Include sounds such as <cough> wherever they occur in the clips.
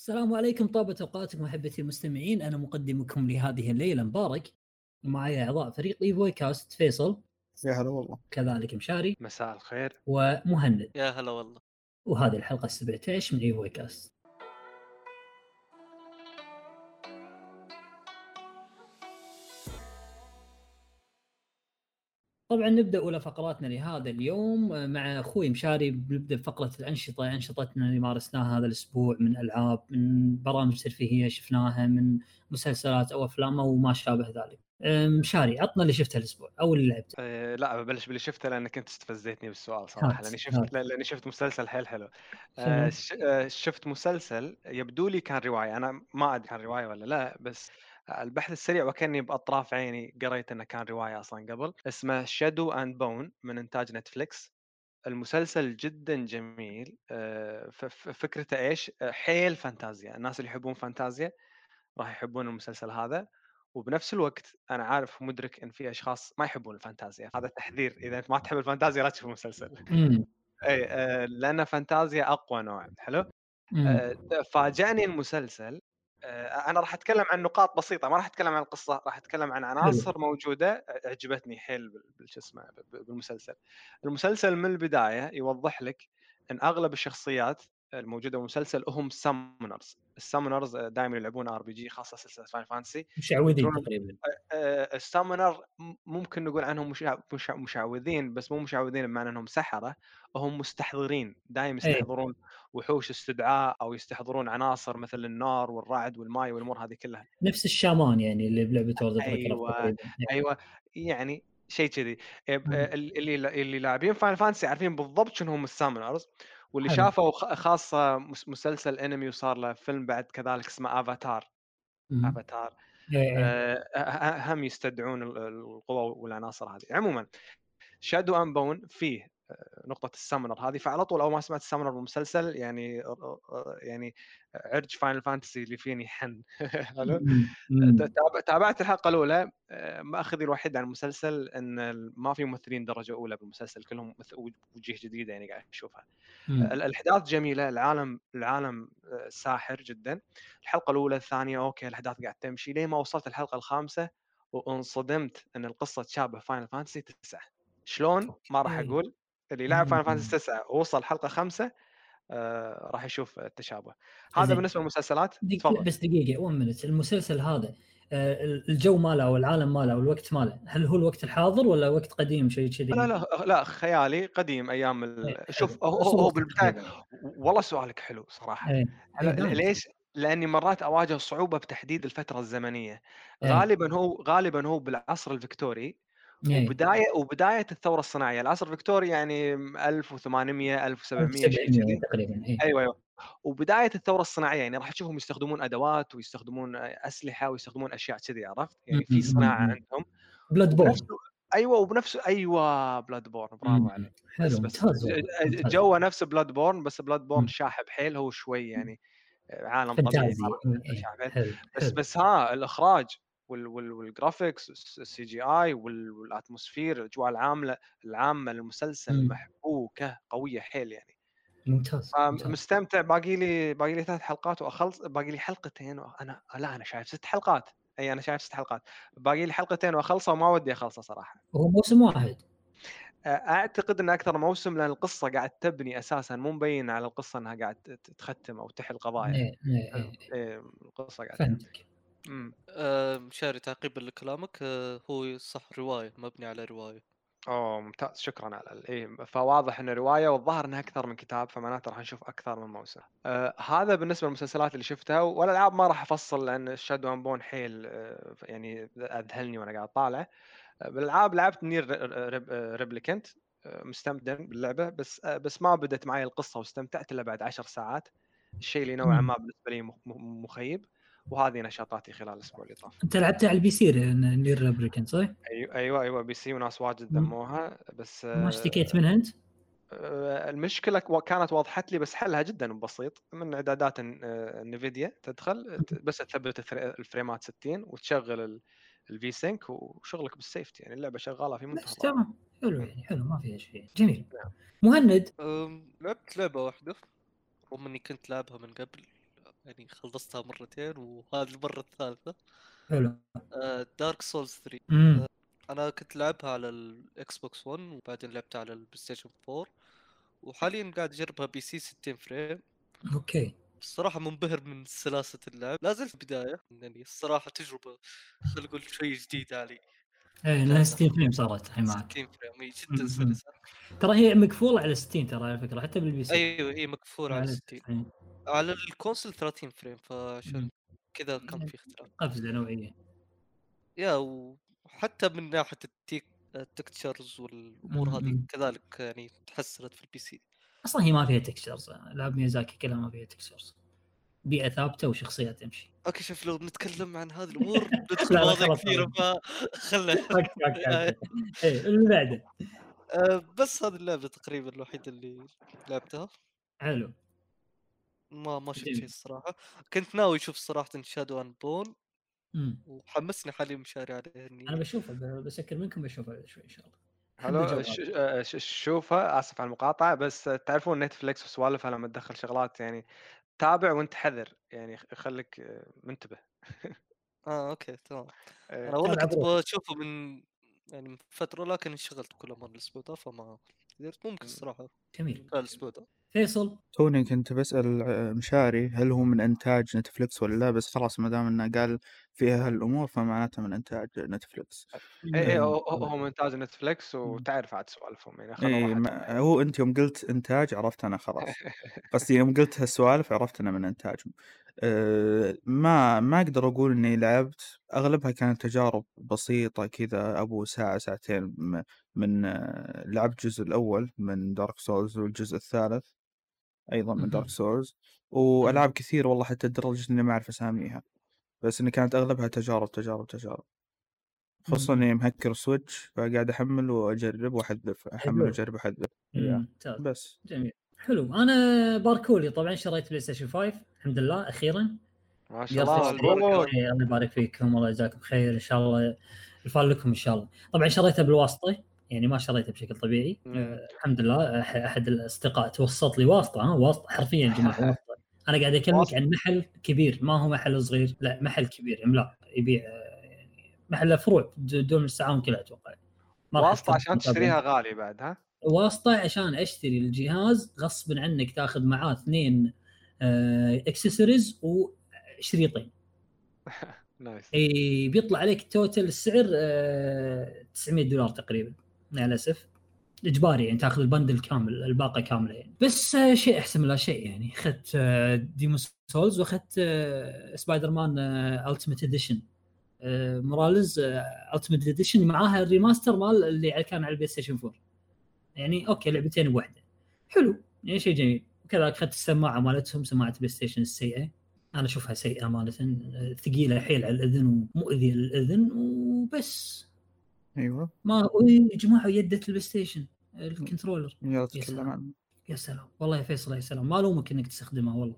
السلام عليكم طابت أوقاتكم أحبتي المستمعين. أنا مقدمكم لهذه الليلة مبارك. ومعي أعضاء فريق ايفوي كاست فيصل. يا هلا والله. كذلك مشاري. مساء الخير. ومهند. يا هلا والله. وهذه الحلقة 17 من ايفوي كاست طبعا نبدأ أولى فقراتنا لهذا اليوم مع أخوي مشاري بنبدأ بفقره الأنشطة أنشطتنا اللي مارسناها هذا الأسبوع من ألعاب من برامج ترفيهية شفناها من مسلسلات أو أفلام أو ما شابه ذلك. مشاري عطنا اللي شفته الأسبوع أو اللي لعبته. أه لا ببلش باللي شفته لأنك انت استفزيتني بالسؤال صراحة لأني شفت لأني شفت مسلسل حيل حلو. أه شفت مسلسل يبدو لي كان رواية أنا ما أدري كان رواية ولا لا بس البحث السريع وكأني بأطراف عيني قريت إنه كان رواية أصلا قبل اسمه Shadow and Bone من إنتاج نتفليكس المسلسل جدا جميل. آه، فكرته إيش؟ حيل فانتازيا. الناس اللي يحبون فانتازيا راح يحبون المسلسل هذا. وبنفس الوقت أنا عارف ومدرك إن في أشخاص ما يحبون الفانتازيا. هذا تحذير. إذا أنت ما تحب الفانتازيا لا تشوف المسلسل. <laughs> أي آه، لأن فانتازيا أقوى نوع. حلو؟ آه، فاجأني المسلسل آه، أنا راح أتكلم عن نقاط بسيطة ما راح أتكلم عن القصة راح أتكلم عن عناصر موجودة عجبتني حيل اسمه بالمسلسل. المسلسل من البداية يوضح لك إن أغلب الشخصيات الموجودة بالمسلسل هم summoners ال summoners دائما يلعبون RPG خاصة سلسلة Final Fantasy مشعوذين تقريبا. ال summoner ممكن نقول عنهم مشعوذين بس مو مشعوذين بمعنى إنهم سحرة. هم مستحضرين دائما إيه. يستحضرون وحوش استدعاء أو يستحضرون عناصر مثل النار والرعد والماء والأمور هذه كلها. نفس ال shaman يعني اللي بلعبة World أيوه إيه. أيوه يعني شيء كذي. اللي اللي لاعبين Final Fantasy عارفين بالضبط شنو هم ال summoners واللي حلو. شافوا خاصة مسلسل أنمي وصار له فيلم بعد كذلك اسمه Avatar Avatar آه هم يستدعون القوى والعناصر هذه. عموما Shadow and Bone فيه نقطة ال summoner هذه فعلى طول أول ما سمعت ال summoner بالمسلسل يعني يعني عرج Final Fantasy اللي فيني حن. <laughs> حلو؟ تابعت الحلقة الأولى. مأخذي الوحيد عن المسلسل إن ما في ممثلين درجة أولى بالمسلسل كلهم وجيه جديدة يعني قاعد أشوفها. الأحداث جميلة العالم العالم ساحر جدا. الحلقة الأولى الثانية okay الأحداث قاعد تمشي. لين ما وصلت الحلقة الخامسة وانصدمت إن القصة تشابه Final Fantasy 9 شلون؟ ما راح أقول. اللي لعب Final Fantasy 9 ووصل حلقة خمسة آه راح يشوف التشابه هذا بالنسبة للمسلسلات تفضل بس دقيقة 1 minute المسلسل هذا آه الجو ماله أو العالم ماله أو الوقت ماله هل هو الوقت الحاضر ولا وقت قديم شيء كذي؟ لا لا لا خيالي قديم أيام ال... إيه، شوف هو, هو بالبداية والله سؤالك حلو صراحة إيه. ليش؟ لأني مرات أواجه صعوبة بتحديد الفترة الزمنية إيه. غالبا هو غالبا هو بالعصر الفكتوري إيه. وبداية وبداية الثورة الصناعية. العصر الفكتوري يعني 1800 1700 تقريبا إيه. أيوه أيوه. وبداية الثورة الصناعية يعني راح تشوفهم يستخدمون أدوات ويستخدمون أسلحة ويستخدمون أشياء كذي عرفت؟ يعني في صناعة عندهم. Bloodborne. أيوه وبنفس أيوه Bloodborne. برافو عليك. بس بس جوه نفس Bloodborne بس Bloodborne شاحب حيل هو شوي يعني عالم طبيعي إيه، بس بس ها الإخراج. وال graphics ال CGI وال atmosphere الأجواء العامة العامه للمسلسل م. محبوكه قوية حيل يعني. ممتاز, مستمتع باقي لي باقي لي ثلاث حلقات وأخلص باقي لي حلقتين وأنا لا أنا شايف ست حلقات. أي أنا شايف ست حلقات. باقي لي حلقتين واخلصه وما ودي اخلصه صراحة. هو موسم واحد. أعتقد انه أكثر موسم لأن القصة قاعد تبني أساسا مو مبين على القصة إنها قاعد تختم أو تحل قضايا. إيه إيه إيه. إيه القصة قاعد فهمتك. آه شاري تعقيبا لكلامك آه هو صح رواية مبني على رواية أوه ممتاز شكرا على الايه فواضح انه رواية والظاهر إنها أكثر من كتاب فمعناته راح نشوف أكثر من موسم. آه هذا بالنسبة للمسلسلات اللي شفتها والالعاب ما راح أفصل لأن Shadow and Bone حيل آه يعني أذهلني وأنا قاعد طالع. آه بالألعاب لعبت NieR Replicant آه مستمتع باللعبة بس آه بس ما بدت معي القصة واستمتعت إلا بعد عشر ساعات الشيء اللي نوعا ما بالنسبة لي مخيب. وهذه نشاطاتي خلال الأسبوع اللي طاف. أنت لعبتها على البي هي NieR Replicant صح؟ أيوه أيوه أيوه PC وناس واجد دموها بس ما اشتكيت منها أنت؟ آه، المشكلة كانت وضحت لي بس حلها جدا بسيط. من إعدادات إنفيديا تدخل بس تثبت الفريمات 60 وتشغل ال V-Sync وشغلك بال safety. يعني اللعبة شغالة في منتهى تمام. حلو يعني حلو ما فيها شيء. جميل. نعم. مهند؟ لعبت لعبة واحدة رغم اني كنت لعبها من قبل. يعني خلصتها مرتين وهذه المرة الثالثة. حلو. دارك سولز 3 امم أنا كنت لعبها على الاكس بوكس 1 وبعدين لعبتها على البلاي ستيشن 4 وحاليا قاعد أجربها PC 60 frame. أوكي. الصراحة منبهر من سلاسة اللعب. لا زلت بداية يعني الصراحة تجربة خلينا نقول شوي جديدة علي. إيه لها 60 frame صارت الحين معك. 60 frame مم. جدا سلسة ترى هي مقفوله على 60 ترى على فكرة حتى بال PC. أيوه هي مقفولة على 60 إيه. على ال console 30 frame مم. كذا كان في اختلاف قفزة نوعية. يا وحتى من ناحية ال tech ال textures والأمور هذه. كذلك يعني تحسنت في ال PC. أصلا هي ما فيها textures العاب ميازاكي كلها ما فيها تكستشرز بيئة ثابتة وشخصيات تمشي. okay شوف لو بنتكلم عن هذه الأمور <laughs> ندخل مواضيع <laughs> okay، okay، okay. إيه اللي بعده <laughs> آه، بس هذه اللعبة تقريبا الوحيدة اللي لعبتها حلو ما ما شفت. شيء الصراحة كنت ناوي أشوف صراحة Shadow and Bone. وحمسني حاليا مشاري عليه إني أنا بشوفه بسكر منكم بشوفه شوي إن شاء الله هذا. آه، ش- شوفها آسف على المقاطعة بس تعرفون نتفلكس وسوالفها لما تدخل شغلات يعني تابع وانت حذر يعني خ- خليك منتبه. آه okay تمام. <laughs> آه، أنا والله كنت. بشوفه من يعني من فترة لكن انشغلت كل مرة الأسبوع ده فما قدرت. ممكن الصراحة جميل. الأسبوع ده. فيصل؟ توني كنت بسأل آه، مشاري هل هو من إنتاج نتفليكس ولا لا بس خلاص ما دام إنه قال فيها هالأمور فمعناته من إنتاج نتفليكس اي اي مم. هو هو- هو مونتاج نتفلكس وتعرف عاد سوالفهم يعني راحتهم ما-. هو أنت يوم قلت إنتاج عرفت أنا خلاص قصدي <laughs> يوم قلت هالسوالف عرفت أنا من إنتاجهم أه ما ما أقدر أقول إني لعبت أغلبها كانت تجارب بسيطة كذا أبو ساعة ساعتين م- من آه، لعبت الجزء الأول من دارك سولز والجزء الثالث أيضا من مهم. دارك سولز وألعاب كثير والله حتى لدرجة إني ما أعرف أساميها بس إن كانت أغلبها تجارب تجارب تجارب. خصوصا مم. إني مهكر سويتش فقاعد أحمل وأجرب وأحذف أحمل. وأجرب أحذف مم. yeah. ممتاز. بس. جميل. حلو. أنا باركولي. طبعا شريت بلاي ستيشن 5 الحمد لله. أخيرا. ما شاء الله. الله يبارك فيكم. الله يجزاكم خير. إن شاء الله الفال لكم إن شاء الله. طبعا شريته بالواسطة. يعني ما شريته بشكل طبيعي. مم. آه الحمد لله. أحد الأصدقاء توسط لي واسطة ها. واسطة حرفيا يا جماعة واسطة. أنا قاعد أكلمك. عن محل كبير ما هو محل صغير لا محل كبير عملاق يبيع آه، يعني محل فروع دون الساعون كلها أتوقع. واسطة عشان تشتريها غالي بعد ها؟ واسطة عشان أشتري الجهاز غصب عنك تاخذ معاه اثنين اكسسوارز وشريطين. <laughs> nice إي بيطلع عليك total السعر آه، 900 دولار تقريبا مع الأسف. إجباري يعني تاخذ ال bundle كامل الباقة كاملة يعني. بس آه، شيء أحسن من لا شيء يعني. أخذت ديمون سولز وأخذت آه، سبايدر مان Ultimate Edition Morales Ultimate Edition معاها ال remaster مال اللي كان على البلاي ستيشن 4 يعني okay لعبتين بواحده حلو يعني شيء جميل. وكذلك أخذت السماعة مالتهم سماعة بلاي ستيشن السيئة. أنا أشوفها سيئة امانه آه، ثقيلة حيل على الأذن ومؤذية للأذن وبس. أيوه. ما يا جماعة يده البلاي ستيشن ال controller. يلا يا تتكلم سلام. عنه. يا سلام. والله يا فيصل يا سلام. ما الومك إنك تستخدمها والله.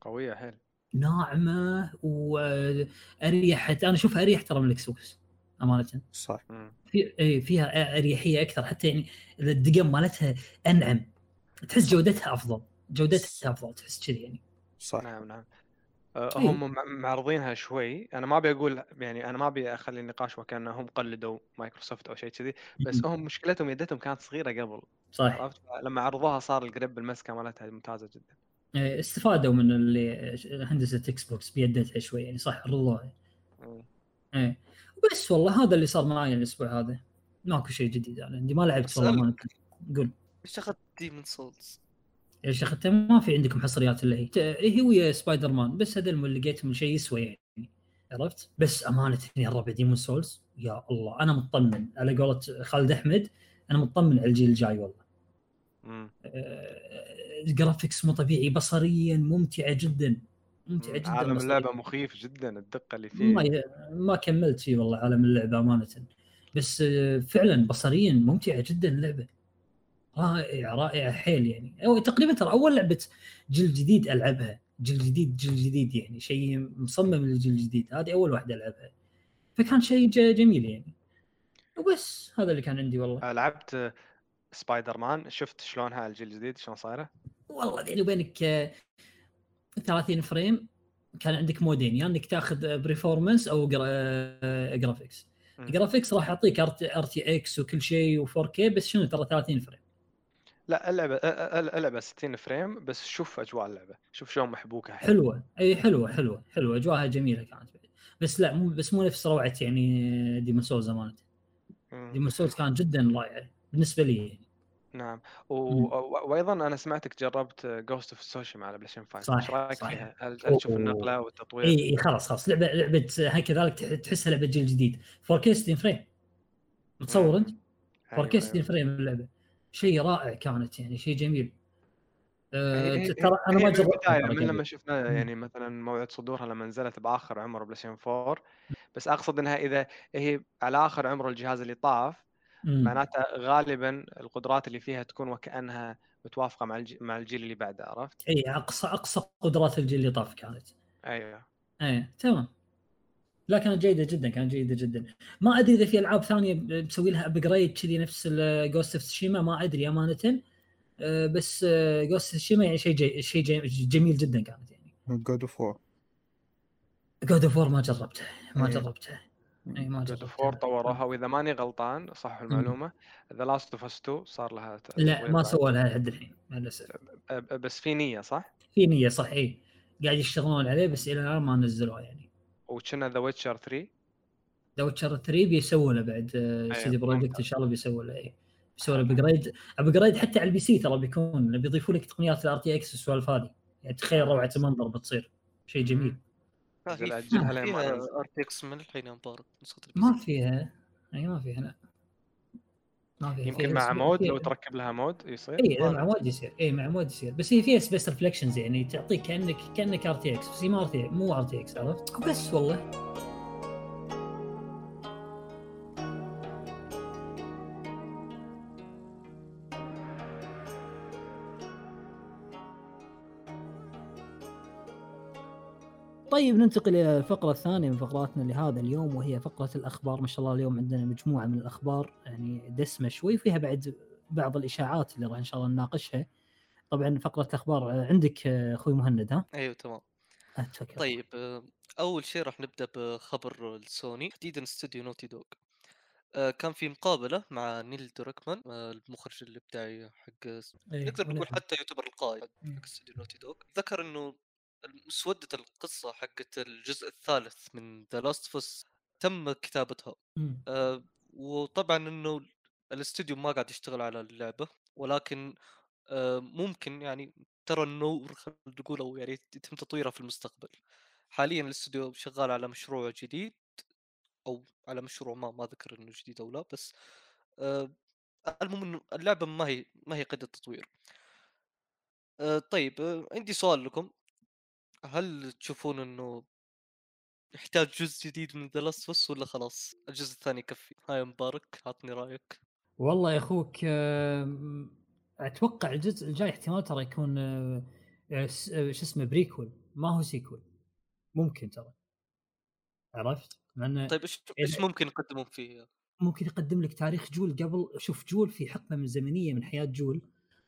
قوية حيل. ناعمة وأريح. أنا أشوفها أريح ترى من الاكس بوكس أمانة. صح. في إيه، فيها أريحية أكثر. حتى يعني الدقم مالتها أنعم تحس جودتها أفضل. جودتها أفضل تحس كذي يعني. صح. نعم نعم. هم مع- معرضينها شوي. أنا ما أبي أقول يعني أنا ما أبي أخلي النقاش وكأنهم قلدوا مايكروسوفت أو شيء كذي بس هم مشكلتهم يدتهم كانت صغيرة قبل صح عرفت؟ لما عرضوها صار ال grip المسكه مالتها ممتازة جدا. إيه، استفادوا من اللي هندسة إكس بوكس بيدتها شوي يعني صح رضوها مم. إيه. بس والله هذا اللي صار معي الأسبوع هذا. ماكو شيء جديد أنا عندي ما لعبت والله ما. قول. إيش اخذت ديمون سولز؟ إيش اخذته ما في عندكم حصريات الا هي هي ويا سبايدر مان بس هذا اللي لقيتهم شيء يسوى يعني. عرفت؟ بس أمانة يا الربع ديمون سولز يا الله أنا مطمن على قولة خالد أحمد أنا مطمن على الجيل الجاي والله. مم. آه، ال graphics مو طبيعي بصريا ممتعة جدا ممتعة جدا عالم. اللعبة مخيف جدا الدقة اللي ما فيه ما كملت فيه والله عالم اللعبة أمانة. بس آه، فعلا بصريا ممتعة جدا اللعبة. رائعه رائعه حيل يعني. أو تقريبا ترى أول لعبة جيل جديد ألعبها. جيل جديد جيل جديد يعني. شيء مصمم للجيل الجديد. هذه أول واحدة ألعبها. فكان شيء جميل يعني. وبس هذا اللي كان عندي والله. آه، لعبت سبايدر مان شفت شلونها الجيل الجديد؟ شلون صايرة؟ والله بيني وبينك آه، 30 frame. كان عندك mode ين. يا يعني إنك تأخذ performance أو graphics graphics راح يعطيك RTX وكل شيء و 4K بس شنو؟ ترى 30 frame. لا اللعبه اللعبه 60 frame بس شوف أجواء اللعبة شوف شلون محبوكة حلوة. إي حلوة حلوة حلوة. أجواءها جميلة كانت بس لا مو بس مو نفس روعة يعني ديمون سولز امانه ديمون سولز كان جدا رائع بالنسبة لي. يعني. نعم. و... وأيضا أنا سمعتك جربت Ghost of Tsushima على بلايستيشن 5 صح إيش رايك فيها؟ هل تشوف النقلة والتطوير؟ إي إي خلاص خلاص. لعبة لعبة هاي كذلك تحسها لعبة جيل جديد. 4K 60 frame. متصور أنت؟ 4K 60 frame اللعبة. شيء رائع كانت يعني شيء جميل. أه ترى أنا ما جربت من لما شفنا يعني مثلا موعد صدورها لما نزلت بآخر عمر بلايستيشن 4 بس أقصد إنها إذا هي على آخر عمر الجهاز اللي طاف معناتها غالبا القدرات اللي فيها تكون وكأنها متوافقة مع مع الجيل اللي بعده عرفت؟ اي أقصى أقصى قدرات الجيل اللي طاف كانت. أيوه. اي تمام. لا كانت جيدة جدا كانت جيدة جدا. ما أدري إذا في ألعاب ثانية مسوي لها upgrade كذي نفس Ghost of Tsushima ما أدري أمانة. أه، بس Ghost of Tsushima يعني شيء جي شيء جي جميل جدا كانت يعني. God of War God of War ما جربته ما جربته. اي ما God of War طوروها وإذا ماني غلطان صح المعلومة The Last of Us 2 صار لها لا ما سووا لها لحد الحين للاسف بس في نية صح؟ في نية صح اي قاعد يشتغلون عليه بس إلى الآن ما نزلوه يعني. وكنا The Witcher 3 The Witcher 3 بيسووا له بعد CD Projekt إن شاء الله بيسووا له اي بيسووا له upgrade upgrade حتى على ال PC ترى بيكون بيضيفوا لك تقنيات ال RTX والسوالف هذه. يعني تخيل روعة المنظر بتصير. شيء جميل. فيها فيها RTX من الحين مبارك ما فيها. إي ما فيها لا. ما فيها يمكن مع mod لو تركب لها mod يصير؟ اي مع mod يصير. اي مع mod يصير. بس هي فيها space reflections يعني تعطيك كانك كأنك RTX بس هي ما RT مو RTX عرفت؟ بس والله. طيب ننتقل إلى الفقرة الثانية من فقراتنا لهذا اليوم وهي فقرة الأخبار. ما شاء الله اليوم عندنا مجموعة من الأخبار يعني دسمة شوي وفيها بعد بعض الإشاعات اللي راح إن شاء الله نناقشها. طبعا فقرة الأخبار عندك أخوي مهند ها؟ أيوه تمام. أتفضل. طيب أول شيء راح نبدأ بخبر السوني تحديدا استوديو Naughty Dog. كان في مقابلة مع نيل دراكمان المخرج الابداعي حق أيه. نقدر نقول حتى يعتبر القائد حق استوديو Naughty Dog. ذكر إنه مسودة القصة حقت الجزء الثالث من The Last تم كتابتها. آه وطبعا إنه الاستوديو ما قاعد يشتغل على اللعبة ولكن آه ممكن يعني ترى النور خلينا نقول أو يعني يتم تطويرها في المستقبل. حاليا الاستوديو شغال على مشروع جديد أو على مشروع ما ما ذكر إنه جديد أو لا بس آه المهم إنه اللعبة ما هي ما هي قيد التطوير. آه طيب آه عندي سؤال لكم. هل تشوفون إنه يحتاج جزء جديد من The Last ولا خلاص الجزء الثاني يكفي؟ هاي مبارك عطني رأيك. والله يا أخوك أتوقع الجزء الجاي احتمال ترى يكون آه، آه، شو اسمه prequel ما هو sequel ممكن ترى عرفت؟ لأن طيب إيش إيش ممكن يقدمون فيه؟ ممكن يقدم لك تاريخ جول قبل شوف جول في حقبة من زمنية من حياة جول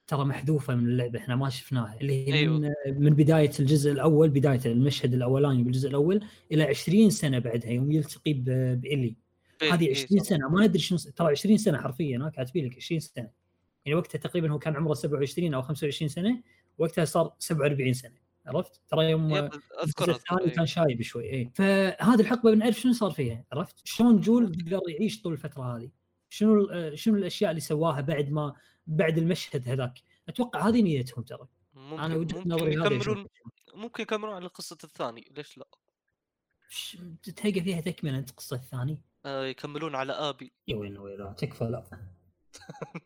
ترى محذوفة من اللعبة إحنا ما شفناها اللي هي أيوه. من, من بداية الجزء الأول بداية المشهد الأولاني بالجزء الأول إلى 20 سنة بعدها يوم يلتقي بإلي هذه 20 إيه سنة ما أدري شنو ترى 20 سنة حرفيا كاتبين لك 20 سنة يعني وقتها تقريبا هو كان عمره 27 أو 25 سنة وقتها صار 47 سنة عرفت؟ ترى يوم أذكر الثاني كان إيه. شايب شوي اي فهذه الحقبة بنعرف شنو صار فيها عرفت؟ شلون جول قدر يعيش طول الفترة هذه؟ شنو شنو الأشياء اللي سواها بعد ما بعد المشهد هذاك. أتوقع هذه نيتهم ترى. ممكن أنا وجهة نظري يكملون ممكن يكملون على قصه الثاني ليش لا؟ تلقى فيها تكملة أنت قصة الثاني؟ آه يكملون على آبي. <laughs> يا وين وين تكفى لا.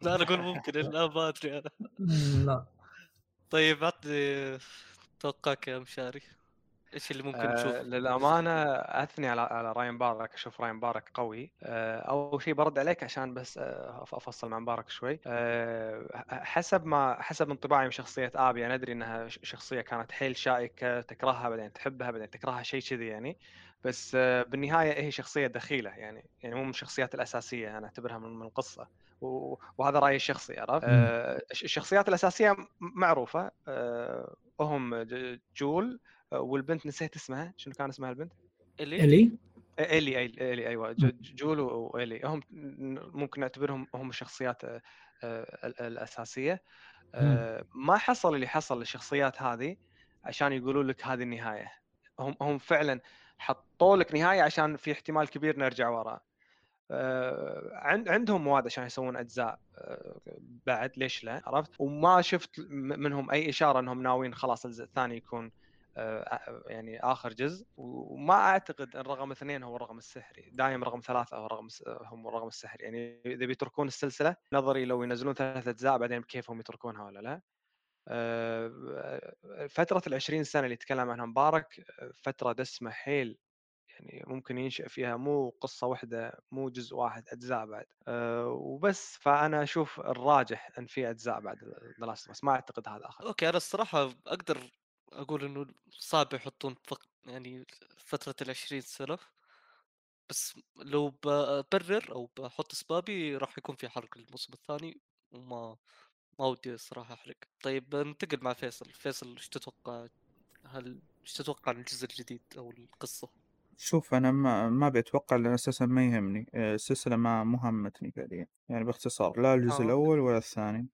لا أنا أقول ممكن لا ما أدري أنا. لا. طيب عطني توقعك يا مشاري. إيش اللي ممكن نشوف؟ آه للأمانة أثني على على راين بارك أشوف راين بارك قوي. آه أول شيء برد عليك عشان بس آه أفصل مع مبارك شوي. آه حسب ما حسب انطباعي من شخصية آبي أنا أدري إنها شخصية كانت حيل شائكة تكرهها بعدين تحبها بعدين تكرهها شيء كذي يعني. بس آه بالنهاية هي شخصية دخيلة يعني يعني مو من الشخصيات الأساسية أنا أعتبرها من القصة وهذا رأيي الشخصي عرفت؟ آه الشخصيات الأساسية معروفة. آه هم جول والبنت نسيت اسمها شنو كان اسمها البنت؟ إلي؟ إلي. إلي إلي أيوه جول وإلي. هم ممكن نعتبرهم هم الشخصيات آه، الأساسية. ما حصل اللي حصل للشخصيات هذه عشان يقولوا لك هذه النهاية. هم هم فعلا حطوا لك نهاية عشان في احتمال كبير نرجع وراء آه، عندهم مواد عشان يسوون أجزاء آه، بعد ليش لا عرفت؟ وما شفت منهم أي إشارة إنهم ناويين خلاص الجزء الثاني يكون آه، يعني آخر جزء وما أعتقد إن رقم اثنين هو الرقم السحري. دائما رقم ثلاثة هو رقم هم الرقم السحري. يعني إذا بيتركون السلسلة نظري لو ينزلون ثلاث أجزاء بعدين بكيفهم يتركونها ولا لا. فترة العشرين سنة اللي يتكلم عنها مبارك فترة دسمة حيل يعني ممكن ينشأ فيها مو قصة واحدة مو جزء واحد أجزاء بعد. أه وبس. فأنا أشوف الراجح أن في أجزاء بعد ذا بس ما أعتقد هذا آخر. okay. أنا الصراحة أقدر أقول إنه صعب يحطون فق... يعني فترة العشرين سنة بس لو ببرر أو بحط أسبابي راح يكون في حرق الموسم الثاني وما ما ودي الصراحة أحرق. طيب ننتقل مع فيصل. فيصل إيش تتوقع؟ هل إيش تتوقع عن الجزء الجديد أو القصة؟ شوف أنا ما ما بتوقع لأن أساسا ما يهمني. السلسلة ما مهمتني فعليا. يعني باختصار لا الجزء آه. الأول ولا الثاني.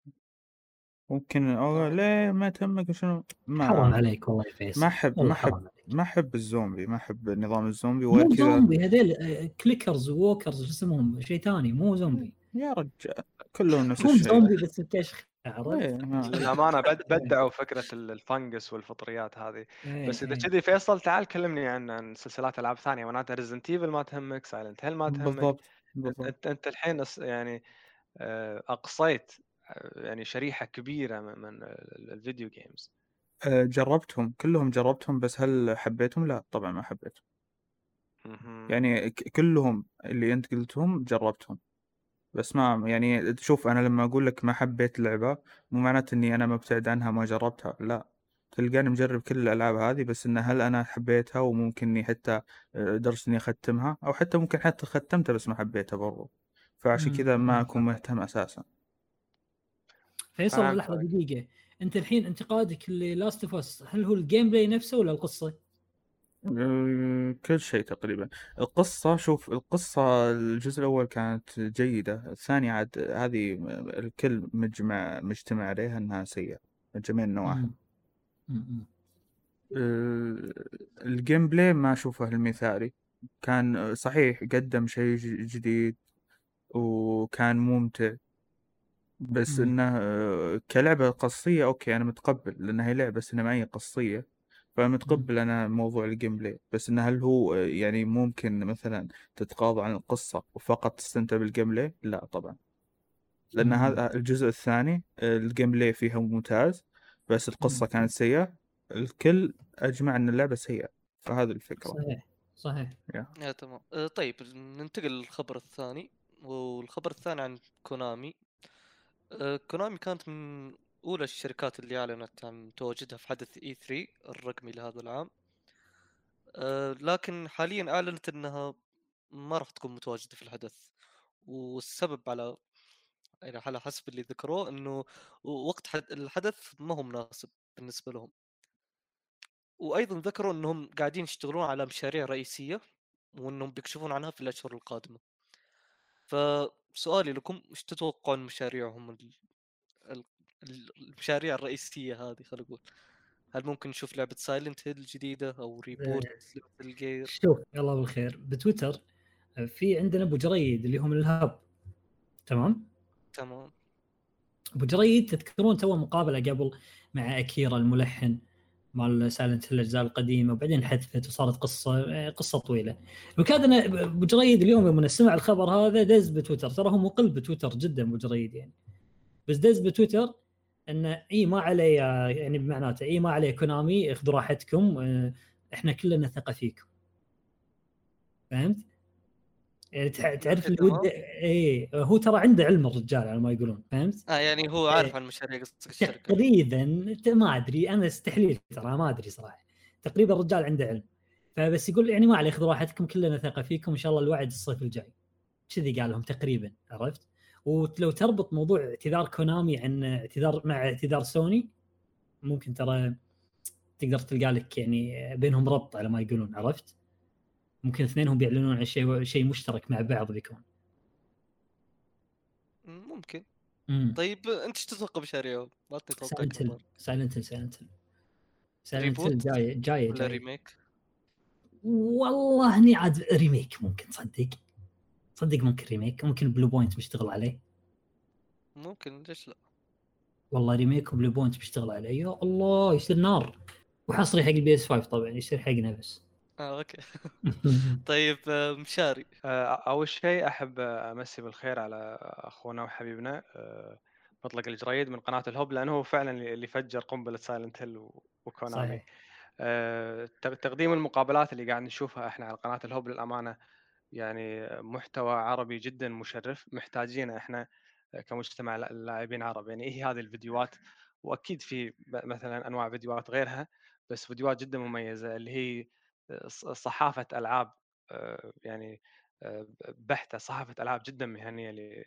ممكن أو آه. ليه ما تهمك شنو ما حرام عليك والله فيصل. ما أحب ما أحب ما أحب الزومبي ما أحب نظام الزومبي وغير مو زومبي هذيل clickers walkers شو اسمهم؟ شيء ثاني مو زومبي. يا رجال كلهم نفس الشيء. زومبي بس إيه، للامانه <laughs> بدعوا فكرة ال fungus والفطريات هذه. إيه، بس إذا إيه. كذي فيصل تعال كلمني عن عن سلسلات ألعاب ثانية. معناتها Resident Evil ما تهمك Silent Hill ما تهمك. بالضبط بالضبط. انت أنت الحين يعني آه، أقصيت آه، يعني شريحة كبيرة من ال video games. آه، جربتهم كلهم جربتهم بس هل حبيتهم؟ لا طبعا ما حبيتهم. يعني كلهم اللي انت قلتهم جربتهم. بس ما يعني شوف أنا لما أقول لك ما حبيت اللعبة مو معناته إني أنا مبتعد عنها ما جربتها. لا تلقاني مجرب كل الألعاب هذه بس إن هل أنا حبيتها وممكن إني حتى آه، درس إني أختمها؟ أو حتى ممكن حتى ختمتها بس ما حبيتها برضو. فعشان كذا ما أكون مهتم أساسا. فيصل لحظة دقيقة. أنت الحين انتقادك لل Last of Us هل هو ال gameplay نفسه ولا القصة؟ كل شيء تقريبا. القصة شوف القصة الجزء الأول كانت جيدة الثانية عاد هذه الكل مجمع مجتمع عليها أنها سيئة من جميع النواحي. ال gameplay ما أشوفه المثالي. كان صحيح قدم شيء جديد وكان ممتع. بس إنه كلعبة قصية okay أنا متقبل لانها هي لعبة سينمائية قصية فمتقبل أنا موضوع ال gameplay بس انه هل هو يعني ممكن مثلا تتغاضى عن القصة وفقط تستمتع بال gameplay؟ لا طبعا. لأن هذا الجزء الثاني ال gameplay فيها ممتاز بس القصة كانت سيئة. الكل أجمع إن اللعبة سيئة فهذه الفكرة. صحيح صحيح. yeah. تمام. طيب ننتقل للخبر الثاني. والخبر الثاني عن كونامي. كونامي كانت من أولى الشركات اللي أعلنت عن تواجدها في حدث اي 3 الرقمي لهذا العام. أه لكن حاليا أعلنت أنها ما راح تكون متواجدة في الحدث. والسبب على يعني على حسب اللي ذكروه إنه وقت الحدث ما هو مناسب بالنسبة لهم. وأيضا ذكروا إنهم قاعدين يشتغلون على مشاريع رئيسية وإنهم بيكشفون عنها في الأشهر القادمة. فسؤالي لكم إيش تتوقعون مشاريعهم المشاريع الرئيسية هذه خلينا نقول؟ هل ممكن نشوف لعبة Silent Hill جديده أو reboot الجير شوف يلا بالخير. بتويتر في عندنا أبو جريد اللي هو من الهوب. تمام؟ تمام. أبو جريد تذكرون تو مقابلة قبل مع أكيرا الملحن. مال Silent Hill الأجزاء القديمة وبعدين حذفت وصارت قصة قصة طويلة. وكان أبو جريد اليوم يوم سمع الخبر هذا دز بتويتر. ترى هو مقل بتويتر جدا أبو جريد يعني. بس دز بتويتر انه إي ما عليه يعني بمعناته إي ما عليه كونامي خذوا راحتكم آه، إحنا كلنا ثقة فيكم. فهمت؟ يعني تعرف الود اي هو ترى عنده علم الرجال على ما يقولون فهمت؟ آه يعني هو عارف عن مشاريع الشركة تقريبا ما أدري أنا استحليل ترى ما أدري صراحة تقريبا الرجال عنده علم فبس يقول يعني ما عليه خذوا راحتكم كلنا ثقة فيكم إن شاء الله الوعد الصيف الجاي كذي قال لهم تقريبا عرفت؟ ولو تربط موضوع اعتذار كونامي عن اعتذار مع اعتذار سوني ممكن ترى تقدر تلقى لك يعني بينهم ربط على ما يقولون عرفت؟ ممكن اثنينهم بيعلنون عن شيء شيء مشترك مع بعض بيكون. ممكن. مم. طيب انت إيش تتوقع بشهر ما تتوقع Silent Silent Silent Hill جاية جاية ولا remake؟ والله إني عاد remake ممكن تصدق. صدق ممكن remake ممكن Bluepoint بيشتغل عليه. ممكن ليش لا؟ والله remake و Bluepoint بيشتغل عليه. يا الله يصير نار. وحصري حق ال PS 5 طبعا يصير حقنا بس. آه أوكي. <laughs> <laughs> طيب آه، مشاري. آه، أول شيء أحب أمسي بالخير على أخونا وحبيبنا آه، مطلق الجريد من قناة الهوب لأنه هو فعلا اللي فجر قنبلة Silent Hill وكونامي. تقديم المقابلات اللي قاعد نشوفها إحنا على قناة الهوب للأمانة يعني محتوى عربي جدا مشرف. محتاجينه إحنا كمجتمع لاعبين عرب. يعني هي هذه الفيديوهات؟ وأكيد في مثلا أنواع فيديوهات غيرها بس فيديوهات جدا مميزة اللي هي صحافة ألعاب آه، يعني آه، بحتة صحافة ألعاب جدا مهنية اللي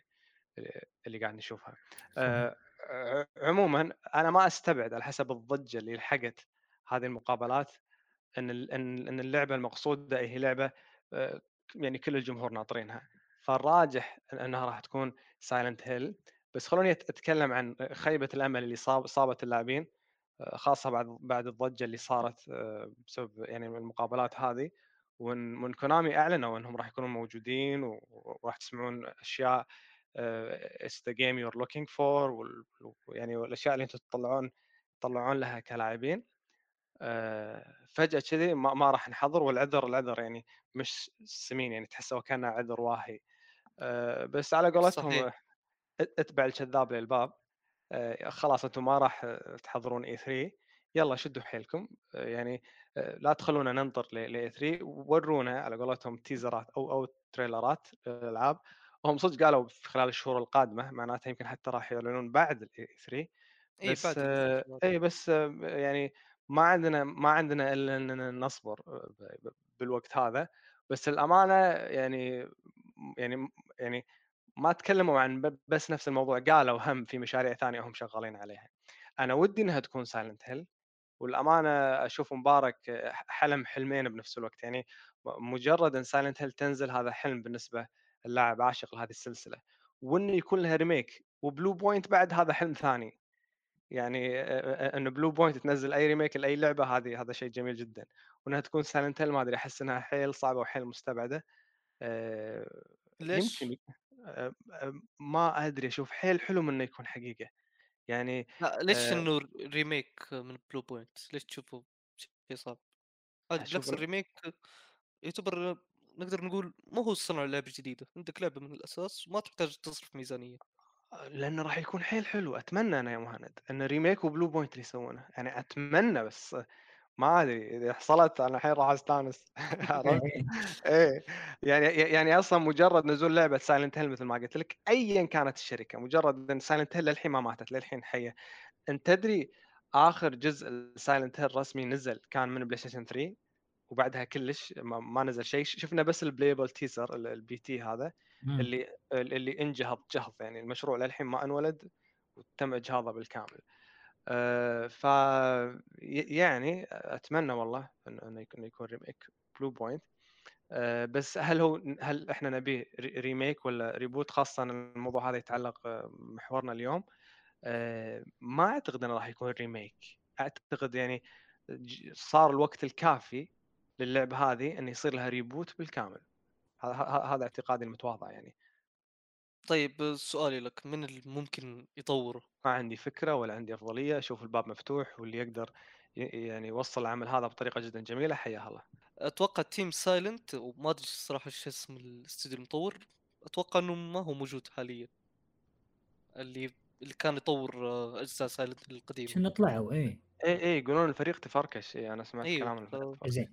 اللي قاعد نشوفها. آه، عموما أنا ما أستبعد على حسب الضجة اللي لحقت هذه المقابلات إن إن اللعبة المقصودة هي لعبة يعني كل الجمهور ناطرينها. فالراجح إنها راح تكون سايلنت هيل بس خلوني أتكلم عن خيبة الأمل اللي صاب صابت اللاعبين. خاصة بعد بعد الضجة اللي صارت آه، بسبب يعني المقابلات هذه ومن كونامي أعلنوا إنهم راح يكونون موجودين وراح تسمعون أشياء it's the game you're looking for يعني والأشياء اللي أنتم تطلعون تطلعون لها كلاعبين. آه، فجأة كذي ما, ما راح نحضر والعذر العذر يعني مش سمين يعني تحسه كأنه عذر واهي. آه، بس على قولتهم اتبع الكذاب لباب. آه، خلاص أنتم ما راح تحضرون E3 يلا شدوا حيلكم. آه، يعني آه، لا تخلونا ننطر ل E3 ورونا على قولتهم teaser ات أو أو trailer ات الالعاب هم صدق قالوا في خلال الشهور القادمة معناتها يمكن حتى راح يعلنون بعد ال E3 بس إي اي بس يعني ما عندنا ما عندنا إلا إننا نصبر بالوقت هذا. بس الامانه يعني يعني يعني ما تكلموا عن بس نفس الموضوع قالوا هم في مشاريع ثانية هم شغالين عليها. أنا ودي إنها تكون Silent Hill والامانه أشوف مبارك حلم حلمين بنفس الوقت. يعني مجرد إن Silent Hill تنزل هذا حلم بالنسبة اللاعب عاشق لهذه السلسلة وانه يكون لها remake و Bluepoint بعد هذا حلم ثاني. يعني أن Bluepoint تنزل أي remake لأي لعبة هذه هذا شيء جميل جدا. وإنها تكون Silent Hill ما أدري أحس إنها حيل صعبة وحيل مستبعدة. ليش؟ يمكن ما أدري أشوف حيل حلو انه يكون حقيقة. يعني لا ليش آه إنه remake من Bluepoint ليش تشوفه شيء صعب؟ عادي نفس ال remake يعتبر نقدر نقول مو هو صنع لعبة جديدة عندك لعبة من الأساس وما تحتاج تصرف ميزانية. لأنه راح يكون حيل حلو أتمنى أنا يا مهند إن remake و Bluepoint اللي يسوونه. يعني أتمنى بس ما أدري إذا حصلت أنا الحين راح أستانس. <laughs> عرفت؟ إيه. يعني يعني أصلا مجرد نزول لعبة Silent Hill مثل ما قلت لك ايا كانت الشركة مجرد إن Silent Hill للحين ما ماتت للحين حية. أنت تدري آخر جزء Silent Hill رسمي نزل كان من PlayStation 3 وبعدها كلش ما, ما نزل شيء. شفنا بس ال playable teaser ال P.T. هذا اللي اللي انجهض جهض يعني المشروع للحين ما انولد وتم إجهاضه بالكامل. آه، ف يعني أتمنى والله إنه يكون يكون remake Bluepoint بس هل هو هل إحنا نبيه remake ولا reboot خاصة الموضوع هذا يتعلق آه، محورنا اليوم. آه، ما أعتقد انه راح يكون remake أعتقد يعني صار الوقت الكافي للعبة هذه انه يصير لها reboot بالكامل. هذا اعتقادي المتواضع يعني. طيب سؤالي لك من الممكن يطوره؟ ما عندي فكرة ولا عندي أفضلية أشوف الباب مفتوح واللي يقدر يعني يوصل العمل هذا بطريقة جدا جميلة حياه الله أتوقع Team Silent وما أدري الصراحة إيش اسم الاستوديو المطور أتوقع إنه ما هو موجود حاليا. اللي اللي كان يطور آه، أجزاء Silent القديمة. شنو طلعوا؟ إيه. اي اي يقولون الفريق تفركش. إيه أنا سمعت أيوه. كلام الفريق زين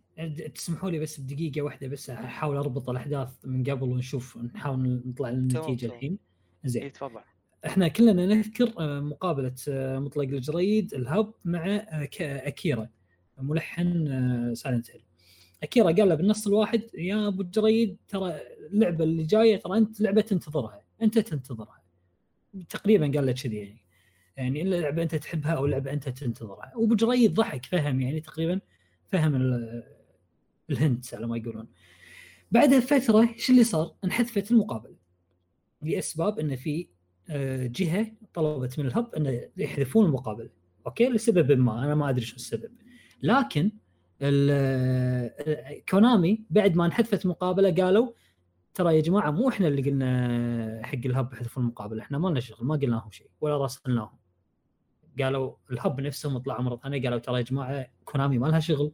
تسمحوا لي بس بدقيقة واحدة بس أحاول أربط الأحداث من قبل ونشوف نحاول نطلع النتيجة الحين. زين. إيه تفضل. إحنا كلنا نذكر آه، مقابلة آه، مطلق الجريد الهوب مع أكيرا ملحن Silent Hill. أكيرا قال له بالنص الواحد يا أبو الجريد ترى اللعبة اللي جاية ترى أنت لعبة تنتظرها أنت تنتظرها. تقريبا قال له كذي يعني. يعني إلا لعبة أنت تحبها أو لعبة أنت تنتظرها. وابو جريد ضحك فهم يعني تقريبا فهم ال hint على ما يقولون. بعدها بفترة إيش اللي صار؟ انحذفت المقابلة. لأسباب إن في آه، جهة طلبت من الهوب انه يحذفون المقابلة. أوكي؟ لسبب ما أنا ما أدري شو السبب. لكن آه، كونامي بعد ما انحذفت مقابله قالوا ترى يا جماعة مو إحنا اللي قلنا حق الهب يحذفون المقابلة إحنا ما لنا شغل ما قلنا لهم شيء ولا راسلناهم. قالوا الهب نفسهم طلعوا مرة ثانية قالوا ترى يا جماعة كونامي ما لها شغل.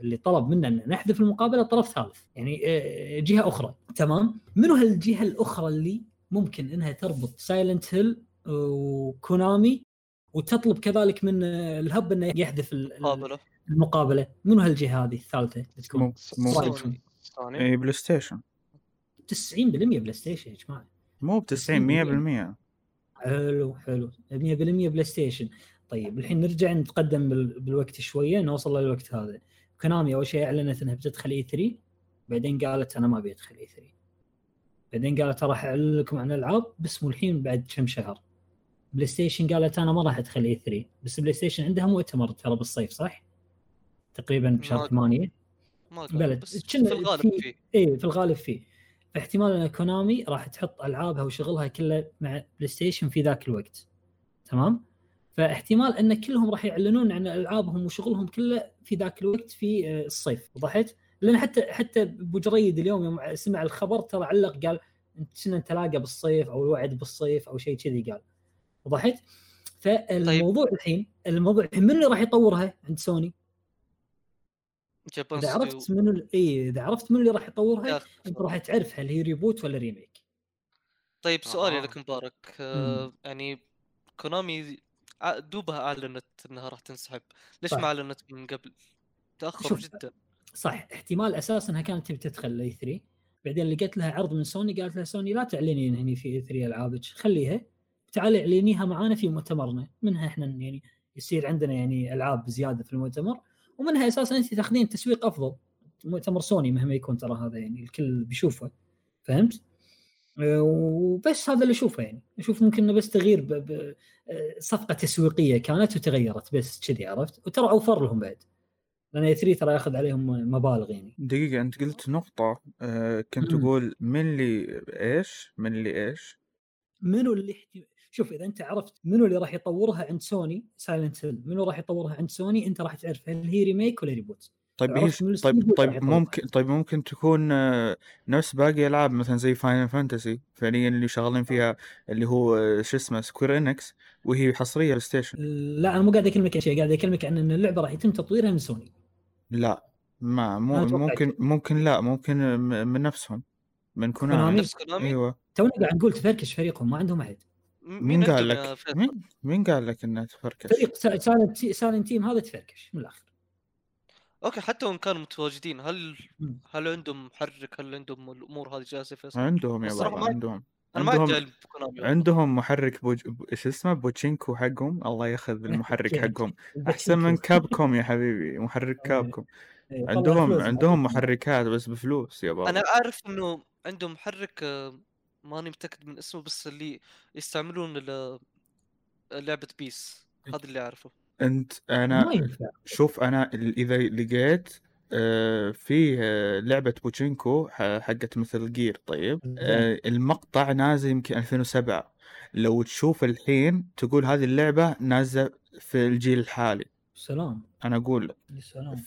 اللي طلب منا أن نحذف المقابلة طرف ثالث. يعني آه، جهة أخرى. تمام؟ منو هالجهة الأخرى اللي ممكن إنها تربط Silent Hill وكونامي وتطلب كذلك من ال Hub إنه يحذف المقابله المقابلة؟ منو هالجهة هذه الثالثة؟ تكون مو اي بلاي ستيشن. 90% بلاي ستيشن يا جماعة. مو ب 90 100% حلو حلو. 100% بلاي ستيشن. طيب الحين نرجع نتقدم بالوقت شوية نوصل للوقت هذا. كونامي أول شيء أعلنت إنها بتدخل E3 بعدين قالت أنا ما أبي أدخل E3 بعدين قالت راح اعلن لكم عن العاب بس مو الحين بعد كم شهر. بلاي ستيشن قالت أنا ما راح أدخل E3 بس بلاي ستيشن عندها مؤتمر ترى بالصيف صح؟ تقريبا بشهر 8 ما بلد. بس في الغالب فيه اي في الغالب فيه فاحتمال إن كونامي راح تحط ألعابها وشغلها كله مع بلاي ستيشن في ذاك الوقت تمام؟ فاحتمال إن كلهم راح يعلنون عن ألعابهم وشغلهم كله في ذاك الوقت في آه، الصيف وضحت؟ لأن حتى حتى أبو جريد اليوم يوم سمع الخبر ترى علق قال كنا نتلاقى بالصيف أو الوعد بالصيف أو شيء كذي قال وضحت؟ فالموضوع طيب. الحين الموضوع الحين من اللي راح يطورها عند سوني؟ إذا عرفت منو إي إذا عرفت من اللي راح يطورها أنت راح تعرف هل هي reboot ولا remake. طيب سؤالي آه. لك مبارك. آه يعني كونامي دوبها أعلنت إنها راح تنسحب. ليش صح. ما أعلنت من قبل؟ تأخر جدا. صح. احتمال أساسا إنها كانت تبي تدخل ال E3 بعدين لقيت لها عرض من سوني قالت لها سوني لا تعلنين هني في E3 العابك خليها تعالي إعلنيها معانا في مؤتمرنا. منها إحنا يعني يصير عندنا يعني ألعاب زيادة في المؤتمر. ومنها أساسا أنت تاخذين تسويق أفضل. مؤتمر سوني مهما يكون ترى هذا يعني الكل بيشوفه. فهمت؟ وبس هذا اللي أشوفه يعني. أشوف ممكن إنه بس تغيير صفقة تسويقية كانت وتغيرت بس كذي عرفت؟ وترى أوفر لهم بعد. لأن E3 ترى ياخذ عليهم مبالغ يعني. دقيقة أنت قلت نقطة آه كنت تقول من اللي إيش؟ من اللي إيش؟ منو اللي شوف إذا أنت عرفت منو اللي راح يطورها عند سوني Silent Hill منو راح يطورها عند سوني أنت راح تعرف هل هي remake ولا reboot طيب هي طيب طيب ممكن طيب ممكن تكون آه، نفس باقي ألعاب مثلا زي Final Fantasy فعليا اللي شغالين فيها اللي هو آه، شو اسمه Square Enix وهي حصرية بلاي ستيشن لا أنا مو قاعد أكلمك شيء قاعد أكلمك عن إن اللعبة راح يتم تطويرها من سوني لا ما مو ممكن ممكن لا ممكن من نفسهم من كونامي نفس كونامي أيوه. تونا قاعد نقول تفركش فريقهم ما عندهم أحد. مين قال لك؟ مين مين قال لك إنها تفركش؟ فريق Silent Silent Team هذا تفركش من الآخر. أوكي حتى وان كانوا متواجدين. هل هل عندهم محرك؟ هل عندهم الأمور هذه جاهزة فيصل؟ عندهم يا بابا عندهم. أنا ما عندهم عندهم محرك بوج... إيش اسمه؟ بوتشينكو حقهم. الله ياخذ <laughs> المحرك حقهم. أحسن من Capcom يا حبيبي. محرك Capcom. عندهم عندهم محركات بس بفلوس يا بابا أنا أعرف إنه عندهم محرك آه، ماني متأكد من اسمه بس اللي يستعملون لعبة PES. هذا اللي اعرفه أنت أنا شوف أنا إذا لقيت آه، فيه آه، لعبة بوتشينكو حقت Metal Gear طيب؟ آه، المقطع نازل يمكن 2007 لو تشوف الحين تقول هذه اللعبة نازلة في الجيل الحالي. سلام. أنا أقول لك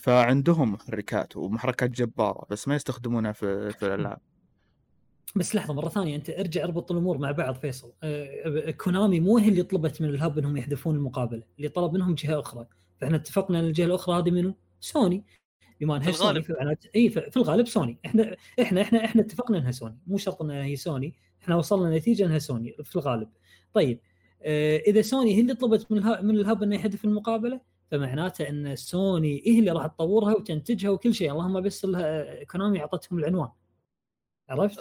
فعندهم محركات ومحركات جبارة بس ما يستخدمونها في في الألعاب. بس لحظة مرة ثانية أنت ارجع اربط الأمور مع بعض فيصل. آه كونامي مو هي اللي طلبت من ال Hub إنهم يحذفون المقابلة اللي طلب منهم جهة أخرى. فإحنا اتفقنا إن الجهة الأخرى هذه منو؟ سوني. بما إنها سوني في إي في الغالب سوني. إحنا إحنا إحنا إحنا اتفقنا إنها سوني. مو شرط إنها هي سوني. إحنا وصلنا نتيجة إنها سوني في الغالب. طيب آه إذا سوني هي اللي طلبت من الهب من الهب إنه يحذف المقابلة فمعناته إن سوني هي اللي راح تطورها وتنتجها وكل شيء. اللهم بس كونامي أعطتهم العنوان. عرفت؟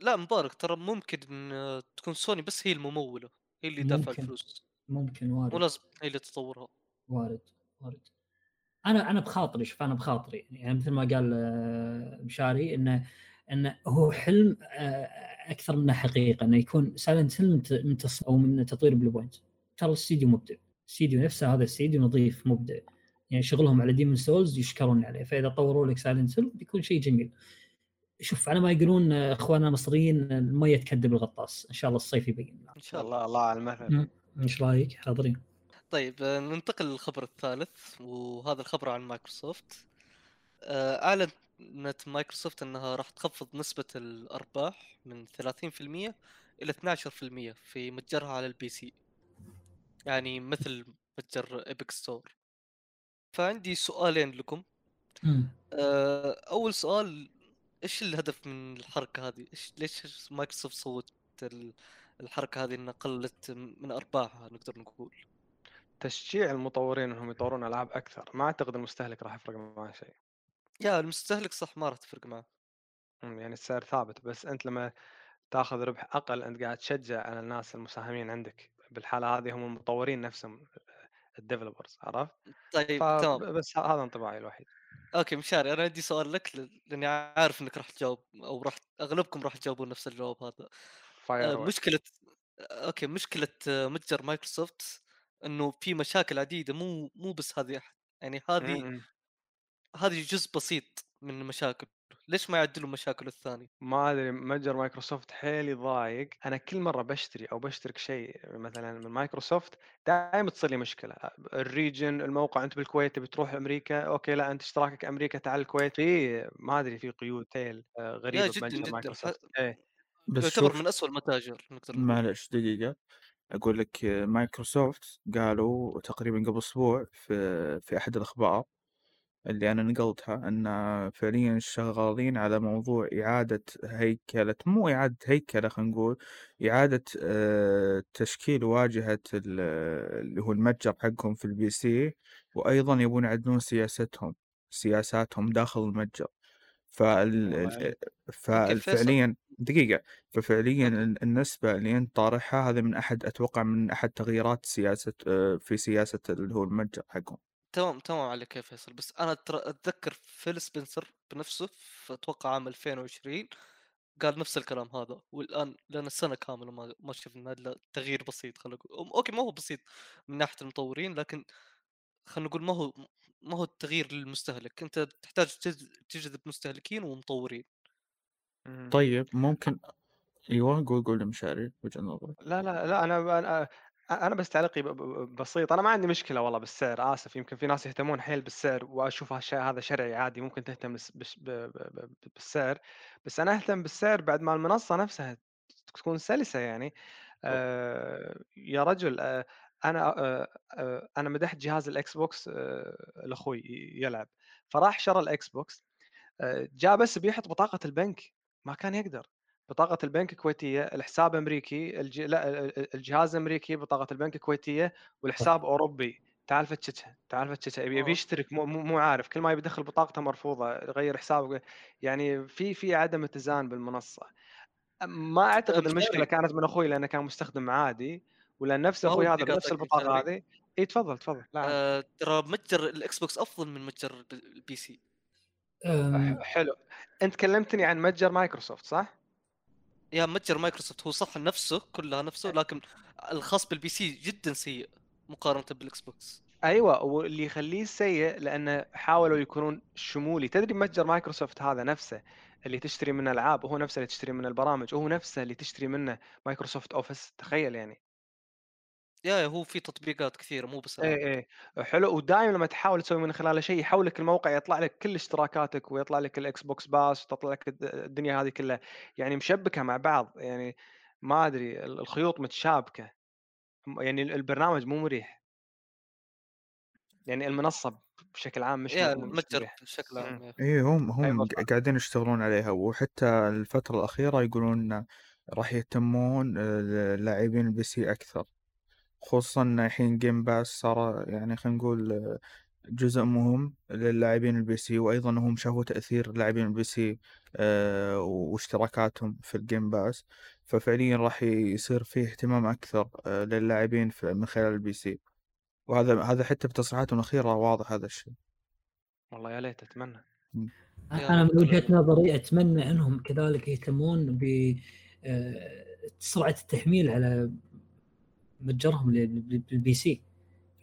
لا مبارك ترى ممكن ان تكون سوني بس هي الممولة هي اللي دافعه الفلوس. ممكن وارد مو لازم هي اللي تطورها. وارد وارد أنا أنا بخاطري شوف أنا بخاطري يعني مثل ما قال آه، مشاري إنه إنه هو حلم آه، أكثر منه حقيقة إنه يكون Silent Hill من أو من تطوير Bluepoint. ترى الاستديو مبدع الاستديو نفسه هذا الاستديو نظيف مبدع. يعني شغلهم على Demon's Souls يشكرون عليه فإذا طوروا لك Silent بيكون شيء جميل. شوف على ما يقولون إخواننا المصريين المية تكذب الغطاس. إن شاء الله الصيف يبين إن شاء الله. الله على المثل إيش رأيك؟ حاضرين. طيب ننتقل للخبر الثالث وهذا الخبر عن مايكروسوفت. آه، أعلنت مايكروسوفت إنها راح تخفض نسبة الأرباح من 30% إلى 12% في متجرها على ال PC. يعني مثل متجر Epic Store فعندي سؤالين لكم. آه، أول سؤال إيش الهدف من الحركة هذه؟ إيش ليش مايكروسوفت سوت الحركة هذه إنها قلت من أرباحها نقدر نقول؟ تشجيع المطورين إنهم يطورون ألعاب أكثر، ما أعتقد المستهلك راح يفرق معاه شيء. يا المستهلك صح ما راح تفرق معه. يعني السعر ثابت بس أنت لما تأخذ ربح أقل أنت قاعد تشجع على الناس المساهمين عندك بالحالة هذه هم المطورين نفسهم ال developers عرفت؟ طيب تمام بس هذا انطباعي الوحيد. أوكي مشاري أنا عندي سؤال لك لأني عارف إنك راح تجاوب أو راح أغلبكم راح تجاوبون نفس الجواب هذا. آه مشكلة أوكي مشكلة متجر مايكروسوفت إنه في مشاكل عديدة مو مو بس هذه يعني هذه هذه جزء بسيط من المشاكل. ليش ما يعدلوا مشاكله الثانية؟ ما أدري متجر مايكروسوفت حيل يضايق أنا كل مرة بشتري أو بشترك شيء مثلا من مايكروسوفت دائما تصير لي مشكلة. ال region الموقع أنت بالكويت تبي تروح أمريكا أوكي لا أنت اشتراكك أمريكا تعال الكويت <laughs> في ما أدري في قيود تيل آه، غريبة جدا جدا. مايكروسوفت. إيه. بس يعتبر من اسوء المتاجر معلش دقيقة. أقول لك مايكروسوفت قالوا تقريبا قبل أسبوع في في أحد الأخبار اللي أنا نقلتها إن فعليًا شغالين على موضوع إعادة هيكلة مو إعادة هيكلة خلينا نقول إعادة آه، تشكيل واجهة اللي هو المتجر حقهم في ال PC وأيضًا يبون يعدلون سياستهم سياساتهم داخل المتجر. فال ففعليًا دقيقة. ففعليًا النسبة اللي أنت طارحها هذا من أحد أتوقع من أحد تغييرات سياسة آه، في سياسة اللي هو المتجر حقهم. تمام تمام عليك يا فيصل بس أنا ترى أتذكر فيل سبنسر بنفسه أتوقع عام 2020 قال نفس الكلام هذا والآن لأن السنة كاملة ما ما شفنا إلا تغيير بسيط خلينا نقول. أوكي ما هو بسيط من ناحية المطورين لكن خلينا نقول ما هو ما هو التغيير للمستهلك أنت تحتاج تجذب مستهلكين ومطورين. طيب ممكن أيوه قول قول مشاري وجهة نظرك. لا لا لا أنا أنا أنا بس تعليقي بسيط. أنا ما عندي مشكلة والله بالسعر آسف. يمكن في ناس يهتمون حيل بالسعر وأشوف هالشيء هذا شرعي عادي ممكن تهتم بالسعر. بس أنا أهتم بالسعر بعد ما المنصة نفسها تكون سلسة يعني. آه يا رجل آه أنا آه آه أنا مدحت جهاز ال Xbox آه لأخوي يلعب. فراح شرى ال Xbox آه جاء بس بيحط بطاقة البنك ما كان يقدر. بطاقة البنك كويتيه الحساب أمريكي الج... لا الجهاز امريكي بطاقة البنك كويتيه والحساب أوروبي. تعال فتشتها تعال فتشتها يبي يبي يشترك مو مو عارف كل ما يبي يدخل بطاقته مرفوضة يغير حسابه يعني في في عدم اتزان بالمنصة. ما أعتقد المشكلة كانت من أخوي لأنه كان مستخدم عادي ولأن نفس أخوي هذا بنفس البطاقة هذه. إي تفضل تفضل آه ترى متجر ال Xbox أفضل من متجر ال PC. حلو. أنت كلمتني عن متجر مايكروسوفت صح؟ يا متجر مايكروسوفت هو صح نفسه كلها نفسه لكن الخاص بال PC جدا سيء مقارنة بال Xbox. أيوه واللي يخليه سيء لأنه حاولوا يكونون شمولي. تدري متجر مايكروسوفت هذا نفسه اللي تشتري منه ألعاب وهو نفسه اللي تشتري منه البرامج وهو نفسه اللي تشتري منه Microsoft Office تخيل يعني. يا هو في تطبيقات كثيرة مو بس إيه إيه. حلو. ودائما لما تحاول تسوي من خلاله شيء يحولك الموقع يطلع لك كل اشتراكاتك ويطلع لك ال Xbox Pass وتطلع لك الدنيا هذه كلها. يعني مشبكة مع بعض. يعني ما أدري الخيوط متشابكة. يعني البرنامج مو مريح. يعني المنصة بشكل عام مش إيه المتجر بشكل عام أي هم هم قاعدين يشتغلون عليها. وحتى الفترة الأخيرة يقولون راح يهتمون آه، لاعبين ال PC أكثر. خصوصا الحين Game Pass صار يعني خلينا نقول جزء مهم للاعبين ال PC وأيضا هم شافوا تأثير لاعبين ال PC آه، واشتراكاتهم في ال Game Pass ففعليا راح يصير فيه اهتمام أكثر آه، للاعبين من خلال ال PC وهذا هذا حتى بتصريحاتهم الأخيرة واضح هذا الشيء. والله يا ليت أتمنى. أنا من وجهة نظري أتمنى إنهم كذلك يهتمون ب آه، سرعة التحميل على متجرهم لل PC.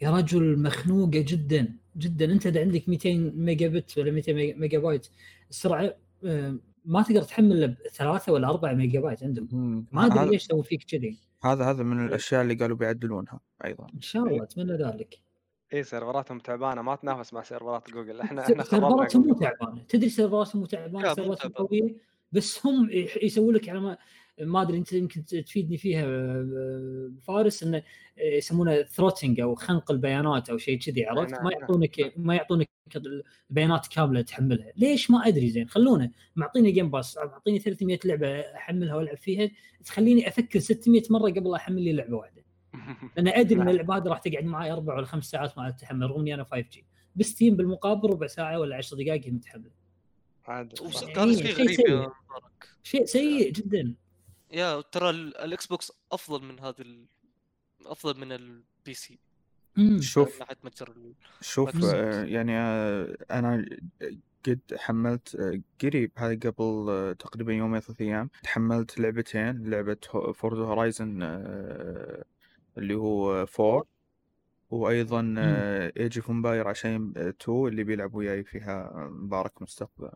يا رجل مخنوقه جدا جدا. أنت اذا عندك 200 ميجا بت ولا 200 ميجا بايت السرعة آه، ما تقدر تحمل الا ثلاثة ولا أربعة ميجا بايت عندهم ما أدري ليش سووا فيك كذي. هذا هذا من الأشياء اللي قالوا بيعدلونها أيضا. إن شاء الله أتمنى ذلك. اي سيرفراتهم تعبانة. ما تنافس مع سيرفرات جوجل. إحنا إحنا سيرفراتهم مو تعبانة. تدري سيرفراتهم مو تعبانة؟ سيرفراتهم قوية. بس هم يسوون لك على ما ما أدري أنت يمكن تفيدني فيها آه، فارس إنه يسمونه throttling أو خنق البيانات أو شيء كذي عرفت؟ ما. يعطونك ما يعطونك البيانات كاملة تحملها. ليش؟ ما أدري زين. خلونه معطيني Game Pass معطيني 300 لعبة أحملها وألعب فيها تخليني أفكر 600 مرة قبل أحمل لي لعبة واحدة. <laughs> لأن أدري إن. اللعبة هذه راح تقعد معي أربع ولا خمس ساعات مع التحمل رغم إني أنا 5G ب Steam بالمقابل ربع ساعة ولا 10 دقائق متحمل هذا شيء غريب شيء سيء جدا. يا ترى ال Xbox أفضل من هذا ال... أفضل من ال PC. شوف شوف آه، يعني آه، أنا قد حملت آه، قريب هذا قبل تقريبا يومين ثلاث أيام تحملت لعبتين لعبة فورد هورايزن اللي هو فور وأيضا ايجي فومباير عشان 2 اللي بيلعب وياي فيها مبارك مستقبل.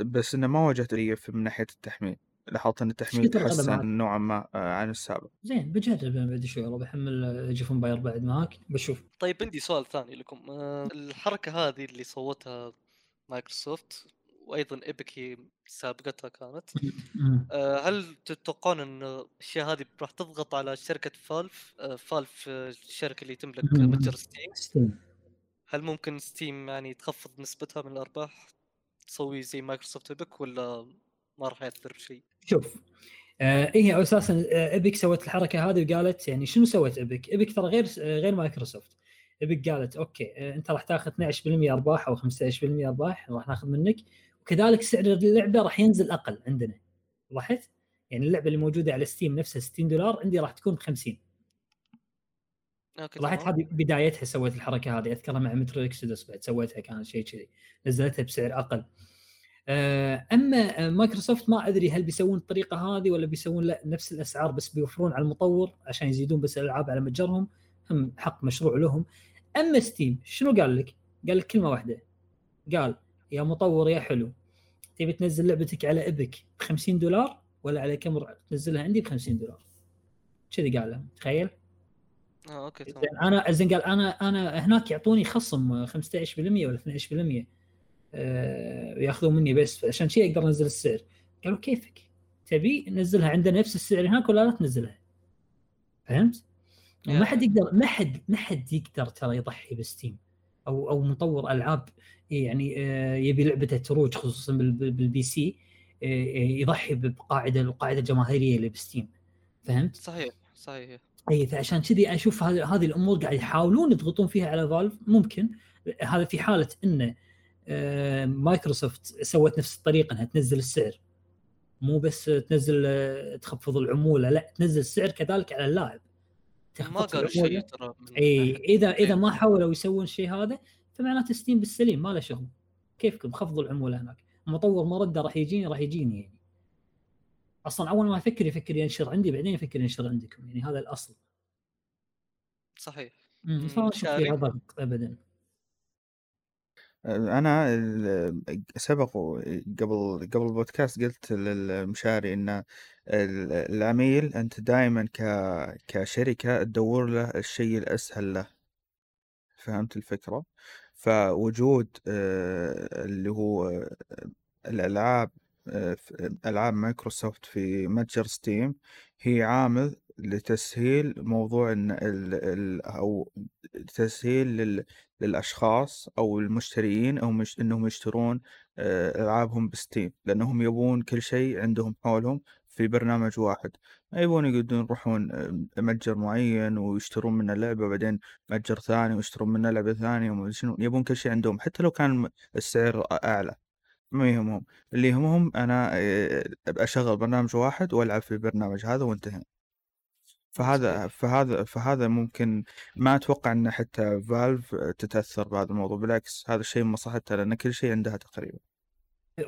بس إنه ما واجهت لي من ناحية التحميل. لاحظت إن التحميل تحسن نوعا ما آه، عن السابق. زين بجرب بعد شوي والله بحمل جيف باير بعد معاك بشوف. طيب عندي سؤال ثاني لكم. آه، الحركة هذه اللي سوتها مايكروسوفت وأيضا Epic هي سابقتها كانت <laughs> آه، هل تتوقعون إن الأشياء هذه راح تضغط على شركة Valve Valve الشركة اللي تملك <laughs> متجر Steam هل ممكن Steam يعني تخفض نسبتها من الأرباح؟ تسوي زي Microsoft Epic ولا ما راح ياثر بشيء؟ شوف آه هي إيه أساسا آه Epic سوت الحركة هذه وقالت يعني شنو سوت Epic؟ Epic ترى غير آه غير Microsoft Epic قالت أوكي آه أنت راح تاخذ 12% أرباح أو 15% أرباح راح ناخذ منك وكذلك سعر اللعبة راح ينزل أقل عندنا لاحظت؟ يعني اللعبة اللي موجودة على Steam نفسها 60 دولار عندي راح تكون ب 50 أوكي لاحظت هذه بدايتها سوت الحركة هذه أذكرها مع Metro Exodus بعد سويتها كانت شيء كذي نزلتها بسعر أقل. آه، أما مايكروسوفت ما أدري هل بيسوون الطريقة هذه ولا بيسوون لا نفس الأسعار بس بيوفرون على المطور عشان يزيدون بس الألعاب على متجرهم هم حق مشروع لهم. أما ستيم شنو قال لك؟ قال لك كلمة واحدة. قال يا مطور يا حلو تبي تنزل لعبتك على Epic ب 50 دولار ولا على كم تنزلها عندي ب 50 دولار. كذي قال لهم تخيل؟ آه okay تمام. أنا زين قال أنا أنا هناك يعطوني خصم 15% ولا 12% آه، ياخذون مني بس عشان شيء أقدر أنزل السعر. قالوا كيفك؟ تبي نزلها عندنا نفس السعر هناك ولا لا تنزلها؟ فهمت؟ ما حد يقدر ما حد ما حد يقدر ترى يضحي بستيم أو أو مطور ألعاب يعني آه، يبي لعبته تروج خصوصا بال PC آه، يضحي بقاعدة القاعده الجماهيريه اللي بستيم فهمت؟ صحيح صحيح. اي فعشان كذي أشوف هذه الأمور قاعد يحاولون يضغطون فيها على فالف ممكن. هذا في حالة انه آه، مايكروسوفت سوت نفس الطريقة إنها تنزل السعر. مو بس تنزل آه، تخفض العمولة لا تنزل السعر كذلك على اللاعب. ما قالوا شيء ترى اي اذا إذا ما حاولوا يسوون الشيء هذا فمعناته ستيم بالسليم ما له شغل. كيفكم؟ خفضوا العمولة هناك. المطور ما رده راح يجيني راح يجيني يعني. أصلا أول ما يفكر يفكر ينشر عندي بعدين يفكر ينشر عندكم يعني هذا الأصل. صحيح. فما ضغط ابدا. أنا سبق قبل قبل البودكاست قلت للمشاري إن العميل أنت دائما ك كشركة تدور له الشيء الأسهل له. فهمت الفكرة؟ فوجود اللي هو الألعاب ألعاب مايكروسوفت في متجر ستيم هي عامل لتسهيل موضوع إن ال ال أو تسهيل لل للأشخاص أو المشترين أو مش إنهم يشترون آه، ألعابهم بستيم لأنهم يبون كل شيء عندهم حولهم في برنامج واحد. ما يبون يقعدون يروحون آه، متجر معين ويشترون منه لعبة بعدين متجر ثاني ويشترون منه لعبة ثانية شنو يبون كل شيء عندهم حتى لو كان السعر أعلى. ما يهمهم اللي يهمهم أنا أشغل برنامج واحد وألعب في البرنامج هذا وانتهى فهذا فهذا فهذا ممكن ما أتوقع إن حتى فالف تتأثر بهذا الموضوع بالعكس هذا الشيء مصلحتها لأن كل شيء عندها تقريبا.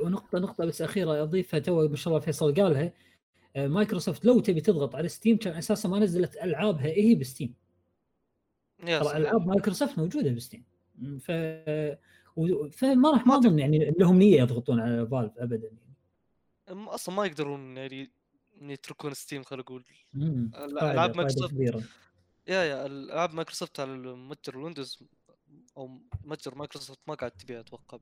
ونقطة نقطة بس أخيرة أضيفها تو ما شاء الله فيصل قالها آه، مايكروسوفت لو تبي تضغط على ستيم كان أساسا ما نزلت ألعابها هي إيه بستيم ترى ألعاب مايكروسوفت موجودة بستيم. ف فما راح ما أظن يعني لهم نية يضغطون على فالف ابدا يعني. أصلا ما يقدرون يعني يتركون ستيم خلينا نقول. العاب مايكروسوفت يا يا العاب مايكروسوفت على المتجر الويندوز أو متجر مايكروسوفت ما قاعد تبيع أتوقع.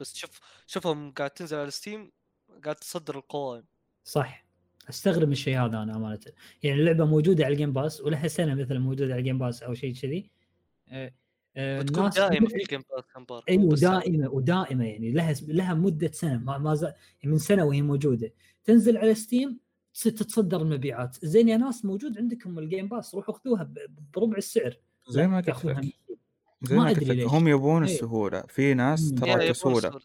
بس شوف شوفهم قاعد تنزل على ستيم قاعد تصدر القوائم. صح. أستغرب الشيء هذا أنا امانه يعني اللعبة موجودة على ال Game Pass ولها سنة مثلا موجودة على ال Game Pass أو شيء كذي. أه أه دائمة في ال Game Pass أيوه دائمه ودائمة يعني لها لها مدة سنة ما, ما زال من سنة وهي موجودة. تنزل على ستيم تتصدر المبيعات. زين يا ناس موجود عندكم ال Game Pass روحوا خذوها بربع السعر. زي ما قلت لك زي ما, أدري ليش. هم يبون إيه. السهولة. في ناس ترى كسولة.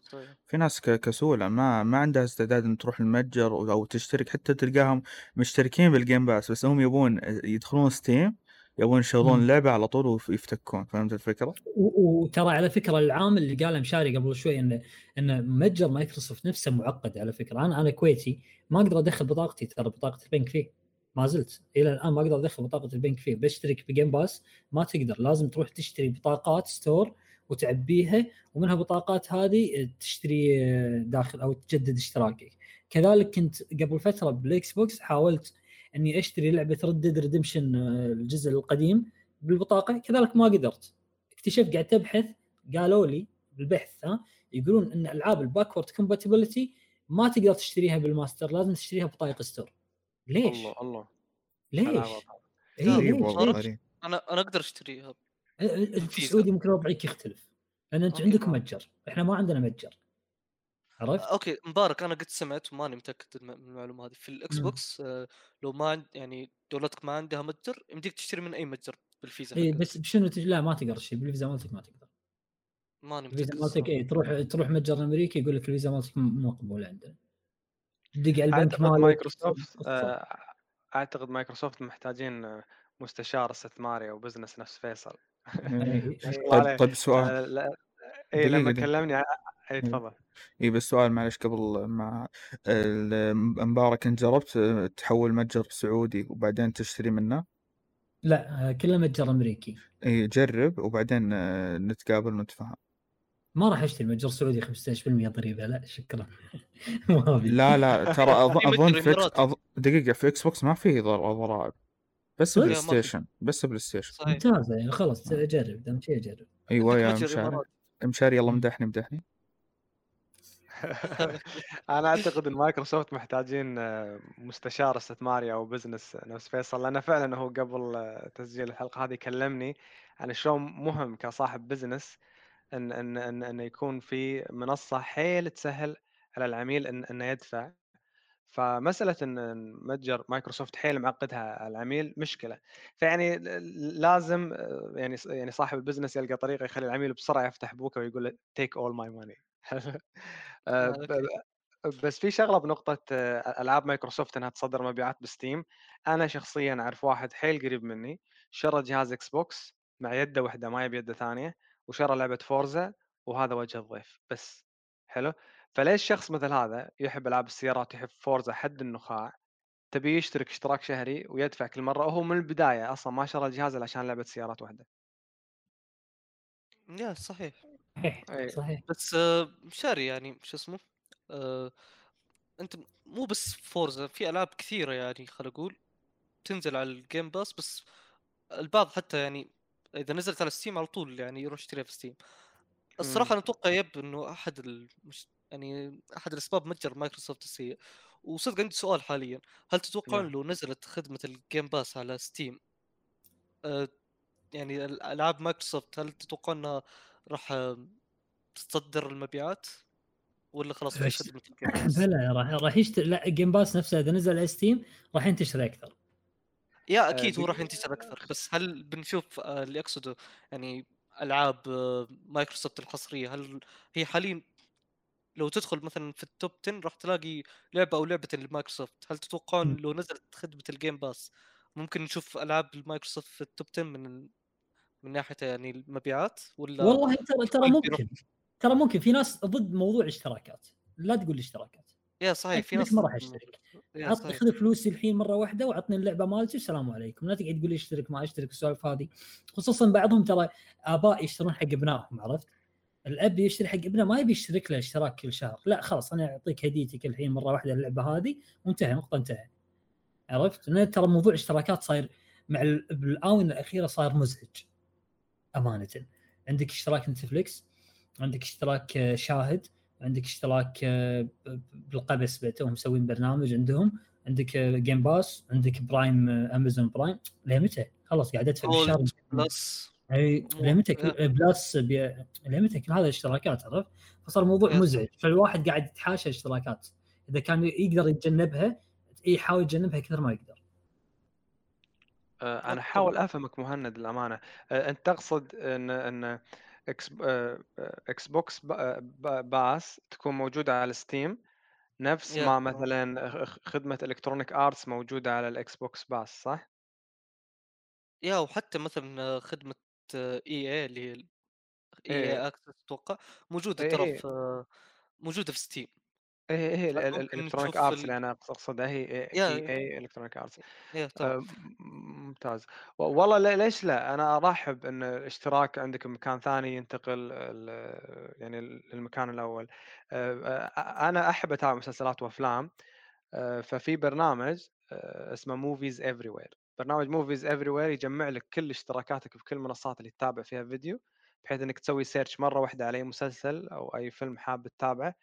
في ناس كسولة. ما ما عندها استعداد إن تروح المتجر أو تشترك. حتى تلقاهم مشتركين بال Game Pass بس هم يبون يدخلون ستيم. يبون يشغلون اللعبة على طول ويفتكون فهمت الفكرة؟ وترى على فكرة العامل اللي قاله مشاري قبل شوي انه إن متجر مايكروسوفت نفسه معقد على فكرة. أنا أنا كويتي ما أقدر أدخل بطاقتي ترى بطاقة البنك فيه. ما زلت. إلى الآن ما أقدر أدخل بطاقة البنك فيه. بشترك ب Game Pass ما تقدر. لازم تروح تشتري بطاقات store وتعبيها ومنها بطاقات هذه تشتري داخل أو تجدد اشتراكك. كذلك كنت قبل فترة بال Xbox حاولت اني اشتري لعبة Red Dead Redemption الجزء القديم بالبطاقة. كذلك ما قدرت. اكتشفت قاعد تبحث قالوا لي بالبحث ها يقولون إن ألعاب ال backward compatibility ما تقدر تشتريها بالماستر لازم تشتريها بطايق store. ليش؟ الله الله. ليش؟ والله. أنا أنا أقدر أشتريها. انت سعودي ممكن وضعك يختلف لأن أنت عندك متجر. إحنا ما عندنا متجر. عرفت؟ okay مبارك أنا قد سمعت وماني متأكد من المعلومة هذه. في ال Xbox آه لو ما عند يعني دولتك ما عندها متجر يمديك تشتري من أي متجر بالفيزا اي بس بشنو تج... لا ما تقدر تشتري بالفيزا مالتك ما تقدر. ماني متأكد الفيزا مالتك اي تروح تروح متجر أمريكي يقول لك الفيزا مالتك مو مقبوله عندنا. دق على البنك مالك مايكروسوفت آه أعتقد مايكروسوفت محتاجين آه، مستشار استثماري أو business نفس فيصل. إيه. <laughs> طيب طيب سؤال. آه، اي لما كلمني اي تفضل. اي بس سؤال معلش قبل ما مبارك انت جربت آه، تحول متجر سعودي وبعدين تشتري منه؟ لا كله متجر أمريكي. اي جرب وبعدين نتقابل ونتفاهم. ما راح أشتري متجر سعودي 15% ضريبه لا شكرا. <laughs> لا لا ترى <laughs> أظن في أظ... دقيقة في Xbox ما في ضرائب. بس PlayStation بس PlayStation ممتازة يعني خلاص اجرب دام شيء اجرب أيوه يا مشاري. مشاري يلا مدحني مدحني. <laughs> أنا أعتقد إن مايكروسوفت محتاجين آه، مستشار استثماري أو business نفس فيصل لأنه فعلا هو قبل آه، تسجيل الحلقة هذه كلمني عن شلون مهم كصاحب business إن إن إن انه يكون في منصة حيل تسهل على العميل إن إنه يدفع. فمسألة إن متجر مايكروسوفت حيل معقدها العميل مشكلة. فيعني لازم يعني يعني صاحب ال business يلقى طريقة يخلي العميل بسرعة يفتح بوكه ويقول له take all my money بس في شغلة بنقطة ألعاب مايكروسوفت إنها تصدر مبيعات بستيم. أنا شخصيا أعرف واحد حيل قريب مني شرى جهاز Xbox مع يده واحدة ما يبي يده ثانية وشرى لعبة فورزا وهذا وجه الضيف. بس حلو. فليش شخص مثل هذا يحب ألعاب السيارات يحب فورزا حد النخاع تبي يشترك اشتراك شهري ويدفع كل مرة؟ وهو من البداية أصلا ما شرى الجهاز عشان لعبة سيارات واحدة. يا صحيح. صحيح صحيح. بس شاري يعني شو اسمه آه أنت مو بس Forza في ألعاب كثيرة يعني خل أقول تنزل على ال Game Pass بس البعض حتى يعني إذا نزلت على Steam على طول يعني يروح يشتريها في Steam الصراحة أنا أتوقع yep إنه أحد المش... يعني أحد الأسباب متجر مايكروسوفت السيء. وصدق عندي سؤال حاليا هل تتوقعون. لو نزلت خدمة ال Game Pass على Steam أه يعني ألعاب مايكروسوفت هل تتوقعون إنها راح تصدر المبيعات؟ ولا خلاص؟ <coughs> بلا راح راح يشتري لا ال Game Pass نفسه إذا نزل على Steam راح ينتشر أكثر. yeah أكيد هو راح ينتشر أكثر بس هل بنشوف آه، اللي أقصده يعني ألعاب آه، مايكروسوفت الحصريه هل هي حاليا لو تدخل مثلا في ال top 10 راح تلاقي لعبة أو لعبتين لمايكروسوفت؟ هل تتوقعون لو نزلت خدمة ال Game Pass ممكن نشوف ألعاب مايكروسوفت في ال top 10 من من ناحية يعني المبيعات ولا والله ترى ترى ممكن. ترى ممكن. في ناس ضد موضوع الاشتراكات. لا تقول اشتراكات. يا صحيح في ناس ما راح أشترك. عطني خذ فلوسي الحين مرة واحدة وعطني اللعبة مالتي والسلام عليكم. لا تقعد تقول لي اشترك ما أشترك السوالف هذه. خصوصا بعضهم ترى آباء يشترون حق ابنائهم عرفت؟ الأب يشتري حق ابنه ما يبي يشترك له اشتراك كل شهر. لا خلاص أنا أعطيك هديتك الحين مرة واحدة اللعبة هذه. وانتهى نقطة انتهى. عرفت؟ ترى موضوع اشتراكات صاير مع بالآونة الأخيرة صار مزعج. أمانة عندك اشتراك نتفلكس عندك اشتراك آه، شاهد عندك اشتراك آه، بالقبس توهم مسوين برنامج عندهم عندك Game آه، Pass عندك Prime امازون Prime لمتى؟ خلاص قاعد أدفع بالشهر Plus أي لمتى Plus. لمتى كل هذه الاشتراكات عرفت؟ فصار الموضوع مزعج فالواحد قاعد يتحاشى اشتراكات إذا كان يقدر يتجنبها يحاول يتجنبها كثر ما يقدر. أنا احاول أفهمك مهند للأمانة. أنت تقصد إن إن إكس آه، آه، Xbox Pass تكون موجودة على Steam نفس ما مثلا خدمة Electronic Arts موجودة على ال Xbox Pass صح؟ yeah وحتى مثلا خدمة EA اللي هي EA Access أتوقع موجودة إيه، ترى إيه. في موجودة في Steam إيه هي ال Electronic Arts اللي أنا اقصدها هي EA Electronic Arts. ممتاز. والله ليش لا؟ أنا أرحب إن الاشتراك عندك بمكان ثاني ينتقل يعني للمكان الأول. أنا أحب أتابع مسلسلات وأفلام. ففي برنامج اسمه Movies Everywhere برنامج Movies Everywhere يجمع لك كل اشتراكاتك في كل المنصات اللي تتابع فيها فيديو بحيث إنك تسوي search مرة واحدة على أي مسلسل أو أي فيلم حاب تتابعه.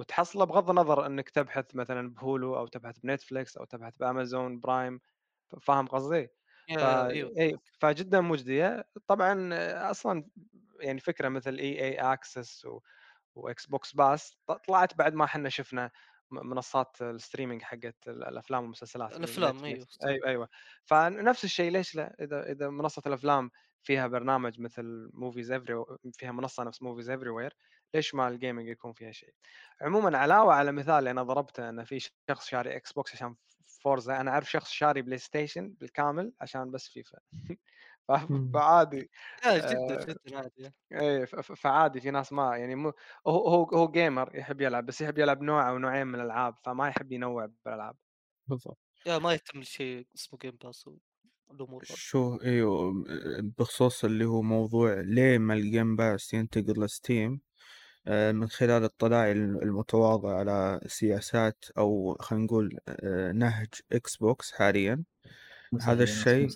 وتحصله بغض النظر إنك تبحث مثلا ب Hulu أو تبحث بنتفلكس أو تبحث بأمازون Prime فاهم قصدي؟ ف... أيوه. أي فجدا مجدية. طبعا أصلا يعني فكرة مثل EA Access و... و Xbox Pass طلعت بعد ما إحنا شفنا منصات ال streaming حقت الأفلام والمسلسلات الأفلام أيوه أيوه أيوه. فنفس الشيء ليش لا؟ إذا إذا منصة الأفلام فيها برنامج مثل Movies Every فيها منصة نفس Movies Everywhere ليش ما ال gaming يكون فيها شيء؟ عموما علاوة على مثال اللي أنا ضربته انه في شخص شاري إكس بوكس عشان Forza أنا أعرف شخص شاري بلاي ستيشن بالكامل عشان بس فيفا. <laughs> فعادي جدا جدا عادي إيه فعادي في ناس ما يعني مو هو هو هو gamer يحب يلعب بس يحب يلعب نوع أو نوعين من الألعاب فما يحب ينوع بالألعاب. بالضبط. يا ما يهتم شيء اسمه جيم باس الأمور شو إيوه بخصوص اللي هو موضوع ليه ما الجيم باس ينتقل لستيم من خلال اطلاعي المتواضع على سياسات أو خلينا نقول آه، نهج إكس بوكس حاليا هذا الشيء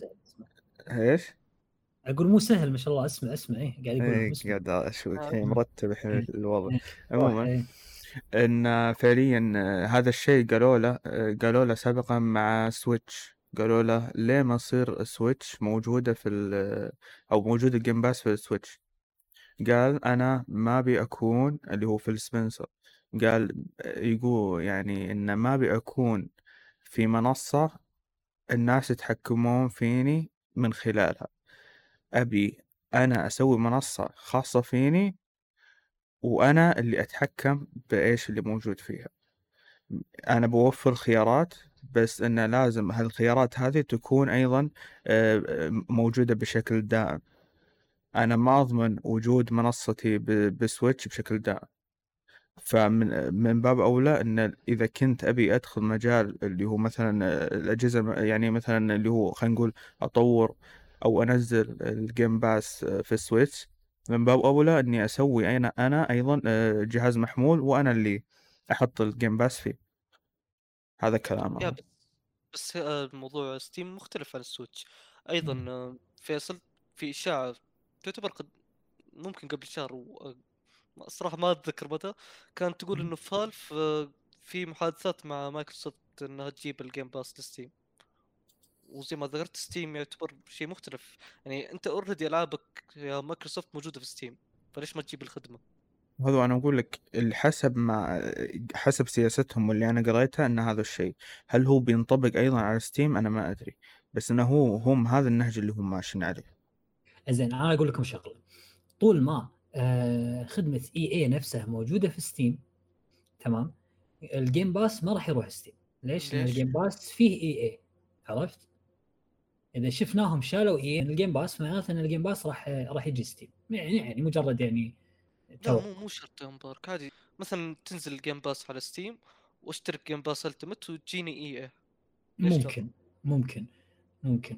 إيش؟ أقول مو سهل ما شاء الله اسمع اسمع إيه قاعد يقول إيه قاعد أشوف آه. مرتب الحين الوضع إيه. عموما إيه. إن فعليا هذا الشيء قالوا له قالوا له سابقا مع Switch قالوا له ليه ما تصير Switch موجودة في ال أو موجود ال Game Pass في ال Switch قال أنا ما أبي أكون اللي هو فيل سبنسر قال يقول يعني إن ما أبي أكون في منصة الناس يتحكمون فيني من خلالها. أبي أنا أسوي منصة خاصة فيني وأنا اللي أتحكم بإيش اللي موجود فيها. أنا بوفر خيارات بس انه لازم هالخيارات هذه تكون أيضا آه، موجودة بشكل دائم. أنا ما أضمن وجود منصتي بسويتش بشكل دائم. فمن من باب أولى إن إذا كنت أبي أدخل مجال اللي هو مثلا الأجهزة يعني مثلا اللي هو خلينا نقول أطور أو أنزل ال Game Pass في ال Switch من باب أولى إني أسوي أنا أنا أيضا آه، جهاز محمول وأنا اللي أحط ال Game Pass فيه. هذا كلامه يا بس آه، موضوع Steam مختلف عن ال Switch. أيضا آه، فيصل في اشاعه تعتبر قد ممكن قبل شهر و... الصراحه ما أتذكر متى كانت تقول إنه Valve في محادثات مع مايكروسوفت إنها تجيب ال Game Pass ل Steam. وزي ما ذكرت Steam يعتبر شيء مختلف. يعني أنت already ألعابك يا مايكروسوفت موجودة في Steam فليش ما تجيب الخدمة؟ هذا أنا أقول لك حسب ما حسب سياستهم واللي أنا قريتها إن هذا الشيء. هل هو بينطبق أيضا على Steam؟ أنا ما أدري. بس إنه هو هم هذا النهج اللي هم ماشيين عليه. زين أنا أقول لكم شغلة. طول ما آه خدمة EA نفسها موجودة في Steam تمام؟ ال Game Pass ما راح يروح Steam ليش؟ لأن ال Game Pass فيه EA عرفت؟ إذا شفناهم شالوا إي ال Game Pass معناته إن ال Game Pass راح راح يجي Steam يعني يعني مجرد يعني لا مو مو شرط امبارك عادي. مثلا تنزل ال Game Pass على Steam واشترك Game Pass Ultimate وتجيني EA ممكن ممكن ممكن.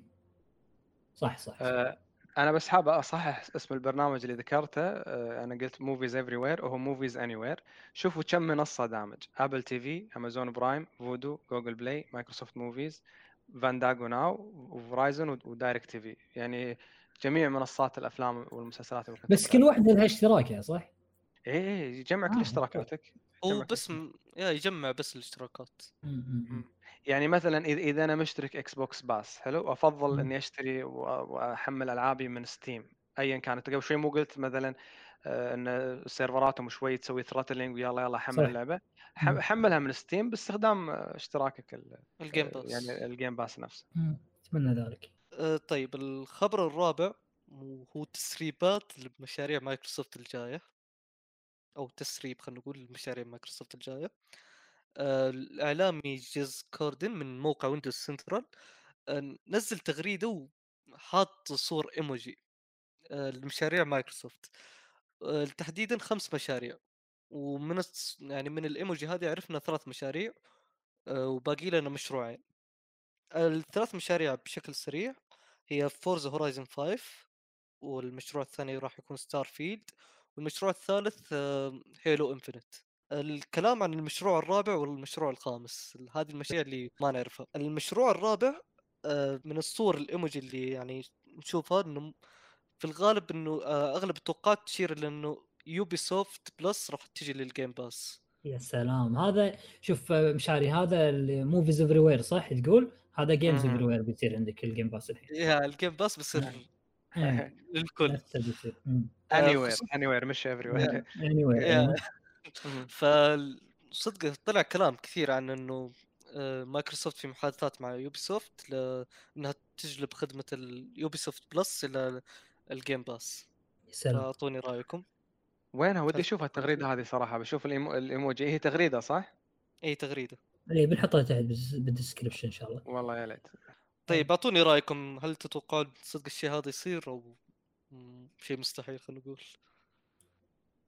صح صح, صح. آه أنا بس حاب أصحح اسم البرنامج اللي ذكرته آه أنا قلت Movies Everywhere وهو Movies Anywhere شوفوا كم منصة دامج. Apple TV Amazon Prime Vudu Google Play Microsoft Movies Fandango Now و Verizon و DirecTV يعني جميع منصات الأفلام والمسلسلات بس كل واحدة لها اشتراكها صح؟ إيه, إيه، يجمع كل آه. اشتراكاتك هو بس م... يا يجمع بس الاشتراكات. يعني مثلا إذا أنا مشترك Xbox بس حلو افضل إني أشتري وأحمل ألعابي من Steam ايا كانت. قبل شوي مو قلت مثلا آه، إن سيرفراتهم شوي تسوي throttling ويلا يلا حمل. اللعبة. حملها من Steam باستخدام اشتراكك ال Game Pass يعني ال Game Pass نفسه. أتمنى ذلك. أه طيب الخبر الرابع هو تسريبات لمشاريع مايكروسوفت الجاية أو تسريب خلينا نقول مشاريع مايكروسوفت الجاية. آه، الاعلامي Jez Corden من موقع Windows Central آه، نزل تغريدة وحاط صور إيموجي آه، لمشاريع مايكروسوفت تحديدا خمس مشاريع. ومن يعني من الإيموجي هذه عرفنا ثلاث مشاريع وباقي لنا مشروعين. الثلاث مشاريع بشكل سريع هي Forza Horizon 5 والمشروع الثاني راح يكون Starfield والمشروع الثالث Halo Infinite الكلام عن المشروع الرابع والمشروع الخامس هذه المشاريع اللي ما نعرفها. المشروع الرابع آه، من الصور الايموجي اللي يعني نشوفها إنه في الغالب إنه آه، أغلب التوقعات تشير إلى إنه Ubisoft Plus راح تجي لل Game Pass يا سلام. هذا شوف آه، مشاري هذا ال Movies Everywhere صح؟ تقول؟ هذا games everywhere بيصير عندك ال Game Pass الحين. يا ال Game Pass بيصير <laughs> للكل. اني وير اني وير مش افري وير اني وير فصدق طلع كلام كثير عن إنه آه، مايكروسوفت في محادثات مع Ubisoft لانها تجلب خدمة ال Ubisoft Plus إلى ال Game Pass سلام. اعطوني رأيكم. وينها؟ ودي أشوف التغريدة هذه صراحة بشوف الإيموجي. هي تغريدة صح؟ اي تغريدة. اي بنحطها تحت بال description إن شاء الله. والله يا ليت. طيب. أعطوني رأيكم. هل تتوقعون صدق الشيء هذا يصير أو شيء مستحيل خلينا نقول؟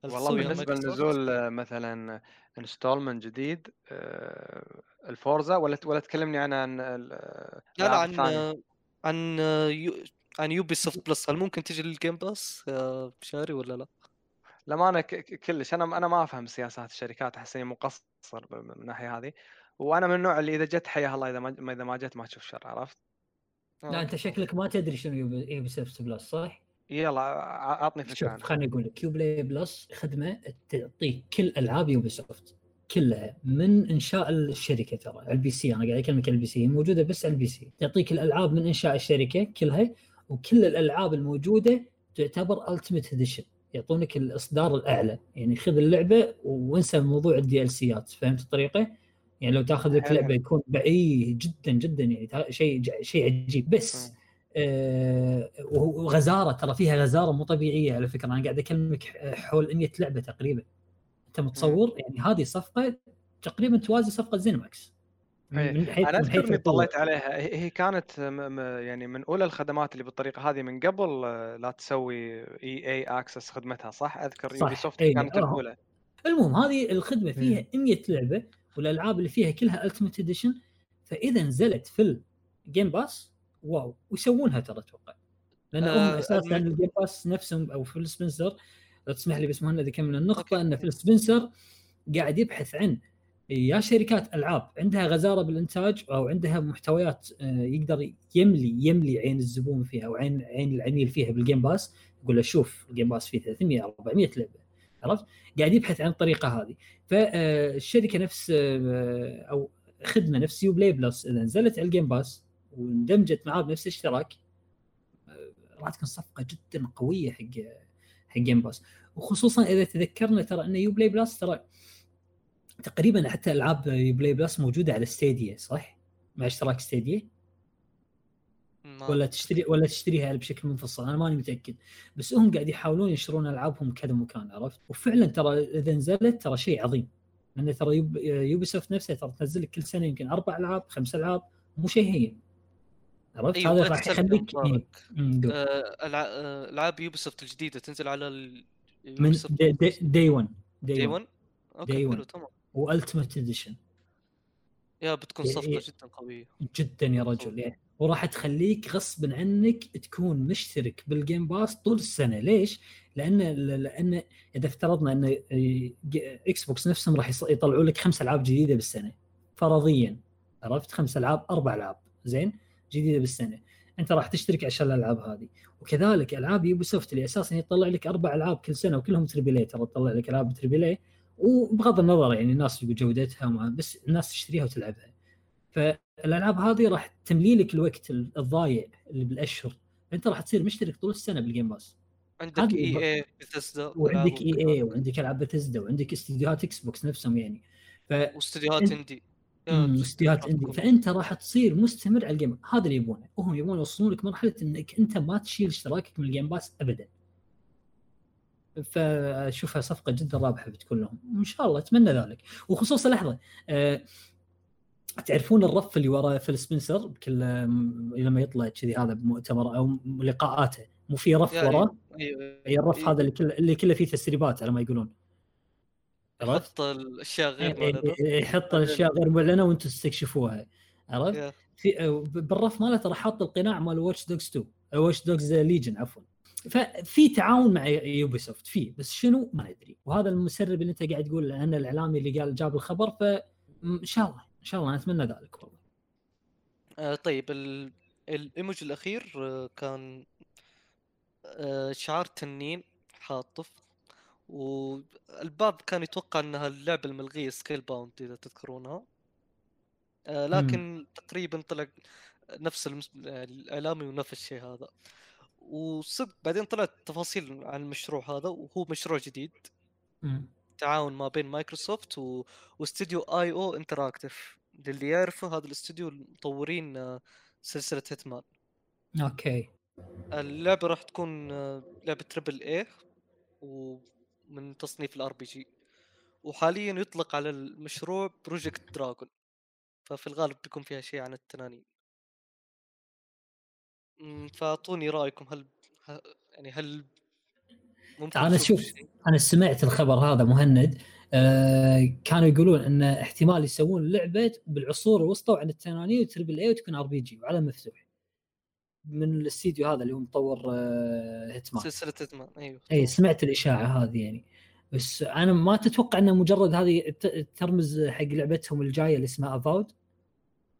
والله بالنسبة لنزول مثلا installment جديد آه، ال Forza ولا ولا تكلمني عن عن لا لا عن عن يو عن Ubisoft Plus هل ممكن تجي لل Game Pass يا مشاري ولا لا؟ لا ما أنا كلش أنا أنا ما أفهم سياسات الشركات أحس إني مقصر من الناحية هذه وأنا من النوع اللي إذا جت حياها الله إذا ما إذا ما جت ما تشوف شر عرفت؟ لا أنت شكلك ما تدري شنو Ubisoft Plus صح؟ يلا أعطني فكرة شوف خليني أقول لك Uplay Plus خدمة تعطيك كل ألعاب Ubisoft كلها من إنشاء الشركة ترى على ال PC. أنا قاعد أكلمك على ال PC موجودة بس على ال PC. تعطيك الالعاب من إنشاء الشركة كلها وكل الألعاب الموجودة تعتبر ultimate edition يعطونك الإصدار الأعلى. يعني خذ اللعبة وانسى موضوع ال DLC ات فهمت الطريقة؟ يعني لو تاخذ لك لعبة يكون بعيد جدا جدا يعني شيء شيء عجيب. بس وغزاره ترى فيها غزارة مو طبيعية على فكرة. أنا قاعد أكلمك حول 100 لعبة تقريبا. أنت متصور؟ يعني هذه صفقة تقريبا توازي صفقة ZeniMax من حيث أنا أذكر إني طلعت عليها. هي كانت يعني من أولى الخدمات اللي بالطريقة هذه من قبل آه، لا تسوي EA Access خدمتها صح؟ أذكر Ubisoft أيه. كانت الأولى. المهم هذه الخدمة فيها 100 لعبة والألعاب اللي فيها كلها ultimate edition فإذا نزلت في ال Game Pass wow ويسوونها ترى أتوقع. لأن آه هم أساسا ال Game Pass نفسهم أو Phil Spencer لو تسمح لي بس مهند اكمل النقطة إن Phil Spencer قاعد يبحث عن يا شركات ألعاب عندها غزارة بالإنتاج أو عندها محتويات آه، يقدر يملي يملي عين الزبون فيها أو عين عين العميل فيها بال Game Pass يقول له شوف ال Game Pass فيه 300 400 لعبة. عرفت؟ قاعد يبحث عن الطريقة هذه. فالشركه نفس آه، أو خدمة نفس Uplay Plus إذا نزلت على ال Game Pass واندمجت معاه بنفس الاشتراك. راح تكون صفقة جدا قوية حق حق Game Pass وخصوصا إذا تذكرنا ترى إن Uplay Plus ترى تقريبا حتى ألعاب Uplay Plus موجودة على Stadia صح؟ مع اشتراك Stadia ولا تشتري ولا تشتريها بشكل منفصل أنا ماني متأكد. بس هم قاعد يحاولون ينشرون ألعابهم كذا مكان عرفت؟ وفعلا ترى إذا نزلت ترى شيء عظيم. لأن ترى Ubisoft نفسها ترى تنزل كل سنة يمكن أربع ألعاب خمس ألعاب مو شيء هين. عرفت؟ أيوة هذا راح يخليك إيه. آه، آه، العاب Ubisoft الجديدة تنزل على ال... من day 1 day 1 okay حلو تمام. و ultimate edition يا بتكون صفقة جدا قوية. جدا يا رجل يعني. وراح تخليك غصبا عنك تكون مشترك بال Game Pass طول السنة. ليش؟ لأن لأن إذا افترضنا إن Xbox نفسهم راح يطلعوا لك خمس ألعاب جديدة بالسنة فرضيا عرفت؟ خمس ألعاب أربع ألعاب زين؟ جديدة بالسنة. أنت راح تشترك عشان الألعاب هذه. وكذلك ألعاب Ubisoft اللي أساسا يطلع لك أربع ألعاب كل سنة وكلهم triple A ترى تطلع لك ألعاب triple A وبغض النظر يعني الناس جودتها بس الناس تشتريها وتلعبها. فالألعاب هذه راح تملي لك الوقت الضايع اللي بالأشهر. أنت راح تصير مشترك طول السنة بال Game Pass عندك EA بثزدا وعندك EA وعندك ألعاب بثزدا وعندك استديوهات Xbox نفسهم يعني. ف واستديوهات indie استديوهات indie فأنت راح تصير مستمر على ال game. هذا اللي يبونه. وهم يبون يوصلون لك مرحلة إنك أنت ما تشيل اشتراكك من ال Game Pass ابدا. فأشوفها صفقة جدا رابحة بتكون لهم. وإن شاء الله أتمنى ذلك. وخصوصا لحظه أه تعرفون الرف اللي ورا فيل سبنسر؟ بكل لما يطلع كذي هذا بمؤتمر أو لقاءاته. مو في رف يعني وراه؟ أيوه أي الرف أيوة. هذا اللي كله اللي كله فيه تسريبات على ما يقولون. يحط الأشياء غير معلنه يحط الأشياء غير معلنه وأنتم تستكشفوها عرفت؟ في بالرف ماله ترى حاط القناع مال Watch Dogs 2 Watch Dogs Legion عفوا. ففي تعاون مع Ubisoft في بس شنو؟ ما ندري وهذا المسرب اللي أنت قاعد تقول أن الإعلامي اللي قال جاب الخبر فان شاء الله إن شاء الله نتمنى ذلك والله. آه طيب الايموجي الأخير آه كان آه شعار تنين حاطف والبعض كان يتوقع إنها اللعبة الملغية Scalebound إذا تذكرونها. آه لكن م. تقريبا طلع نفس المس... الإعلامي ونفس الشيء هذا. وصدق بعدين طلعت تفاصيل عن المشروع هذا وهو مشروع جديد. م. تعاون ما بين مايكروسوفت و... واستديو IO Interactive للي يعرفه هذا الاستوديو المطورين آه، سلسلة Hitman أوكي. اللعبة راح تكون آه، لعبة triple A ومن تصنيف ال RPG وحاليا يطلق على المشروع Project Dragon ففي الغالب بيكون فيها شيء عن التنانين. فأعطوني رأيكم. هل يعني هل ممكن أنا شوف أنا سمعت الخبر هذا مهند. آه كانوا يقولون إن احتمال يسوون لعبة بالعصور الوسطى وعن التنانين و triple A وتكون RPG وعلى مفتوح. من الاستديو هذا اللي هو مطور آه Hitman سلسلة Hitman أيوه. اي سمعت الإشاعة هذه يعني. بس أنا ما تتوقع إنه مجرد هذه ترمز حق لعبتهم الجاية اللي اسمها Avowed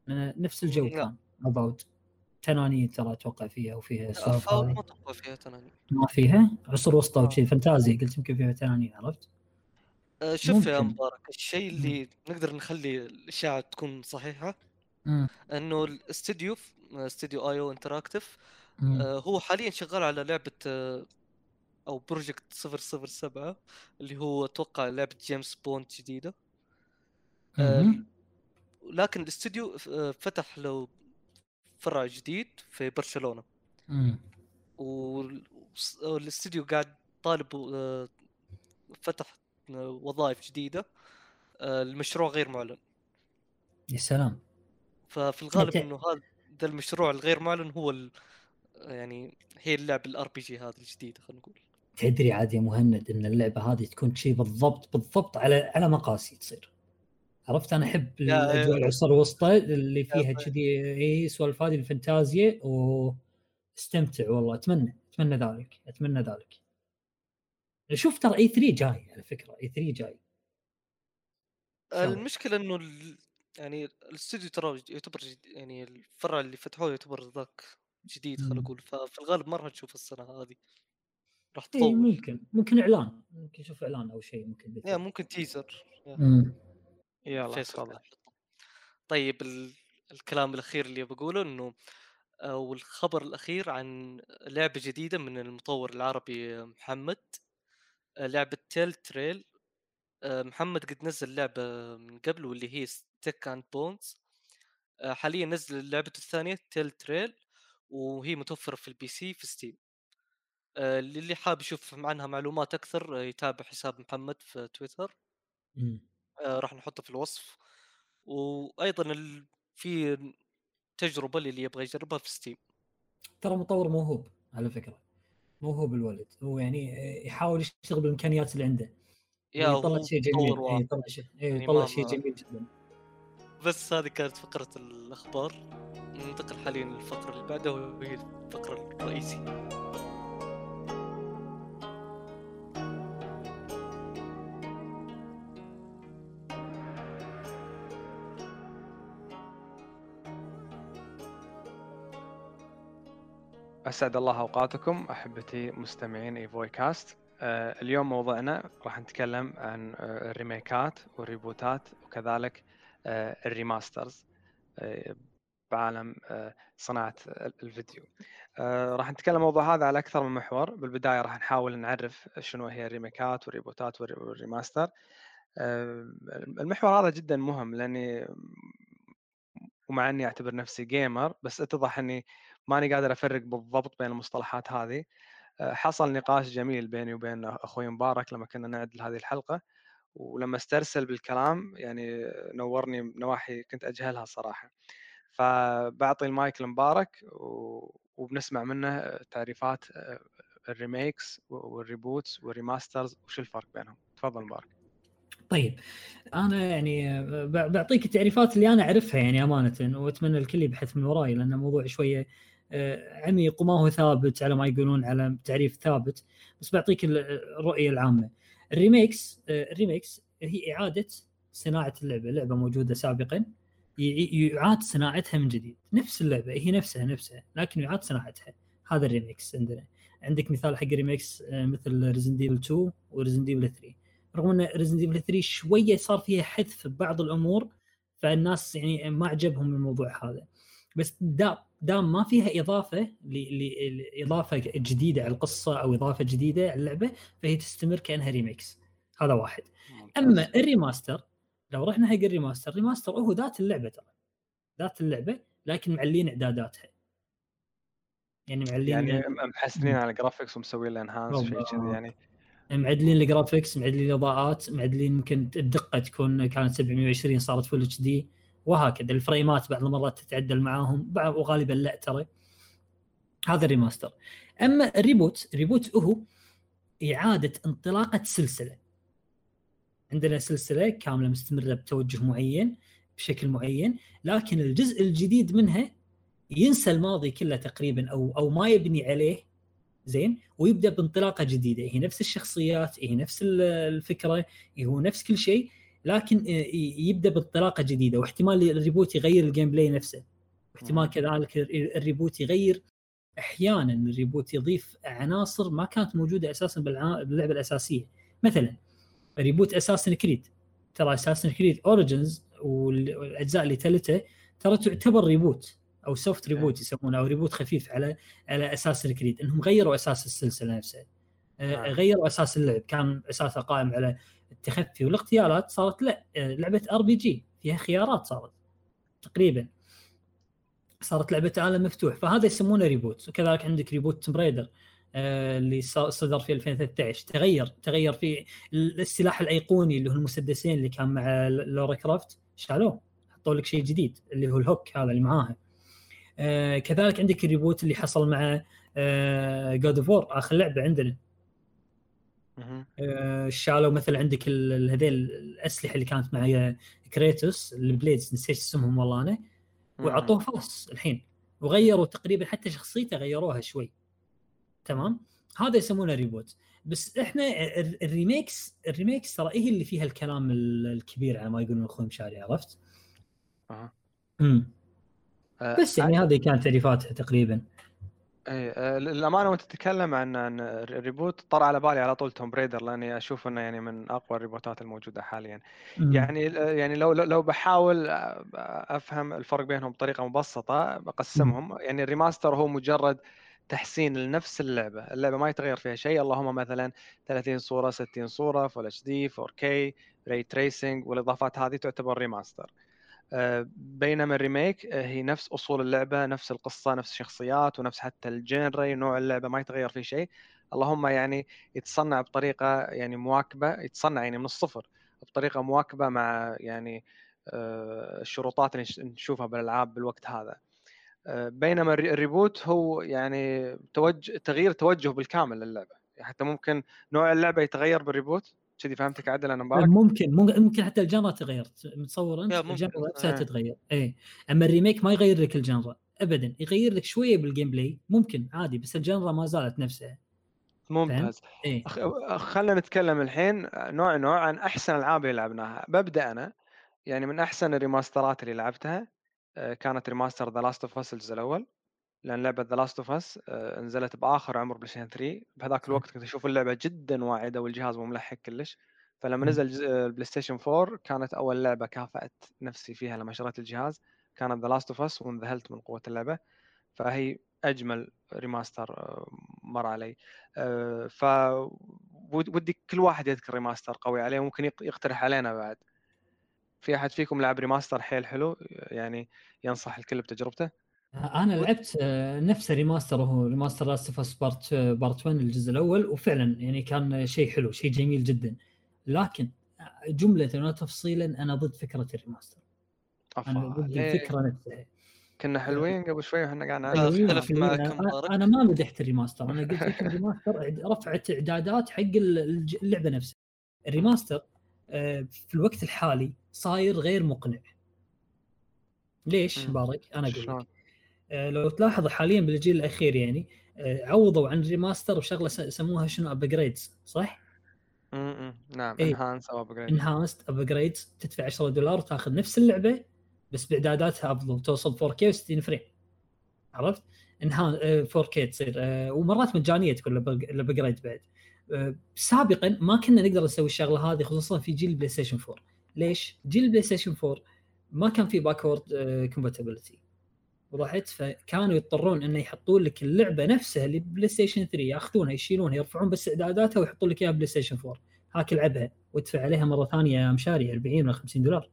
نفس الجو كان Avowed تنانين ترى أتوقع فيها وفيها سوالف ما أتوقع فيها تنانين. ما فيها؟ عصر وسطى وشي fantasy قلت يمكن فيها تنانين عرفت؟ أه شوف. يا مبارك الشيء اللي م. نقدر نخلي الإشاعة تكون صحيحة م. إنه الاستديو استديو IO Interactive هو حاليا شغال على لعبة آه أو Project 007 اللي هو أتوقع لعبة جيمس بوند جديدة. آه لكن الاستديو آه، فتح له فرع جديد في برشلونة. والاستديو قاعد طالب فتح وظائف جديدة المشروع غير معلن. يا سلام. ففي الغالب إنه هذا المشروع الغير معلن هو يعني هي اللعبه ال RPG هذه الجديدة خلينا نقول. تدري عاد يا مهند إن اللعبة هذه تكون شيء بالضبط بالضبط على على مقاسي تصير. عرفت؟ أنا أحب الأجواء العصر الوسطى اللي فيها كذي اي سوالف هذه الفانتازيا واستمتع والله. اتمنى أتمنى ذلك. أتمنى ذلك. شوف ترى اي 3 جاي على فكرة. اي 3 جاي. المشكلة إنه ال... يعني الاستوديو ترى يعتبر جد... يعني الفرع اللي فتحوه يعتبر ذاك جديد خلينا نقول. ففي الغالب ما راح نشوف السنة هذه. راح تطول. إيه ممكن. ممكن إعلان. ممكن نشوف إعلان أو شيء ممكن يا ممكن teaser يلا طيب ال... الكلام الأخير اللي بقوله إنه أو الخبر الأخير عن لعبة جديدة من المطور العربي محمد. لعبة تيل تريل محمد قد نزل لعبة من قبل واللي هي ستيك and بونز حاليا نزل لعبته الثانية تيل تريل وهي متوفرة في ال PC في Steam للي حاب يشوف عنها معلومات أكثر يتابع حساب محمد في تويتر. آه، راح نحطه في الوصف. وأيضا. في تجربة للي يبغى يجربها في Steam ترى مطور موهوب على فكرة. موهوب الولد. هو يعني يحاول يشتغل بالإمكانيات اللي عنده. يا يطلع شيء جميل. يطلع شيء يطلع شيء جميل جدا. بس هذه كانت فقرة الأخبار. ننتقل حاليا للفقرة اللي بعدها وهي الفقرة الرئيسية. أسعد الله أوقاتكم أحبتي مستمعين ايفوي cast آه اليوم موضوعنا راح نتكلم عن آه الريميكات والريبوتات وكذلك ال remasters آه بعالم آه صناعة الفيديو. آه راح نتكلم الموضوع هذا على أكثر من محور. بالبداية راح نحاول نعرف شنو هي الريميكات والريبوتات والريماستر. آه المحور هذا جدا مهم لأني ومع أني أعتبر نفسي gamer بس اتضح أني ماني قادر أفرق بالضبط بين المصطلحات هذه. آه، حصل نقاش جميل بيني وبين أخوي مبارك لما كنا نعد هذه الحلقة. ولما استرسل بالكلام يعني نورني نواحي كنت أجهلها صراحة. فبعطي المايك لمبارك وبنسمع منه تعريفات آه، ال remakes وال reboots وال remasters وش الفرق بينهم. تفضل مبارك. طيب أنا يعني بعطيك التعريفات اللي أنا أعرفها يعني أمانة وأتمنى الكل يبحث من وراي لأن الموضوع شوية آه، عميق وما هو ثابت على ما يقولون على تعريف ثابت بس بعطيك الرؤية العامة. ال remakes آه، ال remakes هي إعادة صناعة اللعبة لعبة موجودة سابقا يعاد صناعتها من جديد. نفس اللعبة هي نفسها نفسها لكن يعاد صناعتها. هذا ال remakes عندنا. عندك مثال حق ال remakes آه، مثل Resident Evil 2 و Resident Evil 3 رغم أن Resident Evil 3 شوية صار فيها حذف ببعض الأمور فالناس يعني ما عجبهم الموضوع هذا. بس دام دام ما فيها إضافة لاضافه جديدة على القصة أو إضافة جديدة على اللعبة فهي تستمر كأنها remakes هذا واحد. أما ال remaster لو رحنا حق ال remaster ال remaster هو ذات اللعبة ترى. ذات اللعبة لكن معلين إعداداتها. يعني معلين يعني محسنين على ال graphics ومسوين له enhance شيء كذي يعني. معدلين الجرافكس معدلين الإضاءات معدلين ممكن الدقه تكون كانت 720 صارت full HD وهكذا الفريمات بعض المرات تتعدل معاهم وغالبا لا ترى. هذا ال remaster. أما ال reboot ال reboot هو إعادة انطلاقة سلسلة. عندنا سلسلة كاملة مستمرة بتوجه معين بشكل معين لكن الجزء الجديد منها ينسى الماضي كله تقريبا أو أو ما يبني عليه. زين؟ ويبدأ بانطلاقة جديدة. هي نفس الشخصيات هي نفس الفكرة هو نفس كل شيء. لكن آه، يبدأ بانطلاقة جديدة واحتمال ال reboot يغير ال gameplay نفسه واحتمال كذلك ال reboot يغير أحيانا ال reboot يضيف عناصر ما كانت موجودة أساسا باللعبة الأساسية. مثلا reboot Assassin's Creed ترى Assassin's Creed Origins والأجزاء اللي تلته ترى تعتبر reboot أو soft reboot يسمونه أو reboot خفيف على Assassin's Creed إنهم غيروا أساس السلسلة نفسها. آه، نعم. غيروا أساس اللعب. كان اساسها قائم على التخفي والاغتيالات صارت لا آه، لعبة RPG فيها خيارات صارت تقريبا. صارت لعبة عالم مفتوح فهذا يسمونه reboot وكذلك عندك reboot Tomb Raider آه، اللي صدر في 2013 تغير تغير في السلاح الأيقوني اللي هو المسدسين اللي كان مع Lara Croft شالوه. حطوا لك شيء جديد اللي هو ال hook هذا اللي معاها. آه كذلك عندك ال reboot اللي حصل مع God of War آخر لعبة عندنا. شالوا مثلا عندك هذيل الأسلحة اللي كانت مع Kratos ال blades نسيت اسمهم والله أنا وعطوه فاس الحين. وغيروا تقريبا حتى شخصيته غيروها شوي. تمام؟ هذا يسمونه reboot. بس إحنا ال remakes ال remakes ترى هي اللي فيها الكلام الكبير على ما يقولون أخوي مشاري عرفت؟ أها. امم بس يعني هذه كانت تعريفاتها تقريبا. إيه للأمانة وأنت تتكلم عن عن ال reboot طر على بالي على طول Tomb Raider لأني أشوف إنه يعني من أقوى الريبوتات الموجودة حاليا. يعني يعني لو لو بحاول أفهم الفرق بينهم بطريقة مبسطة بقسمهم. يعني ال remaster هو مجرد تحسين لنفس اللعبة، اللعبة ما يتغير فيها شيء اللهم مثلا 30 صورة 60 صورة full HD 4K ray tracing والإضافات هذه تعتبر remaster. آه، بينما ال remake آه، هي نفس أصول اللعبة نفس القصة نفس الشخصيات ونفس حتى ال genre نوع اللعبة ما يتغير فيه شيء. اللهم يعني يتصنع بطريقة يعني مواكبة يتصنع يعني من الصفر بطريقة مواكبة مع يعني آه، الشروطات اللي نشوفها بالألعاب بالوقت هذا. بينما ال reboot هو يعني توجه تغيير توجه بالكامل للعبة. يعني حتى ممكن نوع اللعبة يتغير بال reboot؟ كذي فهمتك عدل أنا مبارك؟ ممكن ممكن حتى ال genre تغير. متصور أنت؟ ال genre نفسها آه. تتغير اي أما ال remake ما يغير لك ال genre ابدا. يغير لك شوية بال gameplay ممكن عادي بس ال genre ما زالت نفسها. ممتاز. إيه؟ خلينا نتكلم الحين نوع نوع عن أحسن الالعاب اللي لعبناها. ببدأ أنا. يعني من أحسن الريماسترات اللي لعبتها آه، كانت remaster The Last of Us الجزء الأول. لأن لعبة The Last of Us نزلت بآخر عمر بلاي ستيشن 3 بهذاك الوقت كنت أشوف اللعبة جدا واعدة والجهاز مو ملحق كلش. فلما نزل البلاي ستيشن 4 كانت أول لعبة كافأت نفسي فيها لما شريت الجهاز. كانت The Last of Us وانذهلت من قوة اللعبة. فهي أجمل remaster آه، مر علي. آه، ف ودي كل واحد يذكر remaster قوي عليه ممكن يقترح علينا بعد. في أحد فيكم لعب remaster حيل حلو؟ يعني ينصح الكل بتجربته؟ أنا لعبت آه، نفس remaster وهو remaster Last of part part 1 الجزء الأول وفعلا يعني كان شيء حلو شيء جميل جدا. لكن جملة وتفصيلا أنا ضد فكرة ال remaster. أنا ضد الفكرة نفسها. كنا حلوين قبل شوي وإحنا قاعد اختلف معك أنا ما مدحت ال remaster. أنا قلت لك ال <laughs> remaster رفعت اعدادات حق اللعبة نفسها. ال remaster آه، في الوقت الحالي صاير غير مقنع. ليش؟ بارك أنا أقول لك. آه، لو تلاحظ حاليا بالجيل الأخير يعني آه، عوضوا عن remaster وشغلة سموها شنو؟ upgrades صح؟ امم نعم enhance أو upgrade enhanced upgrades تدفع 10 دولار وتاخذ نفس اللعبة بس بإعداداتها أفضل. توصل 4K و60 frame عرفت؟ انها 4K تصير. آه، ومرات مجانية تكون ال upgrade بعد. آه، سابقا ما كنا نقدر نسوي الشغلة هذه خصوصا في جيل البلاي ستيشن 4 ليش؟ جيل البلاي ستيشن 4 ما كان في backward compatibility وضحت فكانوا يضطرون إنه يحطون لك اللعبة نفسها اللي بلاي ستيشن 3 ياخذونها يشيلونها يرفعون بس إعداداتها ويحطون لك إياها بلاي ستيشن 4 هاك العبها وادفع عليها مرة ثانية مشاري 40 ولا 50 دولار.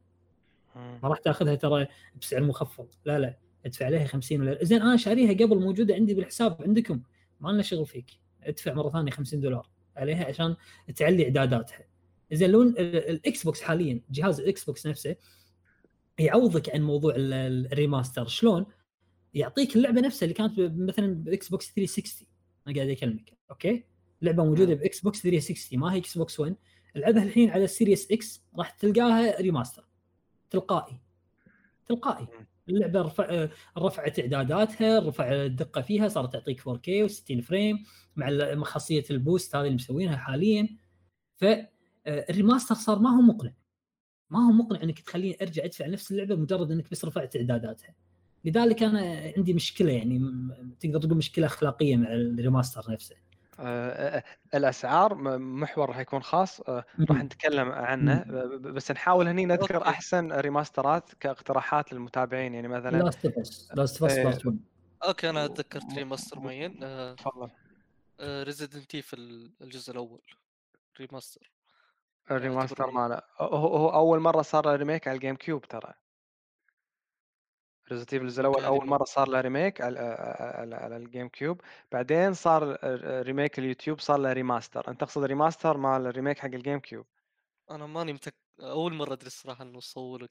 ما راح تاخذها ترى بسعر مخفض. لا لا ادفع عليها 50 ولا زين أنا شاريها قبل موجودة عندي بالحساب عندكم. ما لنا شغل فيك. ادفع مرة ثانية 50 دولار عليها عشان تعلي إعداداتها. زين لون الـ Xbox حاليا جهاز الـ Xbox نفسه يعوضك عن موضوع الـ remaster. شلون؟ يعطيك اللعبة نفسها اللي كانت مثلا بـ Xbox 360 أنا قاعد أكلمك. okay؟ لعبة موجودة بـ Xbox 360 ما هي Xbox 1 العبها الحين على الـ Series X راح تلقاها remaster تلقائي. تلقائي. اللعبة رفع رفعت اعداداتها رفع الدقة فيها صارت تعطيك 4K و60 frame مع خاصية الـ boost هذه اللي مسوينها حاليا. فالـ remaster صار ما هو مقنع. ما هو مقنع إنك تخليني أرجع أدفع نفس اللعبة مجرد إنك بس رفعت اعداداتها لذلك أنا عندي مشكلة يعني تقدر تقول مشكلة أخلاقية مع الـ remaster نفسه. آه، الأسعار محور راح يكون خاص آه، راح نتكلم عنه. بس نحاول هني نذكر. أحسن remaster ات كاقتراحات للمتابعين. يعني مثلا Last of Us Last of Us okay أنا تذكرت remaster معين. آه، تفضل. Resident Evil الجزء الأول remaster. الـ remaster ماله. هو, هو أول مرة صار remake على الـ GameCube ترى. Resident Evil الأول أول مرة صار له remake على, على, على الـ GameCube بعدين صار remake اليوتيوب صار له remaster أنت تقصد remaster مال الـ remake حق الـ GameCube أنا ماني متك أول مرة أدري الصراحة إنه صور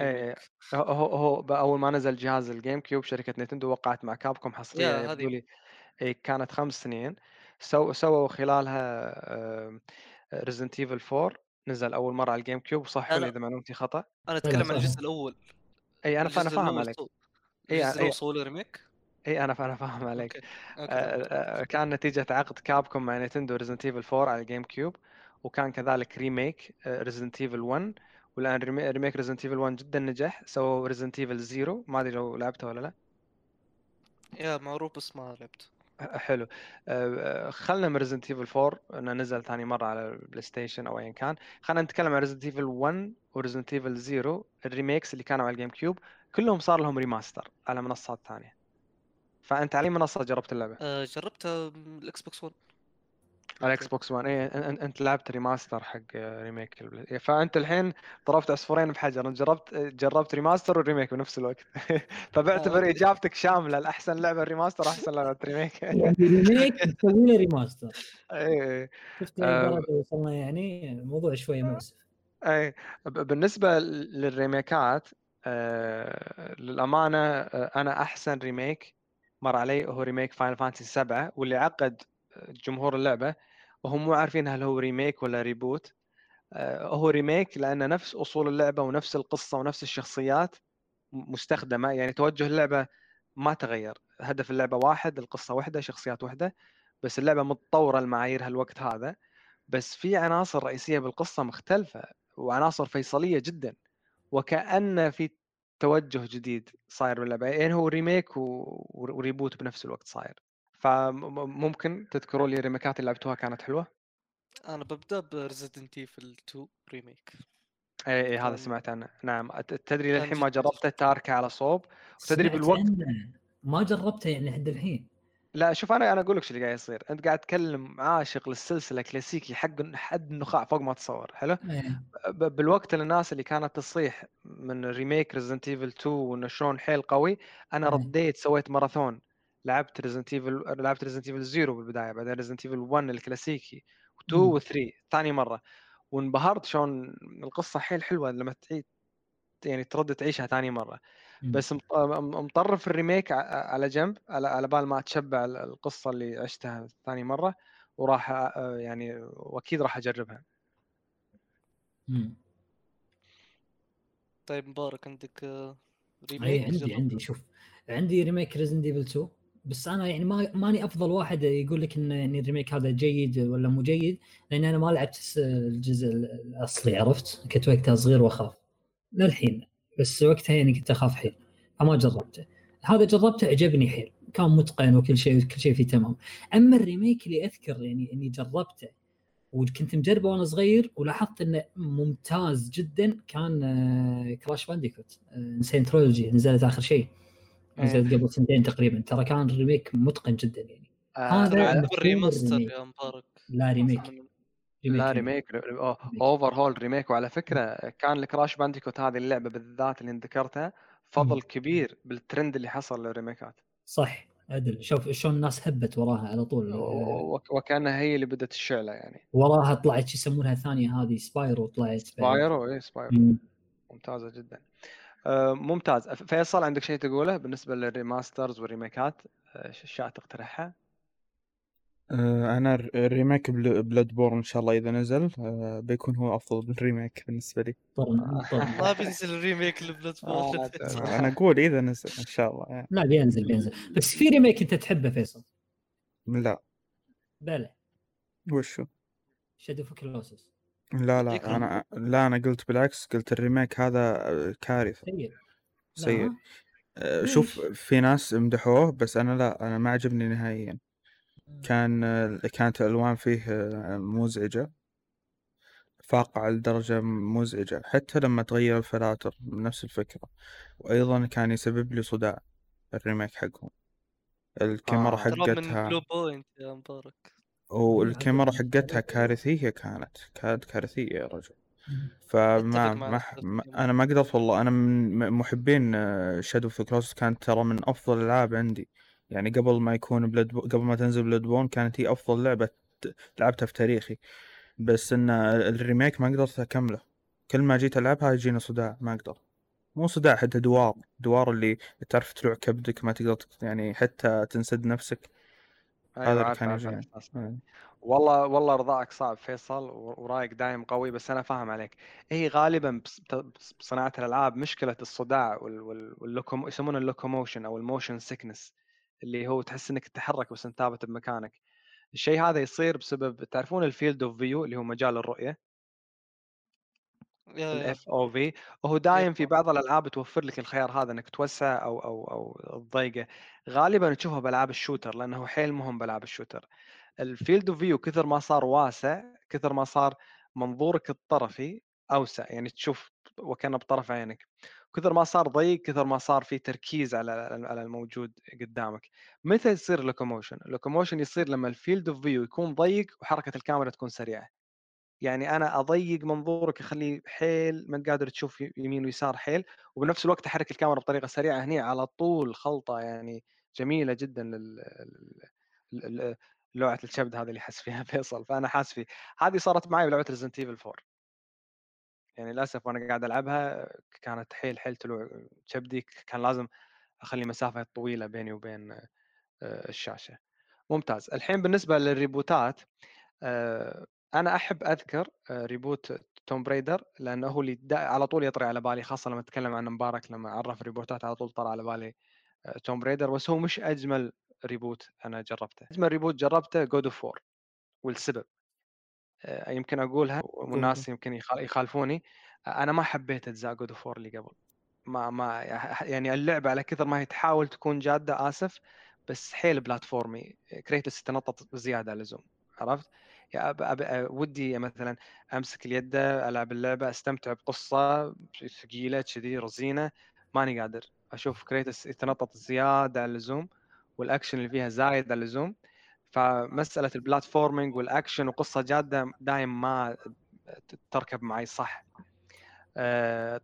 إيه هو هو اول ما نزل جهاز الـ GameCube شركة نينتندو وقعت مع كابكوم حصرية يبدو لي إيه كانت خمس سنين. so سووا خلالها Resident Evil 4 نزل أول مرة على الـ GameCube صح لي إذا معلومتي خطأ. أنا أتكلم عن الجزء الأول. اي أنا أنا فاهم عليك. اي سووا له remake اي أنا أنا فاهم عليك. okay. okay. آه كان نتيجة عقد كابكوم مع نينتندو Resident Evil 4 على الـ GameCube وكان كذلك remake Resident Evil 1 ولأن remake Resident Evil 1 جدا نجح سووا Resident Evil 0 ما أدري لو لعبته ولا لا. يا معروف بس ما لعبت. حلو. خلنا من Resident Evil 4 انه نزل ثاني مرة على الـ PlayStation أو ايا كان. خلينا نتكلم عن Resident Evil 1 و Resident Evil 0 الـ remakes اللي كانوا على الـ GameCube كلهم صار لهم remaster على منصات ثانية. فأنت على منصة جربت اللعبة؟ أه جربتها الـ Xbox 1 على Xbox 1 اي أنت لعبت remaster حق remake فأنت الحين ضربت عصفورين بحجر أنت جربت جربت remaster والـ remake بنفس الوقت. <laughs> فبعتبر آه، اجابتك شاملة الاحسن لعبة remaster أحسن لعبة remake يعني remake <laughs> تسوي له remaster اي شفت درجه وصلنا يعني الموضوع شوية مؤسف. اي بالنسبة للـ remake ات آه للأمانة آه أنا أحسن remake مر علي هو remake Final Fantasy 7 واللي عقد جمهور اللعبة وهم مو عارفين هل هو remake ولا reboot آه، هو remake لأن نفس أصول اللعبة ونفس القصة ونفس الشخصيات مستخدمة. يعني توجه اللعبة ما تغير. هدف اللعبة واحد القصة واحدة شخصيات واحدة بس اللعبة متطورة لمعايير هالوقت هذا. بس في عناصر رئيسية بالقصة مختلفة وعناصر فيصلية جدا. وكأن في توجه جديد صاير باللعبة. يعني هو remake و reboot بنفس الوقت صاير. فممكن تذكروا لي الـ remake ات اللي لعبتوها كانت حلوة؟ أنا ببدأ بـ Resident Evil 2 remake اي اي هذا سمعت عنه نعم تدري للحين ما جربته؟ تاركه على صوب. وتدري بالوقت ما جربته يعني لحد الحين. لا شوف أنا أنا أقول لك شو اللي قاعد يصير. أنت قاعد تكلم عاشق للسلسلة كلاسيكي حق حد النخاع فوق ما تصور حلو؟ أيه. بالوقت الناس اللي كانت تصيح من remake Resident Evil 2 وإنه شلون حيل قوي أنا أيه. رديت سويت ماراثون. لعبت Resident Evil لعبت Resident Evil 0 بالبداية بعدين Resident Evil 1 الكلاسيكي و2 و3 ثاني مرة. وانبهرت شلون القصة حيل حلوة لما تعيد يعني ترد تعيشها ثاني مرة. بس مطرف الـ remake على جنب على على بال ما اتشبع القصة اللي عشتها ثاني مرة وراح يعني وأكيد راح أجربها. طيب مبارك عندك remake أي عندي عندي شوف عندي remake Resident Evil 2 بس أنا يعني ما ماني أفضل واحد يقول لك ان يعني الـ remake هذا جيد ولا مو جيد لأن أنا ما لعبت الجزء الأصلي عرفت؟ كنت وقتها صغير وأخاف للحين بس وقتها يعني كنت أخاف حيل فما جربته. هذا جربته عجبني حيل كان متقن وكل شيء كل شيء فيه تمام. أما الـ remake اللي أذكر يعني إني جربته وكنت مجربه وأنا صغير ولاحظت إنه ممتاز جدا كان Crash Bandicoot N. Sane Trilogy نزلت آخر شيء. نزلت قبل سنتين تقريبا. ترى كان remake متقن جدا يعني. آه هذا remaster يا مبارك لا remake. لا remake. overhaul remake. وعلى فكرة كان الـ Crash Bandicoot هذه اللعبة بالذات اللي ذكرتها فضل كبير بالترند اللي حصل للـ remake ات. صح. عدل شوف شلون الناس هبت وراها على طول. وكأنها هي اللي بدت الشعله يعني. وراها طلعت شو يسمونها الثانية هذه؟ Spyro طلعت Spyro اي Spyro ممتازة جدا. آه ممتاز. فيصل عندك شيء تقوله بالنسبة للـ remasters والـ remake ات؟ اشياء آه تقترحها؟ آه، أنا ال remake Bloodborne إن شاء الله إذا نزل آه، بيكون هو أفضل بال remake بالنسبة لي. <laughs> طبعا ما بينزل الريميك ل Bloodborne آه، <laughs> أنا أقول إذا نزل إن شاء الله يعني. لا بينزل بينزل. بس في remake أنت تحبه فيصل؟ لا. بلى. وشو؟ Shadow of the Colossus لا لا أنا لا أنا قلت بالعكس قلت ال remake هذا كارثة. سيء. سيء. شوف في ناس مدحوه بس أنا لا أنا ما عجبني نهائيا. كان كانت الألوان فيه مزعجة. فاقعة لدرجة مزعجة. حتى لما تغير ال filters نفس الفكرة. وأيضا كان يسبب لي صداع ال remake حقهم. الكاميرا آه. حقتها. بلو بوينت يا مبارك والكاميرا حقتها كارثية كانت كانت كارثية يا رجل. فما ما ما أنا ما قدرت والله أنا من محبين Shadow of the Colossus كانت ترى من أفضل الألعاب عندي. يعني قبل ما يكون Blood قبل ما تنزل Bloodborne كانت هي أفضل لعبة لعبتها في تاريخي. بس إن ال remake ما قدرت أكمله. كل ما جيت ألعبها يجيني صداع ما أقدر. مو صداع حتى دوار. دوار اللي تعرف تلوع كبدك ما تقدر يعني حتى تنسد نفسك. أيوة هذا كان يعني. والله والله رضاك صعب فيصل ورايك دايم قوي بس أنا فاهم عليك. هي غالبا بصناعه الألعاب مشكلة الصداع وال locom يسمونه ال locomotion أو ال motion sickness اللي هو تحس إنك تتحرك بس انت ثابت بمكانك. الشيء هذا يصير بسبب تعرفون ال field of view اللي هو مجال الرؤية؟ ال FOV وهو دايم في بعض الألعاب توفر لك الخيار هذا إنك توسع أو أو أو تضيقه غالبا تشوفها بألعاب ال shooter لأنه حيل مهم بألعاب ال shooter. ال field of view كثر ما صار واسع كثر ما صار منظورك الطرفي أوسع يعني تشوف وكأنه بطرف عينك. كثر ما صار ضيق كثر ما صار في تركيز على على الموجود قدامك. متى يصير ال locomotion ال locomotion يصير لما ال field of view يكون ضيق وحركة الكاميرا تكون سريعة. يعني أنا أضيق منظورك اخليه حيل ما قادر تشوف يمين ويسار حيل وبنفس الوقت أحرك الكاميرا بطريقة سريعة هني على طول خلطة يعني جميلة جدا لل لوعة الچبد هذه اللي حس فيها <laughs> فيصل فأنا حاس فيه. هذه صارت معي بلعبة Resident Evil 4 يعني للأسف وأنا قاعد ألعبها كانت حيل حيل تلوع كبدي كان لازم أخلي مسافة طويلة بيني وبين الشاشة. ممتاز. الحين بالنسبة لل rebootات آه، أنا أحب أذكر reboot Tomb Raider لأنه هو اللي على طول يطري على بالي خاصة لما أتكلم عن مبارك لما عرف rebootات على طول طلع على بالي Tomb Raider بس هو مش أجمل reboot أنا جربته. أجمل reboot جربته God of War 4 والسبب. يمكن أقولها والناس يمكن يخالفوني. أنا ما حبيت أجزاء God of War 4 اللي قبل. ما ما يعني اللعبة على كثر ما هي تحاول تكون جادة آسف بس حيل platformy Kratos تنطط بزياده عن اللزوم عرفت؟ أب أب ودي مثلا أمسك اليد ألعب اللعبة أستمتع بقصة ثقيلة كذي رزينة ماني قادر. أشوف Kratos يتنطط زياده عن اللزوم والأكشن اللي فيها زايد عن اللزوم. فمسألة ال platforming وال action وقصة جادة دايم ما تركب معي صح.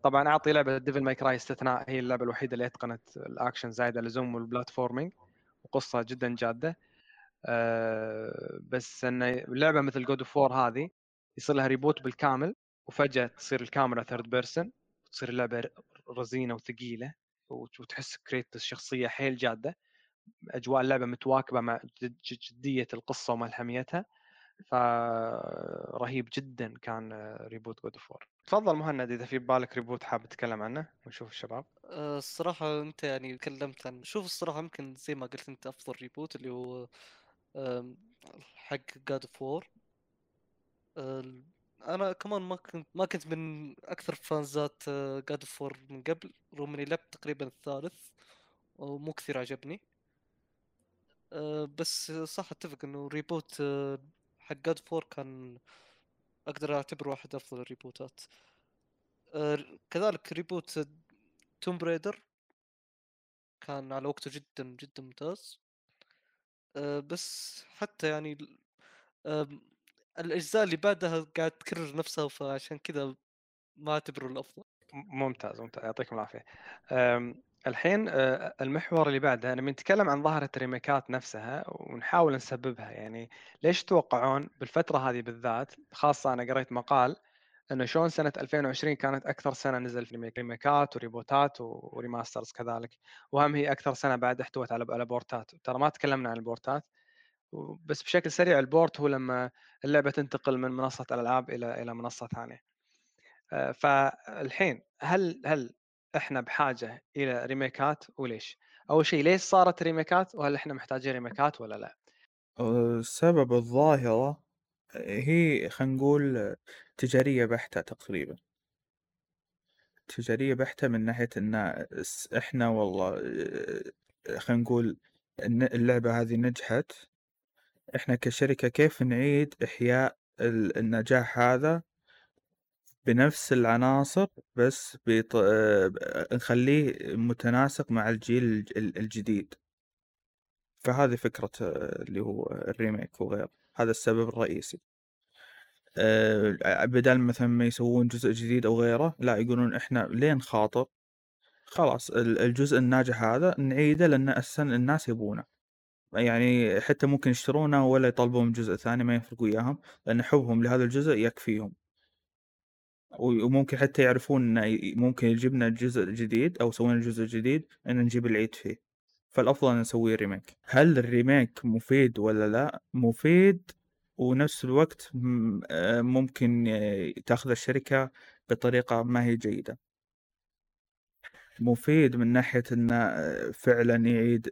طبعا أعطي لعبة Devil May Cry استثناء هي اللعبة الوحيدة اللي أتقنت الأكشن زايد اللزوم وال platforming وقصة جدا جادة. آه، بس إنه لعبة مثل God of War هذه يصير لها reboot بالكامل وفجأة تصير الكاميرا third person وتصير اللعبة رزينة وثقيلة وتحس Kratos شخصيه حيل جادة. أجواء اللعبة متواكبة مع جدية القصة وملحميتها فرهيب جدا كان reboot God of War تفضل مهند إذا في ببالك reboot حاب تتكلم عنه ونشوف الشباب. أه، الصراحة أنت يعني تكلمت عن شوف الصراحة يمكن زي ما قلت أنت أفضل reboot اللي هو حق God of War أنا كمان ما كنت ما كنت من أكثر fansات God of War من قبل. رغم اني لعبت تقريبا الثالث ومو كثير عجبني. أه، بس صح أتفق إنه reboot أه، حق God of War كان أقدر أعتبره واحد أفضل ال rebootات. أه، كذلك reboot Tomb Raider كان على وقته جدا جدا ممتاز. بس حتى يعني الأجزاء اللي بعدها قاعد تكرر نفسها فعشان كذا ما أعتبره الأفضل. ممتاز ممتاز يعطيكم العافية. الحين المحور اللي بعده لما نتكلم عن ظاهرة ال remakeات نفسها ونحاول نسببها يعني ليش تتوقعون بالفترة هذه بالذات خاصة أنا قريت مقال إنه شلون سنة 2020 كانت أكثر سنة نزل في ريميكات وريبوتات وريماسترز كذلك وهم هي أكثر سنة بعد احتوت على على portات ترى ما تكلمنا عن ال portات بس بشكل سريع ال port هو لما اللعبة تنتقل من منصة الالعاب إلى إلى منصة ثانية آه، فالحين هل هل إحنا بحاجة إلى remakeات وليش؟ أول شيء ليش صارت remakeات وهل إحنا محتاجين remakeات ولا لا؟ السبب الظاهرة هي خلينا نقول تجارية بحتة تقريبا. تجارية بحتة من ناحية إن إحنا والله خلينا نقول اللعبة هذه نجحت. إحنا كشركة كيف نعيد إحياء النجاح هذا بنفس العناصر بس بيط... نخليه متناسق مع الجيل الجديد. فهذه فكرة اللي هو الريميك وغيره. هذا السبب الرئيسي. بدل مثلا ما يسوون جزء جديد أو غيره لا يقولون إحنا لين خاطر خلاص الجزء الناجح هذا نعيده لأن أساسا الناس يبونه. يعني حتى ممكن يشترونه ولا يطلبون جزء ثاني ما يفرق وياهم لأن حبهم لهذا الجزء يكفيهم. وممكن حتى يعرفون إنه ممكن يجيبنا جزء جديد أو يسوون جزء جديد إن نجيب العيد فيه. فالأفضل نسوي ريميك هل الريميك مفيد ولا لا؟ مفيد ونفس الوقت آه، ممكن آه، تاخذ الشركة بطريقة ما هي جيدة. مفيد من ناحية إنه آه، فعلا يعيد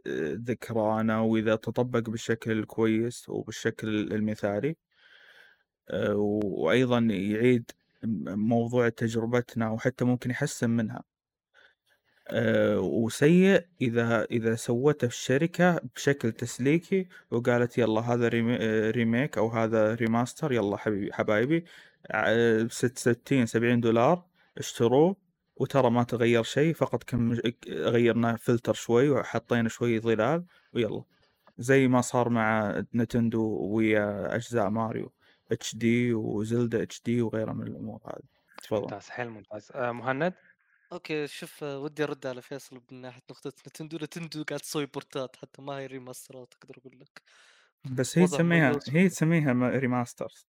ذكرانا وإذا تطبق بالشكل الكويس وبالشكل المثالي. وأيضا يعيد موضوع تجربتنا وحتى ممكن يحسن منها. آه، وسيء إذا إذا سوته الشركة بشكل تسليكي وقالت يلا هذا remake أو هذا remaster يلا حبيبي حبايبي ست ستين سبعين دولار اشتروه وترى ما تغير شيء فقط كم غيرنا فلتر شوي وحطينا شوي ظلال ويلا. زي ما صار مع نتندو ويا أجزاء ماريو اتش دي وزلدا اتش دي وغيرها من الأمور هذه. تفضل. ممتاز حيل ممتاز. آه مهند؟ okay شوف ودي أرد على فيصل من ناحية نقطة نتندو نتندو قاعد تسوي بورتات حتى ما هي ريماسترات أقدر أقول لك. بس هي تسميها هي تسميها remasters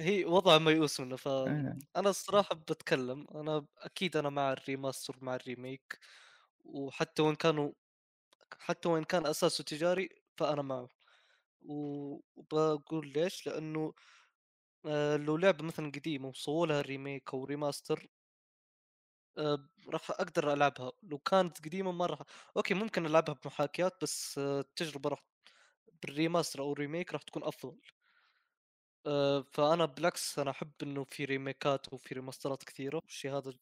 هي وضع ميؤوس منه فانا إيه. الصراحة بتكلم أنا أكيد أنا مع ال remaster مع ال remake وحتى وإن كانوا حتى وإن كان أساسه تجاري فأنا معه. وباقول ليش، لأنه آآ لو لعبة مثلًا قديمة وسووا لها أو remaster آآ راح أقدر ألعبها، لو كانت قديمة ما راح أوكي ممكن ألعبها بمحاكيات بس آه، التجربة راح بال remaster أو ال remake راح تكون أفضل. آآ فأنا بالعكس أنا أحب إنه في ريميكات وفي ريماسترات كثيرة، والشي هذا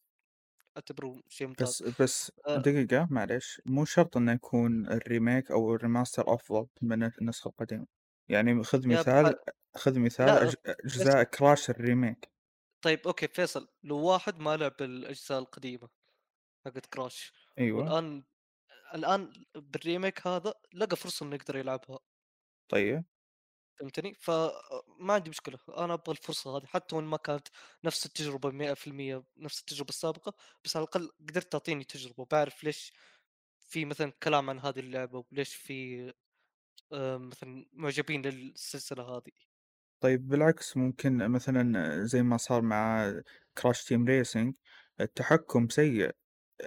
أعتبره شيء ممتاز. بس بس آآ دقيقة معليش. مو شرط إنه يكون ال remake أو ال remaster أفضل من النسخة القديمة. يعني خذ مثال خذ مثال أج... فيصل كراش ال remake. طيب okay فيصل لو واحد ما لعب الأجزاء القديمة حقت كراش أيوه والآن الآن بال remake هذا لقى فرصة إنه يقدر يلعبها، طيب فهمتني؟ فما عندي مشكلة، أنا أبغى الفرصة هذه حتى وإن ما كانت نفس التجربة 100% نفس التجربة السابقة، بس على الأقل قدرت تعطيني تجربة، وباعرف ليش في مثلًا كلام عن هذه اللعبة، وليش في آآ مثلًا معجبين للسلسلة هذه. طيب بالعكس ممكن مثلا زي ما صار مع كراش تيم ريسنج التحكم سيء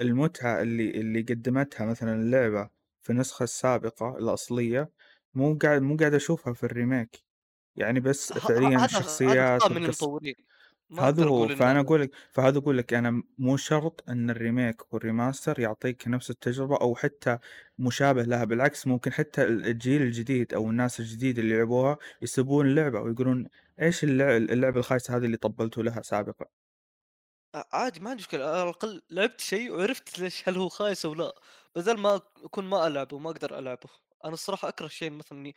المتعة اللي اللي قدمتها مثلا اللعبة في النسخة السابقة الأصلية مو قاعد مو قاعد أشوفها في ال remake. يعني بس ه ه فعليا هذا هذا خطأ الشخصيات من المطورين، أقدر هو فأنا أقول لك فهذا أقول لك أنا مو شرط أن ال remake وال remaster يعطيك نفس التجربة أو حتى مشابه لها بالعكس ممكن حتى الجيل الجديد أو الناس الجديد اللي لعبوها يسبون اللعبة ويقولون إيش اللعبة, اللعبة الخايسة هذه اللي طبلتوا لها سابقا عادي ما عندي مشكلة، على الأقل لعبت شيء وعرفت ليش هل هو خايس أو لأ، بدل ما أكون ما ألعبه وما أقدر ألعبه. أنا الصراحة أكره شيء مثلًا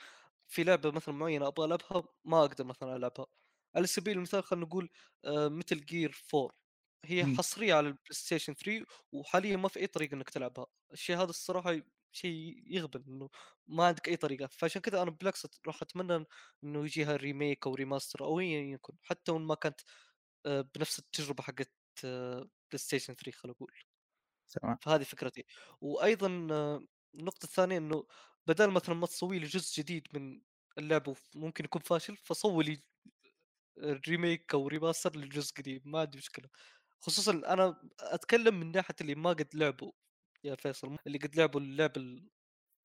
في لعبة مثلًا معينة أبغى ألعبها ما أقدر مثلًا ألعبها. على سبيل المثال خلينا نقول آآ Metal Gear 4 هي مم. حصرية على الPlayStation 3 وحاليًا ما في أي طريقة إنك تلعبها. الشيء هذا الصراحة شيء يغبن إنه ما عندك أي طريقة، فعشان كذا أنا بالعكس راح أتمنى إنه يجيها remake أو remaster أو أيًا يكن، حتى وإن ما كانت آآ بنفس التجربة حقت بلاي ستيشن 3 خلينا نقول، تمام فهذه فكرتي. وأيضًا آه، النقطة الثانية إنه بدال مثلًا ما تسوي لي جزء جديد من اللعبة وف ممكن يكون فاشل، فسوي لي remake أو remaster لجزء قديم ما عندي مشكلة. خصوصًا أنا أتكلم من ناحية اللي ما قد لعبوا يا فيصل، اللي قد لعبوا اللعبة ال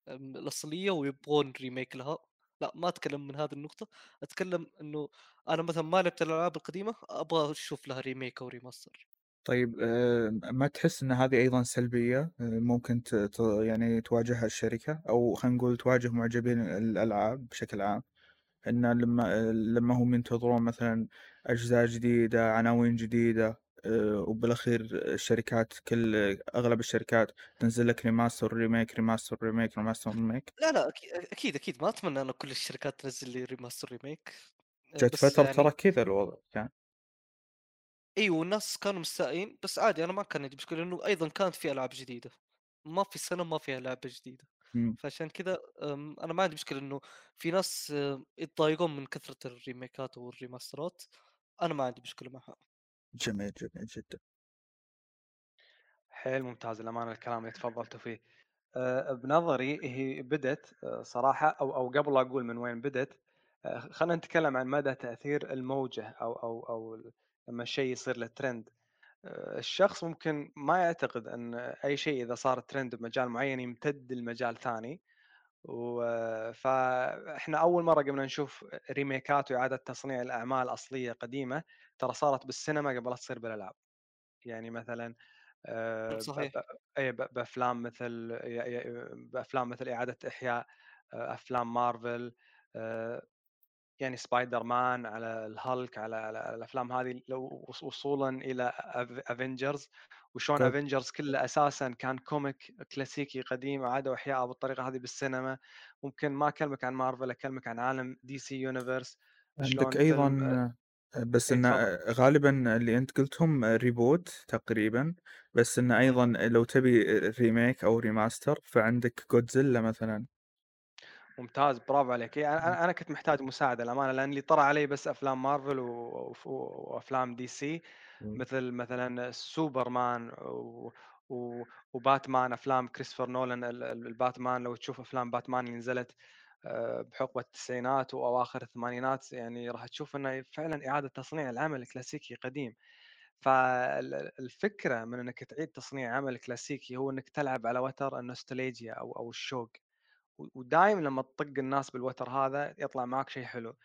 آمم الأصلية ويبغون remake لها، لأ ما أتكلم من هذه النقطة، أتكلم إنه أنا مثلًا ما لعبت الألعاب القديمة، أبغى أشوف لها remake أو remaster. طيب آه، ما تحس أن هذه أيضا سلبية؟ آه، ممكن يعني تواجهها الشركة؟ أو خلينا نقول تواجه معجبين الألعاب بشكل عام؟ ان لما لما هم ينتظرون مثلا أجزاء جديدة عناوين جديدة آه، وبالأخير الشركات كل أغلب الشركات تنزل لك remaster remake remaster remake remaster remake لا، لا، أكي أكيد، أكيد، ما أتمنى أنا كل الشركات تنزّل لي remaster remake. آآ، جت فترة ترى يعني كذا الوضع كان. أيوه، والناس كانوا مستائين، بس عادي أنا ما كان عندي مشكلة لأنه أيضًا كانت في ألعاب جديدة، ما في سنة ما فيها لعبة جديدة، مم. فعشان كذا آمم، أنا ما عندي مشكلة إنه في ناس آه، يتضايقون من كثرة الريميكات والريماسترات، أنا ما عندي مشكلة معها. جميل جميل جدا حيل ممتاز الأمانة الكلام اللي تفضلتوا فيه آه، بنظري هي بدت آه، صراحة أو أو قبل لا أقول من وين بدت آه، خلينا نتكلم عن مدى تأثير الموجة أو أو أو لما الشيء يصير له ترند الشخص ممكن ما يعتقد أن أي شيء إذا صار ترند بمجال معين يمتد لمجال ثاني و- فإحنا أول مرة قمنا نشوف ريميكات وإعادة تصنيع الأعمال أصلية قديمة ترى صارت بالسينما قبل لا تصير بالألعاب يعني مثلا آه، صحيح. ب- بأفلام مثل بأفلام مثل إعادة إحياء آه، أفلام مارفل آه، يعني سبايدر مان على الهالك على على الأفلام هذه لو وص- وصولا إلى افنجرز وشون افنجرز كله أساسا كان comic كلاسيكي قديم عادوا احياءه بالطريقة هذه بالسينما ممكن ما أكلمك عن مارفل أكلمك عن عالم DC Universe عندك أيضا آه، بس اي إن تفضل. غالبا اللي أنت قلتهم reboot تقريبا. بس إن إمم. أيضا لو تبي remake أو remaster فعندك جودزيلا مثلا. ممتاز برافو عليك. إيه، أنا أنا كنت محتاج مساعدة الامانه لأن اللي طرى علي بس أفلام مارفل وأفلام دي سي مثل مثلا سوبرمان و... و... وباتمان أفلام كريستوفر نولان ال- ال- الباتمان. لو تشوف أفلام باتمان اللي نزلت آه، بحقبة التسعينات وأواخر الثمانينات يعني راح تشوف إنه فعلا إعادة تصنيع العمل الكلاسيكي قديم. فالفكرة من إنك تعيد تصنيع عمل كلاسيكي هو إنك تلعب على وتر النوستالجيا أو أو الشوق. ودايم لما تطق الناس بالوتر هذا يطلع معك شيء حلو.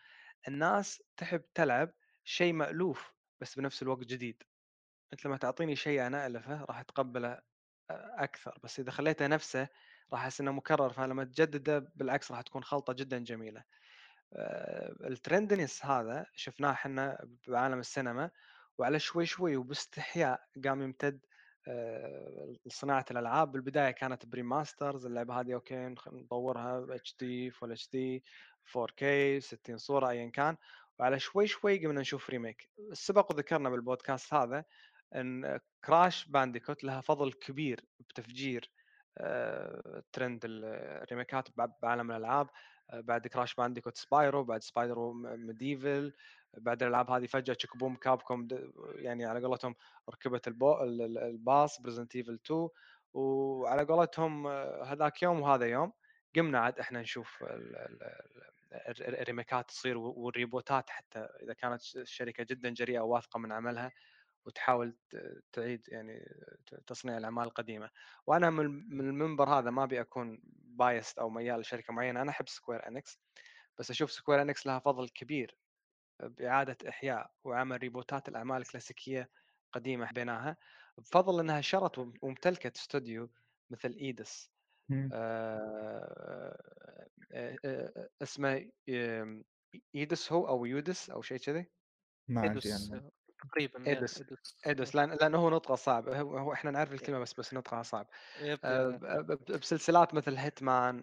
الناس تحب تلعب شيء مألوف بس بنفس الوقت جديد. أنت لما تعطيني شيء أنا ألفه راح أتقبله أكثر بس إذا خليته نفسه راح أحس إنه مكرر فلما تجدده بالعكس راح تكون خلطة جدا جميلة. الترند نفسه هذا شفناه إحنا بعالم السينما وعلى شوي شوي وباستحياء قام يمتد صناعة الألعاب. بالبداية كانت ب remasters اللعبة هذه أوكي نطورها HD full HD 4K 60 صورة ايا كان. وعلى شوي شوي قمنا نشوف remake السبق وذكرنا بالبودكاست هذا إن كراش بانديكوت لها فضل كبير بتفجير. ترند الريميكات بعالم الألعاب. بعد كراش بانديكوت سبايرو بعد سبايرو ميديفل بعد الألعاب هذه فجأة تشيك بوم كابكوم يعني على قولتهم ركبت البو الباص بريزدنت ايفل 2 وعلى قولتهم هذاك يوم وهذا يوم قمنا عاد إحنا نشوف الريميكات تصير والريبوتات حتى إذا كانت الشركة جدا جريئة وواثقة من عملها. وتحاول تعيد يعني تصنيع الأعمال القديمة. وأنا من المنبر هذا ما أبي أكون biased أو ميال لشركة معينة. أنا أحب سكوير انكس بس أشوف سكوير انكس لها فضل كبير بإعادة إحياء وعمل ريبوتات الأعمال الكلاسيكية قديمة حبيناها بفضل إنها شرت وامتلكت استوديو مثل ايدوس آه اسمه ايدس هو أو يودس أو شيء كذي؟ ما عندي. تقريبا ايدس ايدس لأن لأنه هو نطقة صعب هو إحنا نعرف الكلمة بس بس نطقها صعب. آه بسلسلات مثل هيتمان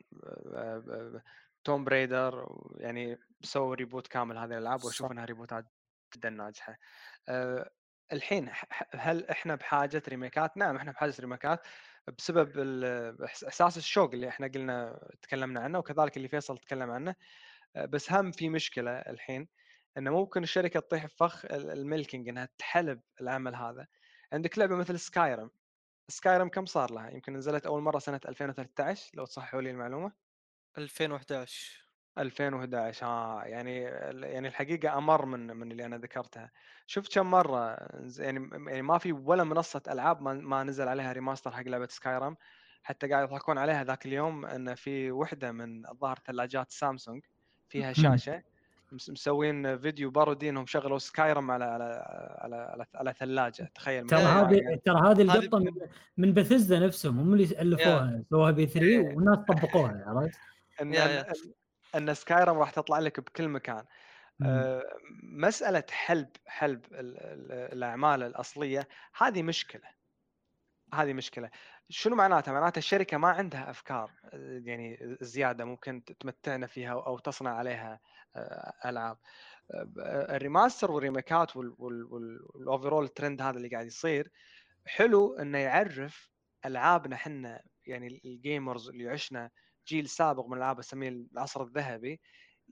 توم ريدر يعني سووا reboot كامل هذه الألعاب وأشوف إنها ريبوتات جدا ناجحة. أه الحين هل إحنا بحاجة ريميكات؟ نعم إحنا بحاجة ريميكات بسبب إحساس الشوق اللي إحنا قلنا تكلمنا عنه وكذلك اللي فيصل تكلم عنه. بس هم في مشكلة الحين. إنه ممكن الشركة تطيح في فخ ال milking إنها تحلب العمل هذا. عندك لعبة مثل سكايرم. سكايرم كم صار لها؟ يمكن نزلت أول مرة سنة 2013 لو تصححوا لي المعلومة. 2011 2011 آه يعني يعني الحقيقة أمر من من اللي أنا ذكرتها. شفت كم مرة يعني يعني ما في ولا منصة ألعاب ما, ما نزل عليها remaster حق لعبة سكايرم. حتى قاعد يضحكون عليها ذاك اليوم إن في وحدة من الظاهر ثلاجات سامسونج فيها شاشة. مسوين فيديو parody إنهم شغلوا سكايرم على على على على, على ثلاجة تخيل ترى هذه ترى هذه القطة من, من بثزدا نفسهم هم اللي ألفوها سووها بي 3 والناس طبقوها عرفت؟ إن إن, أن سكايرم راح تطلع لك بكل مكان. آه مسألة حلب حلب الأعمال الأصلية هذه مشكلة. هذه مشكلة. شنو معناتها؟ معناتها الشركة ما عندها أفكار يعني زيادة ممكن تمتعنا فيها أو تصنع عليها ألعاب. ال remaster والريميكات وال overall trend هذا اللي قاعد يصير حلو إنه يعرف ألعابنا إحنا يعني ال gamers اللي عشنا جيل سابق من الالعاب أسميه العصر الذهبي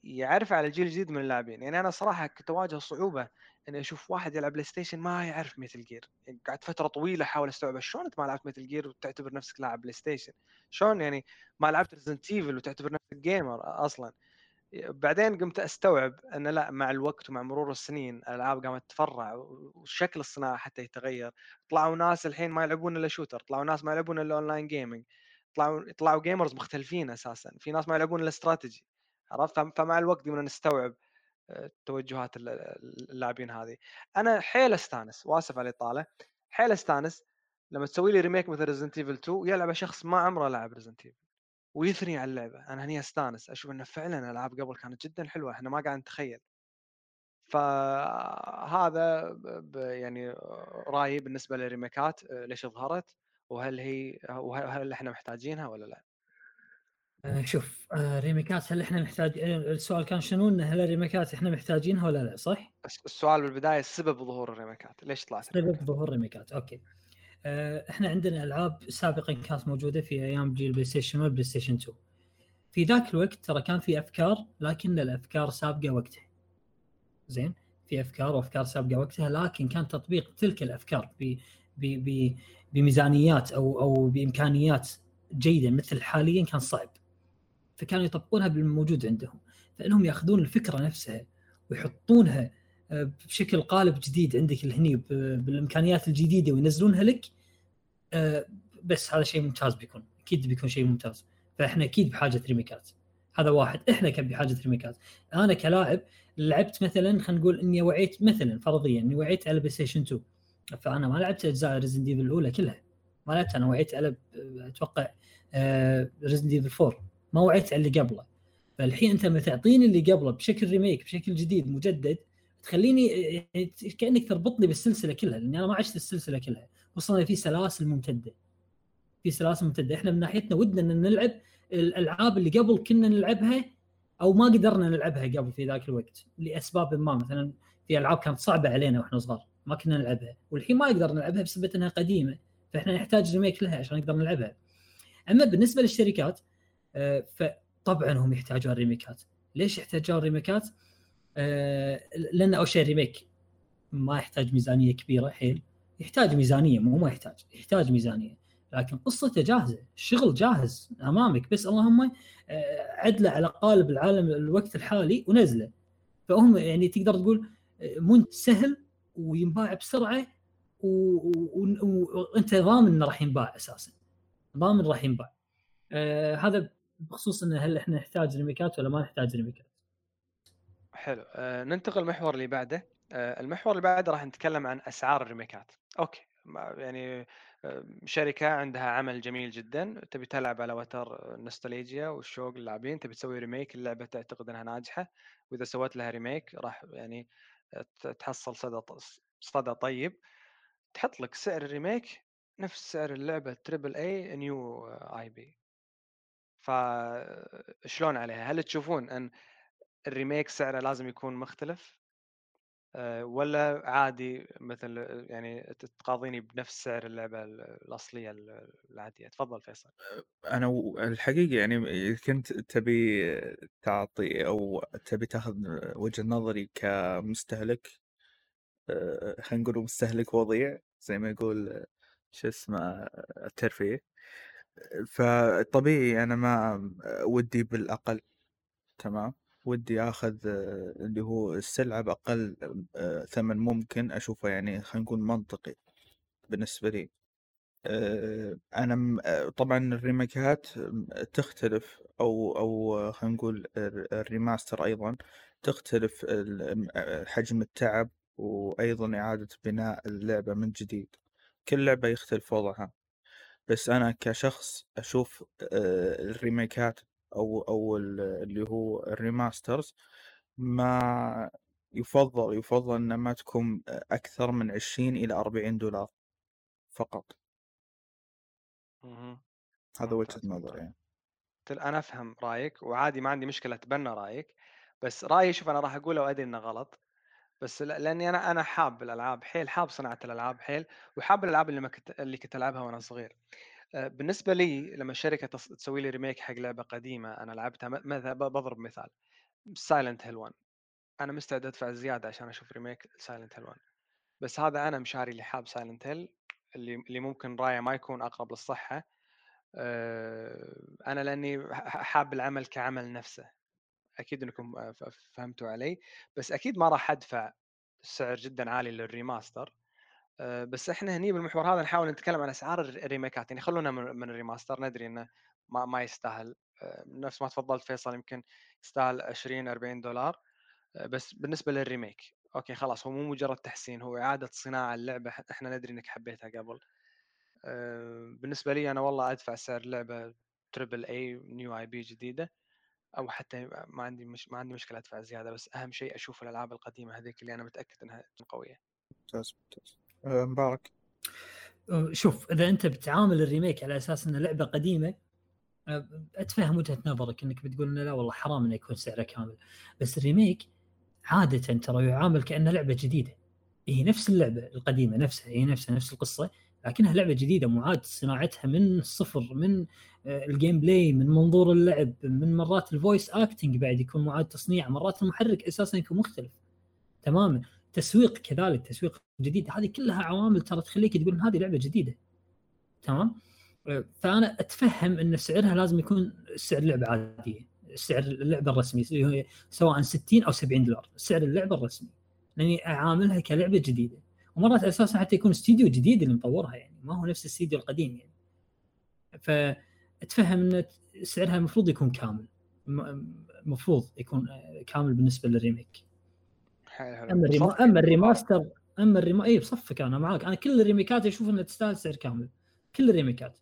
يعرف على الجيل الجديد من اللاعبين. يعني أنا صراحة كنت أواجه صعوبة إني أشوف واحد يلعب بلاي ستيشن ما يعرف ميتل جير. يعني قعدت فترة طويلة أحاول استوعب شلون انت ما لعبت ميتل جير وتعتبر نفسك لاعب بلاي ستيشن؟ شلون يعني ما لعبت ريزدنت ايفل وتعتبر نفسك gamer أصلا؟ بعدين قمت أستوعب ان لا مع الوقت ومع مرور السنين الألعاب قامت تفرع وشكل الصناعة حتى يتغير. طلعوا ناس الحين ما يلعبون إلا shooter طلعوا ناس ما يلعبون إلا online gaming طلعوا طلعوا gamers مختلفين أساسا في ناس ما يلعبون إلا استراتيجي عرفت؟ فمع الوقت قمنا نستوعب توجهات اللاعبين هذه. أنا حيل أستانس وآسف على الإطالة حيل أستانس لما تسوي لي remake مثل ريزدنت ايفل 2 يلعب شخص ما عمره لعب ريزدنت ايفل ويثني على اللعبة. أنا هني أستانس أشوف إنه فعلا الألعاب قبل كانت جدا حلوة إحنا ما قاعد نتخيل. فهذا يعني رأيي بالنسبة للريميكات ليش ظهرت وهل هي وهل إحنا محتاجينها ولا لا؟ آه، شوف آه، ريميكات هل إحنا محتاج السؤال كان شنو؟ هل الريميكات إحنا محتاجينها ولا لا صح؟ السؤال بالبداية سبب ظهور الريميكات ليش طلعت؟ سبب ظهور الريميكات أوكي. إحنا عندنا ألعاب سابقا كانت موجودة في أيام جيل بلاي ستيشن والبلاي ستيشن 2 في ذاك الوقت ترى كان في أفكار لكن الأفكار سابقة وقتها. زين؟ في أفكار وأفكار سابقة وقتها لكن كان تطبيق تلك الأفكار ب ب بميزانيات أو أو بإمكانيات جيدة مثل حاليا كان صعب. فكانوا يطبقونها بالموجود عندهم. فإنهم يأخذون الفكرة نفسها ويحطونها آه، بشكل قالب جديد عندك هني بالإمكانيات الجديدة وينزلونها لك آه، بس هذا شيء ممتاز بيكون أكيد بيكون شيء ممتاز. فإحنا أكيد بحاجة ريميكات. هذا واحد. إحنا كان بحاجة ريميكات. أنا كلاعب لعبت مثلا خلينا نقول إني وعيت مثلا فرضيا إني وعيت على بلاي ستيشن 2 فأنا ما لعبت أجزاء ريزدنت ايفل الأولى كلها. ما لعبت أنا وعيت على أتوقع ريزدنت ايفل 4 ما وعيت على اللي قبله. فالحين أنت لما تعطيني اللي قبله بشكل remake بشكل جديد مجدد تخليني يعني كأنك تربطني بالسلسلة كلها لأني أنا ما عشت السلسلة كلها. خصوصا في سلاسل ممتدة. في سلاسل ممتدة. إحنا من ناحيتنا ودنا إن نلعب الألعاب اللي قبل كنا نلعبها أو ما قدرنا نلعبها قبل في ذاك الوقت لأسباب ما. مثلا في ألعاب كانت صعبة علينا وإحنا صغار ما كنا نلعبها. والحين ما نقدر نلعبها بسبب إنها قديمة فإحنا نحتاج remake لها عشان نقدر نلعبها. أما بالنسبة للشركات فطبعا هم يحتاجون ريميكات. ليش يحتاجون ريميكات؟ آه، لأن أول شيء ريميك ما يحتاج ميزانية كبيرة حيل يحتاج ميزانية مو ما يحتاج يحتاج ميزانية. لكن قصته جاهزة الشغل جاهز أمامك. بس اللهم آه، عدله على قالب العالم الوقت الحالي ونزله. فهم يعني تقدر تقول منت سهل وينباع بسرعة وانت ضامن إنه راح ينباع أساسا. ضامن راح ينباع. آه هذا بخصوص انه هل إحنا نحتاج ريميكات ولا ما نحتاج ريميكات. حلو. آه ننتقل المحور اللي بعده. آه المحور اللي بعده راح نتكلم عن أسعار ال remake ات. okay. يعني آه، شركة عندها عمل جميل جدا. تبي تلعب على وتر نوستالجيا والشوق اللاعبين. تبي تسوي remake اللعبة تعتقد إنها ناجحة. وإذا سويت لها remake راح يعني تحصل صدى صدى طيب. تحط لك سعر ال remake نفس سعر اللعبة triple A new IP. فشلون عليها؟ هل تشوفون أن الريميك سعره لازم يكون مختلف؟ آه، ولا عادي مثل يعني تقاضيني بنفس سعر اللعبة الأصلية العادية؟ تفضل فيصل. أنا الحقيقة يعني كنت تبي تعطي أو تبي تاخذ وجهة نظري كمستهلك آه، خلينا نقول مستهلك وضيع زي ما يقول شو اسمه الترفيه. فطبيعي أنا ما ودي بالأقل تمام؟ ودي آخذ آه، اللي هو السلعة بأقل آه، ثمن ممكن اشوفه يعني خلينا نقول منطقي بالنسبة لي. آه، أنا طبعا ال remake ات تختلف أو أو خلينا نقول ال remaster أيضا تختلف حجم التعب وأيضا إعادة بناء اللعبة من جديد. كل لعبة يختلف وضعها. بس أنا كشخص أشوف ال remake ات أو أو اللي هو ال remasters ما يفضل يفضل إنها ما تكون أكثر من 20 إلى 40 دولار فقط. هذا وجهة نظري يعني. أنا أفهم رأيك وعادي ما عندي مشكلة أتبنى رأيك بس رأيي شوف أنا راح أقوله وأدري إنه غلط. بس لأني أنا أنا حاب الألعاب حيل حاب صناعة الألعاب حيل وحاب الألعاب اللي ما كنت اللي كنت ألعبها وأنا صغير. آه، بالنسبة لي لما الشركة تسوي لي remake حق لعبة قديمة أنا لعبتها مثلا بضرب مثال. Silent Hill 1 أنا مستعد أدفع زيادة عشان أشوف remake Silent Hill 1 بس هذا أنا مشاري اللي حاب Silent Hill اللي اللي ممكن رأيه ما يكون أقرب للصحة. آه، أنا لأني حاب العمل كعمل نفسه. أكيد إنكم فهمتوا علي. بس أكيد ما راح أدفع سعر جدا عالي لل remaster. آه، بس إحنا هني بالمحور هذا نحاول نتكلم عن أسعار ال remake ات. يعني خلونا من ال remaster. ندري إنه ما ما يستاهل. آه، نفس ما تفضلت فيصل يمكن يستاهل 20 40 دولار. آه، بس بالنسبة لل remake okay خلاص هو مو مجرد تحسين هو إعادة صناعة اللعبة إحنا ندري إنك حبيتها قبل. بالنسبة لي أنا والله أدفع سعر لعبة triple A new IP جديدة. أو حتى ما عندي مش ما عندي مشكلة أدفع زيادة بس أهم شيء أشوف الألعاب القديمة هذيك اللي أنا متأكد إنها قوية. ممتاز ممتاز. آه، مبارك. أه، شوف إذا أنت بتعامل ال remake على أساس إنه لعبة قديمة أه، أتفهم وجهة نظرك إنك بتقول إنه لا والله حرام إنه يكون سعره كامل. بس ال remake عاده ترى يعامل كأنه لعبة جديدة. هي نفس اللعبة القديمة نفسها هي نفسها نفس القصة لكنها لعبة جديدة معاد صناعتها من الصفر من ال gameplay من منظور اللعب من مرات ال voice acting بعد يكون معاد تصنيع مرات المحرك أساسا يكون مختلف تماما. تسويق كذلك تسويق جديد هذه كلها عوامل ترى تخليك تقول هذه لعبة جديدة تمام؟ فأنا أتفهم إن سعرها لازم يكون سعر لعبة عادية سعر اللعبة الرسمي سواء 60 أو 70 دولار سعر اللعبة الرسمي لأني أعاملها كلعبة جديدة. ومرات أساسا حتى يكون استديو جديد اللي مطورها يعني ما هو نفس الاستديو القديم يعني. ف تفهم إن سعرها المفروض يكون كامل المفروض يكون كامل بالنسبة لل remake. أما ال rema... أما ال remaster أما ال rema اي بصفك أنا معاك. أنا كل ال remake ات أشوف إنها تستاهل سعر كامل. كل ال remake ات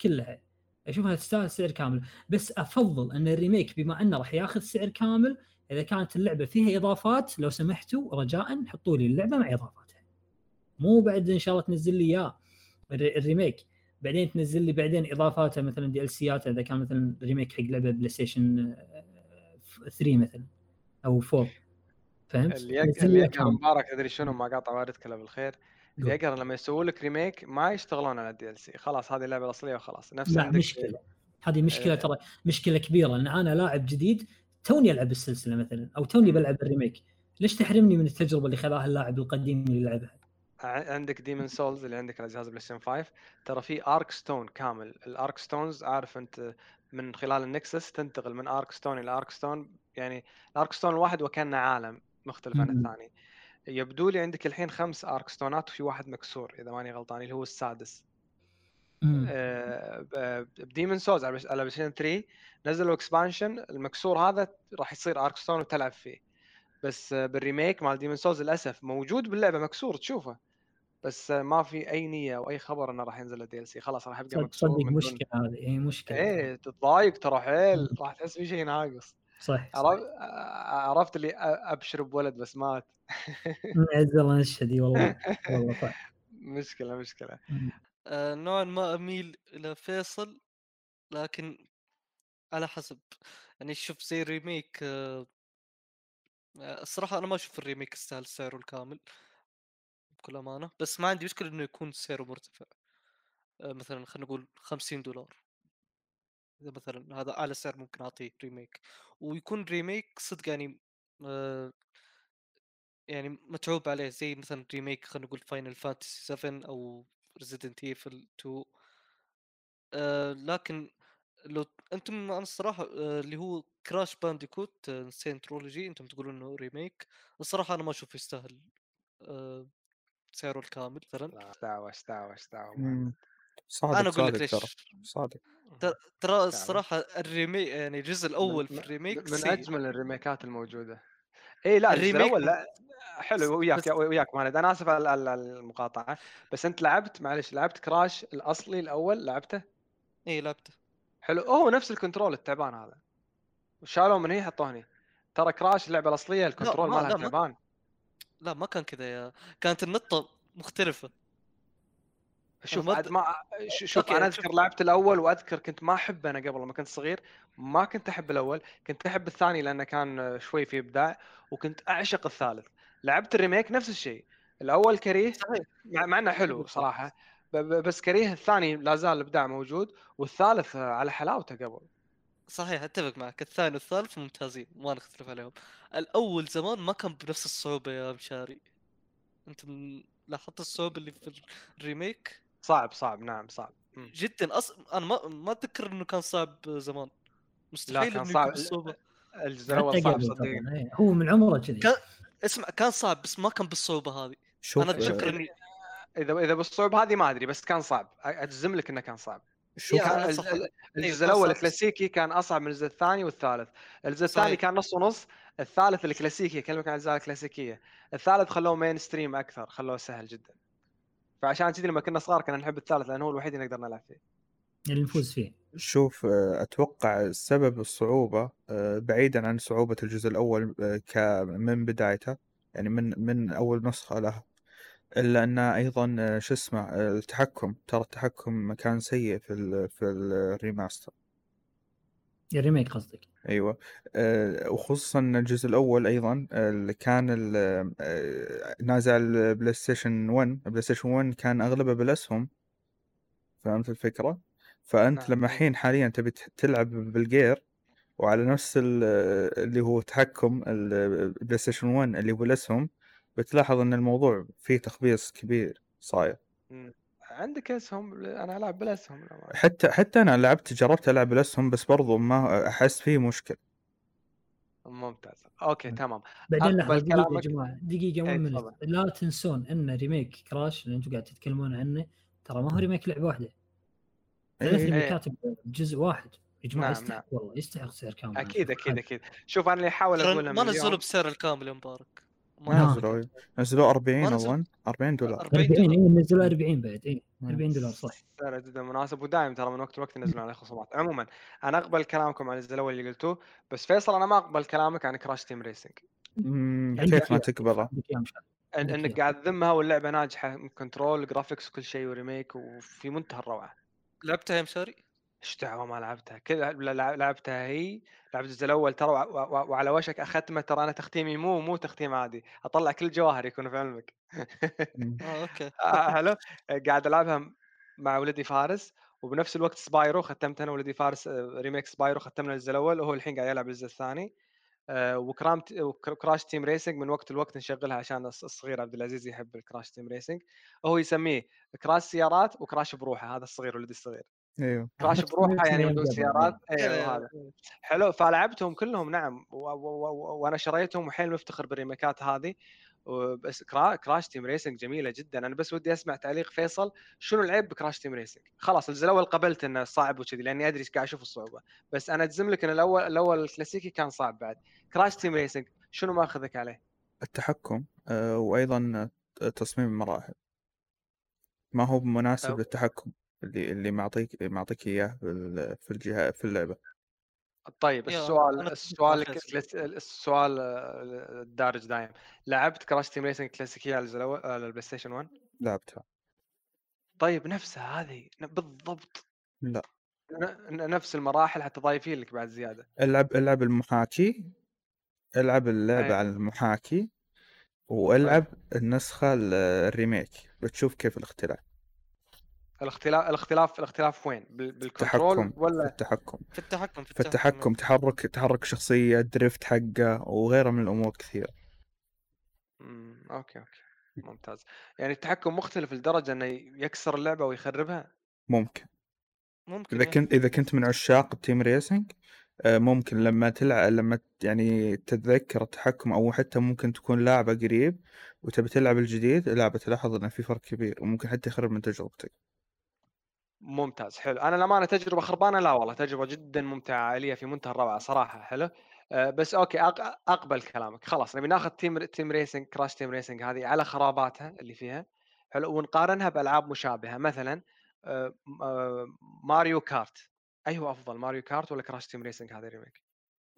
كلها. أشوفها تستاهل سعر كامل. بس أفضل أن ال remake بما أنه راح ياخذ سعر كامل إذا كانت اللعبة فيها إضافات لو سمحتوا رجاء حطوا لي اللعبة مع اضافاتها مو بعد إن شاء الله تنزل لي إياه ال remake. بعدين تنزل لي بعدين إضافاته مثلا DLC ات إذا كان مثلا remake حق لعبة بلاي ستيشن 3 مثلا أو 4 فهمت؟ اللي يقهر مبارك تدري شنو؟ ما قاطع واردك الا بالخير. اللي يقهر لما يسوون لك remake ما يشتغلون على ال DLC خلاص هذه اللعبه الاصليه وخلاص. نفس لا مشكلة. هذه مشكلة آه. ترى مشكلة كبيرة لأن أنا لاعب جديد توني ألعب السلسلة مثلا أو توني بلعب ال remake. ليش تحرمني من التجربة اللي خذاها اللاعب القديم اللي لعبها؟ عندك Demon's Souls اللي عندك على جهاز بلاي ستيشن 5 ترى في archstone كامل. ال archstones عارف أنت من خلال ال Nexus تنتقل من archstone إلى archstone يعني ال archstone الواحد وكأنه عالم مختلف عن الثاني. يبدو لي عندك الحين خمس archstone ات وفي واحد مكسور إذا ماني غلطان اللي هو السادس. ب Demon's Souls على بلاي ستيشن 3 نزلوا expansion المكسور هذا راح يصير archstone وتلعب فيه. بس بال remake مال Demon's Souls للأسف موجود باللعبة مكسور تشوفه. بس ما في أي نية أو أي خبر إنه راح ينزل ال DLC خلاص راح يبقى مكسور صدق مشكله هذه اي مشكله إيه تتضايق ترى حيل. <laughs> راح تحس في شيء ناقص. صح, عرفت عرفت اللي أبشر بولد بس مات. عز الله نشهد والله والله صح. <laughs> مشكلة مشكلة. آه نوعا ما أميل إلى فيصل لكن على حسب. يعني شوف زي remake آه الصراحة أنا ما أشوف ال remake يستاهل سعره الكامل. بكل أمانة بس ما عندي مشكلة إنه يكون سعره مرتفع. آه مثلا خلينا نقول 50 دولار. إذا مثلا هذا أعلى سعر ممكن أعطيه remake. ويكون remake صدق يعني آه يعني متعوب عليه. زي مثلا remake خلينا نقول فاينل فانتسي 7 أو ريزيدنت ايفل 2 آه لكن لو أنتم أنا الصراحة آه اللي هو كراش بانديكوت ترولوجي أنتم تقولون إنه remake. الصراحة أنا ما أشوف يستاهل آه سعره الكامل مثلا. استعوى استعوى استعوى صادق أنا أقول لك ليش. صادق. ترى الصراحة ال remake يعني الجزء الأول في ال remake من أجمل ال remakeات الموجودة. اي لا ال remake الأول لا حلو وياك وياك مالد أنا آسف على المقاطعة بس أنت لعبت معلش لعبت كراش الأصلي الأول لعبته؟ اي لعبته. حلو. هو نفس ال control التعبان هذا. شالوه من هنا حطوه هنا ترى كراش اللعبة الأصلية ال control مالها تعبان. لا ما كان كذا يا كانت النطة مختلفة. شوف عاد ما شوف أنا أذكر لعبت الأول وأذكر كنت ما أحبه أنا قبل لما كنت صغير ما كنت أحب الأول كنت أحب الثاني لأنه كان شوي في إبداع وكنت أعشق الثالث. لعبت الريميك نفس الشيء الأول كريه صحيح. مع إنه حلو صراحة بس كريه الثاني لا زال الإبداع موجود والثالث على حلاوته قبل. صحيح أتفق معك. الثاني والثالث ممتازين ما نختلف عليهم. الأول زمان ما كان بنفس الصعوبة يا مشاري. أنت لاحظت الصعوبة اللي في الريميك؟ صعب صعب نعم صعب. جدا. أصلا أنا ما ما أتذكر إنه كان صعب زمان. مستحيل إنه صعب. الجزء الأول صعب صدقني إيه، هو من عمره كذي. كان... اسمع كان صعب بس ما كان بالصعوبة هذه. شوف أنا أتذكر إني إذا إذا بالصعوبة هذه ما أدري بس كان صعب. أجزم لك إنه كان صعب. شوف الجزء الأول الكلاسيكي كان أصعب من الجزء الثاني والثالث. الجزء الثاني كان نص ونص الثالث الكلاسيكي أكلمك عن الاجزاء الكلاسيكية. الثالث خلوه mainstream أكثر خلوه سهل جدا. فعشان كذي لما كنا صغار كنا نحب الثالث لأنه هو الوحيد اللي نقدر نلعب فيه. اللي نفوز فيه. شوف آه، أتوقع سبب الصعوبة آه، بعيدا عن صعوبة الجزء الأول آه، من بدايته يعني من من أول نسخة له. إلا أن أيضا شو اسمه التحكم ترى التحكم كان سيء في ال في ال remaster. ال remake قصدك. أيوه. وخصوصا الجزء الأول أيضا اللي كان نازع البلاي ستيشن 1 البلاي ستيشن 1 كان أغلبه بالاسهم فهمت الفكرة؟ فأنت نعم. لما الحين حاليا تبي تلعب بالجير وعلى نفس اللي هو تحكم البلاي ستيشن 1 اللي هو بالاسهم بتلاحظ إن الموضوع فيه تخبيص كبير صاير. عندك أسهم أنا ألعب بالأسهم حتى حتى أنا لعبت جربت ألعب بالأسهم بس برضو ما أحس فيه مشكلة. ممتاز. أوكي تمام. بعدين لحظه دقيقة يا جماعة دقيقة إيه، من لا تنسون إن remake كراش اللي أنتم قاعد تتكلمون عنه ترى ما هو remake لعبة واحدة. ثلاث remakeات بجزء واحد. يا جماعة نعم، يستحق نعم. والله يستحق سعر كامل. أكيد أكيد أكيد. شوف أنا اللي أحاول أقوله ما نزلوا بسعر الكامل يا مبارك. ما. نزلوا. نزلوا 40 ما نزلوا. اظن 40 دولار 40 40 دولار. اي نزلوا 40 بعد اي 40 دولار صح سعر جدا مناسب ودائما ترى من وقت لوقت ينزلون عليه خصومات عموما أنا أقبل كلامكم عن الجزء الأول اللي قلتوه بس فيصل أنا ما أقبل كلامك عن كراش تيم ريسنج كيف ما. تقبله إنك. قاعد تذمها واللعبة ناجحة control graphics وكل شيء و remake وفي منتهى الروعة لعبتها يا مشاري؟ إيش دعوه ما لعبتها. كذا لع- لعبتها هي لعبت الجزء الأول ترى وع- وع- وعلى وشك اختمه ترى أنا تختيمي مو مو تختيم عادي. أطلع كل الجواهر يكونوا في علمك. مم. <laughs> آه أوكي. آه، حلو. قاعد ألعبها مع ولدي فارس وبنفس الوقت سبايرو ختمت أنا ولدي فارس آه، remake سبايرو ختمنا الجزء الأول وهو الحين قاعد يلعب الجزء الثاني. آه، وكرام وكراش تيم ريسنج من وقت لوقت نشغلها عشان الص- الصغير عبد العزيز يحب الكراش تيم ريسنج. هو يسميه كراش سيارات وكراش بروحه هذا الصغير ولدي الصغير. أيوه كراش بروحه يعني بدون. سيارات؟ إيه، أيوه هذا حلو فلعبتهم كلهم نعم. وأنا شريتهم وحيل مفتخر بال remakeات هذه. بس كرا... كراش تيم ريسنج جميلة جدا. أنا بس ودي أسمع تعليق فيصل. شنو العيب بكراش تيم ريسنج؟ خلاص الجزء الأول قبلت إنه صعب وكذي لأني أدري إيش قاعد أشوف الصعوبة. بس أنا أجزم لك إن الأول الأول الكلاسيكي كان صعب بعد. كراش تيم ريسنج شنو ماخذك عليه؟ التحكم آه، وأيضا آه، تصميم المراحل. ما هو مناسب أو- للتحكم. اللي اللي معطيك معطيك إياه في ال- في الجهاز في اللعبة. طيب السؤال أنا السؤال. الكلاس- السؤال الدارج دايم. لعبت كراش تيم ريسنج كلاسيكية على البلاي ستيشن 1 لعبتها. طيب نفسها هذه ن- بالضبط. لا. ن- ن- نفس المراحل حتى ضايفين لك بعد زيادة. العب العب المحاكي العب اللعبه أي. على المحاكي والعب النسخة ال- ال remake. بتشوف كيف الاختلاف. الاختلاف الاختلاف الاختلاف وين؟ بال- بال control تحكم في ولا التحكم. في التحكم في التحكم. تحرك تحرك شخصية drift حقه وغيرها من الأمور كثيرة. مم، أوكي أوكي. ممتاز. يعني التحكم مختلف لدرجة إنه يكسر اللعبة ويخربها؟ ممكن. ممكن إذا إيه. كنت إذا كنت من عشاق التيم ريسنج آه، ممكن لما تلعب لما يعني تتذكر التحكم أو حتى ممكن تكون لاعبة قريب وتبي تلعب الجديد لعبه تلاحظ إنه في فرق كبير وممكن حتى يخرب من تجربتك. ممتاز حلو. أنا للأمانة تجربة خربانة؟ لا والله تجربة جدا ممتعة عائليه في منتهى الروعة صراحة حلو. أه بس أوكي أقبل كلامك خلاص نبي ناخذ تيم تيم ريسنج كراش تيم ريسنج هذه على خراباتها اللي فيها حلو ونقارنها بألعاب مشابهة. مثلا أه أه ماريو كارت. ايهو أفضل ماريو كارت ولا كراش تيم ريسنج هذا ال remake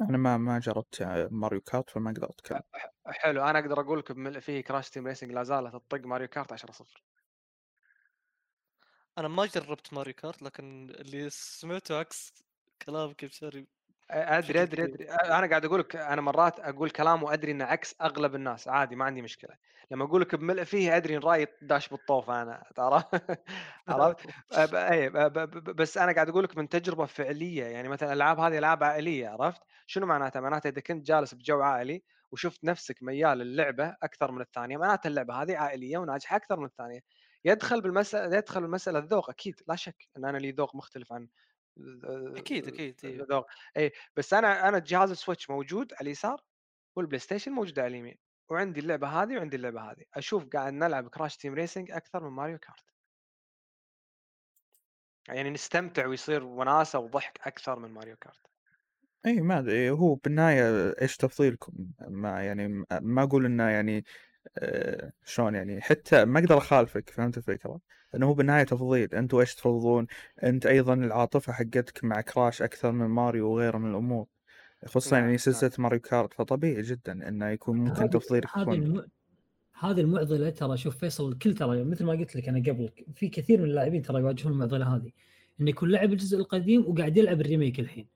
أنا ما ما جربت آه، ماريو كارت فما أقدر أتكلم. حلو أنا أقدر أقول لك فيه كراش تيم ريسنج لا زالت تطق ماريو كارت 10 0 أنا ما جربت ماريو كارت لكن اللي سمعته عكس كلامك مشاري أدري أدري. أدري. أنا قاعد أقول لك أنا مرات أقول كلام وأدري إنه عكس أغلب الناس عادي ما عندي مشكلة. لما أقول لك بملء فيه أدري إن رأيي داش بالطوف أنا <laughs> <laughs> عرفت عرفت؟ اي ب- بس أنا قاعد أقول لك من تجربة فعلية يعني مثلا الألعاب هذه ألعاب عائلية عرفت؟ شنو معناتها؟ معناتها إذا كنت جالس بجو عائلي وشفت نفسك ميال للعبة أكثر من الثانية معناتها اللعبة هذه عائلية وناجحة أكثر من الثانية. يدخل بالمساله يدخل بالمساله الذوق أكيد لا شك إن أنا لي ذوق مختلف عن أكيد أكيد إيه. ذوق. اي بس أنا أنا جهاز السويتش موجود على اليسار والبلاي ستيشن موجود على اليمين وعندي اللعبة هذه وعندي اللعبة هذه. أشوف قاعد نلعب كراش تيم ريسنج أكثر من ماريو كارت يعني نستمتع ويصير وناسة وضحك أكثر من ماريو كارت اي ما أدري هو بالنهاية إيش تفضيلكم؟ ما يعني ما- أقول إنه يعني شلون يعني حتى ما أقدر أخالفك فهمت الفكرة؟ إنه هو بالنهايه تفضيل أنتم إيش تفضلون؟ أنت أيضا العاطفة حقتك مع Crash أكثر من ماريو وغيره من الأمور خصوصا نعم، يعني نعم. سلسلة Mario Kart فطبيعي جدا إنه يكون ممكن تفضيلك هذه يكون. هذه المعضلة ترى شوف فيصل الكل ترى مثل ما قلت لك أنا قبل في كثير من اللاعبين ترى يواجهون المعضلة هذه انه يكون لعب الجزء القديم وقاعد يلعب ال remake الحين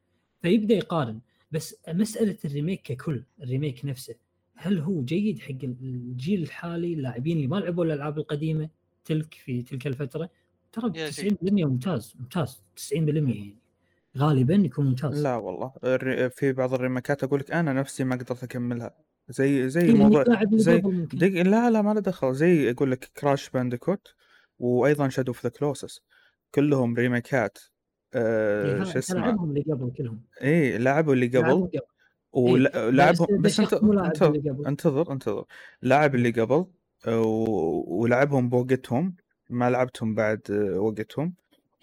فيبدأ يقارن بس مسألة ال remake ككل ال remake نفسه هل هو جيد حق الجيل الحالي اللاعبين اللي ما لعبوا الألعاب القديمة تلك في تلك الفترة؟ ترى يا 90% ممتاز ممتاز 90% يعني. غالبا يكون ممتاز. لا والله في بعض ال remake ات أقول لك أنا نفسي ما قدرت أكملها. زي زي موضوع زي قبل ممكن. دق لا لا ما له دخل. زي أقول لك Crash Bandicoot وأيضا Shadow of the Colossus كلهم remake ات. آه إيه، شو اسمه؟ لعبهم اللي قبل كلهم. اي لعبوا اللي قبل. ولعبهم بس بس أنت شخص مو لاعب انت اللي قبل. أنتظر أنتظر. لاعب اللي قبل و- ولعبهم بوقتهم ما لعبتهم بعد آه، وقتهم.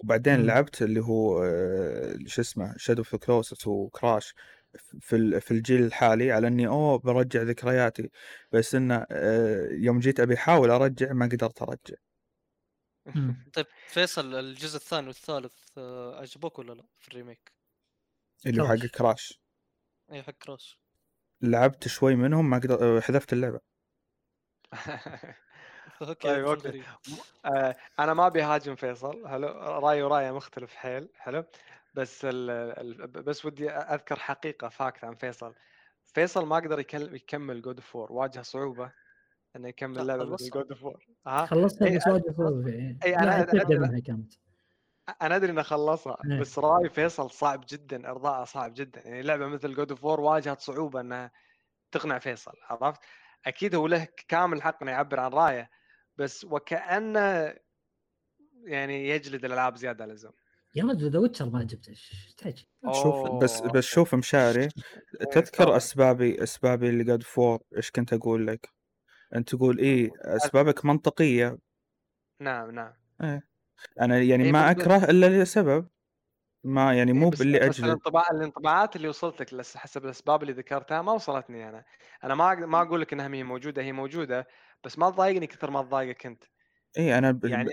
وبعدين مم. لعبت اللي هو آه، شو اسمه Shadow of Colossus و Crash في في الجيل الحالي على إني أوه برجع ذكرياتي. بس إنه آه، يوم جيت أبي أحاول أرجع ما قدرت أرجع. <laughs> طيب فيصل الجزء الثاني والثالث آه، عجبوك ولا لا في ال remake؟ اللي هو حق Crash اي حق Crash. لعبت شوي منهم ما قدرت حذفت اللعبة. <laughs> okay طيب okay. آه أنا ما أبي هاجم فيصل. حلو رأيي ورأيه مختلف حيل حلو. بس ال ال بس ودي أذكر حقيقة fact عن فيصل. فيصل ما قدر يكمل God of War واجه صعوبة إنه يكمل لعبة God of War ها؟ خلصها بس واجه صعوبة اي أنا ادري كانت. أنا أدري إنه خلصها إيه. بس رأي فيصل صعب جدا إرضاءه صعب جدا. يعني لعبة مثل God of War واجهت صعوبة إنها تقنع فيصل عرفت؟ أكيد هو له كامل حق إنه يعبر عن رأيه بس وكأنه يعني يجلد الألعاب زيادة عن اللزوم. يا رجل The Witcher ما عجبته إيش؟ شوف بس بس شوف مشاري <laughs> إيه، تذكر أسبابي أسبابي اللي God of War إيش كنت أقول لك؟ أنت تقول إيه أسبابك منطقية. نعم نعم. إيه. أنا يعني إيه ما أكره إلا لسبب ما يعني إيه، مو باللي أجل الانطباع الانطباعات اللي وصلت لك حسب الأسباب اللي ذكرتها ما وصلتني أنا. أنا ما ما أقول لك إنها هي موجودة هي موجودة بس ما تضايقني كثر ما تضايقك أنت. اي أنا ب... يعني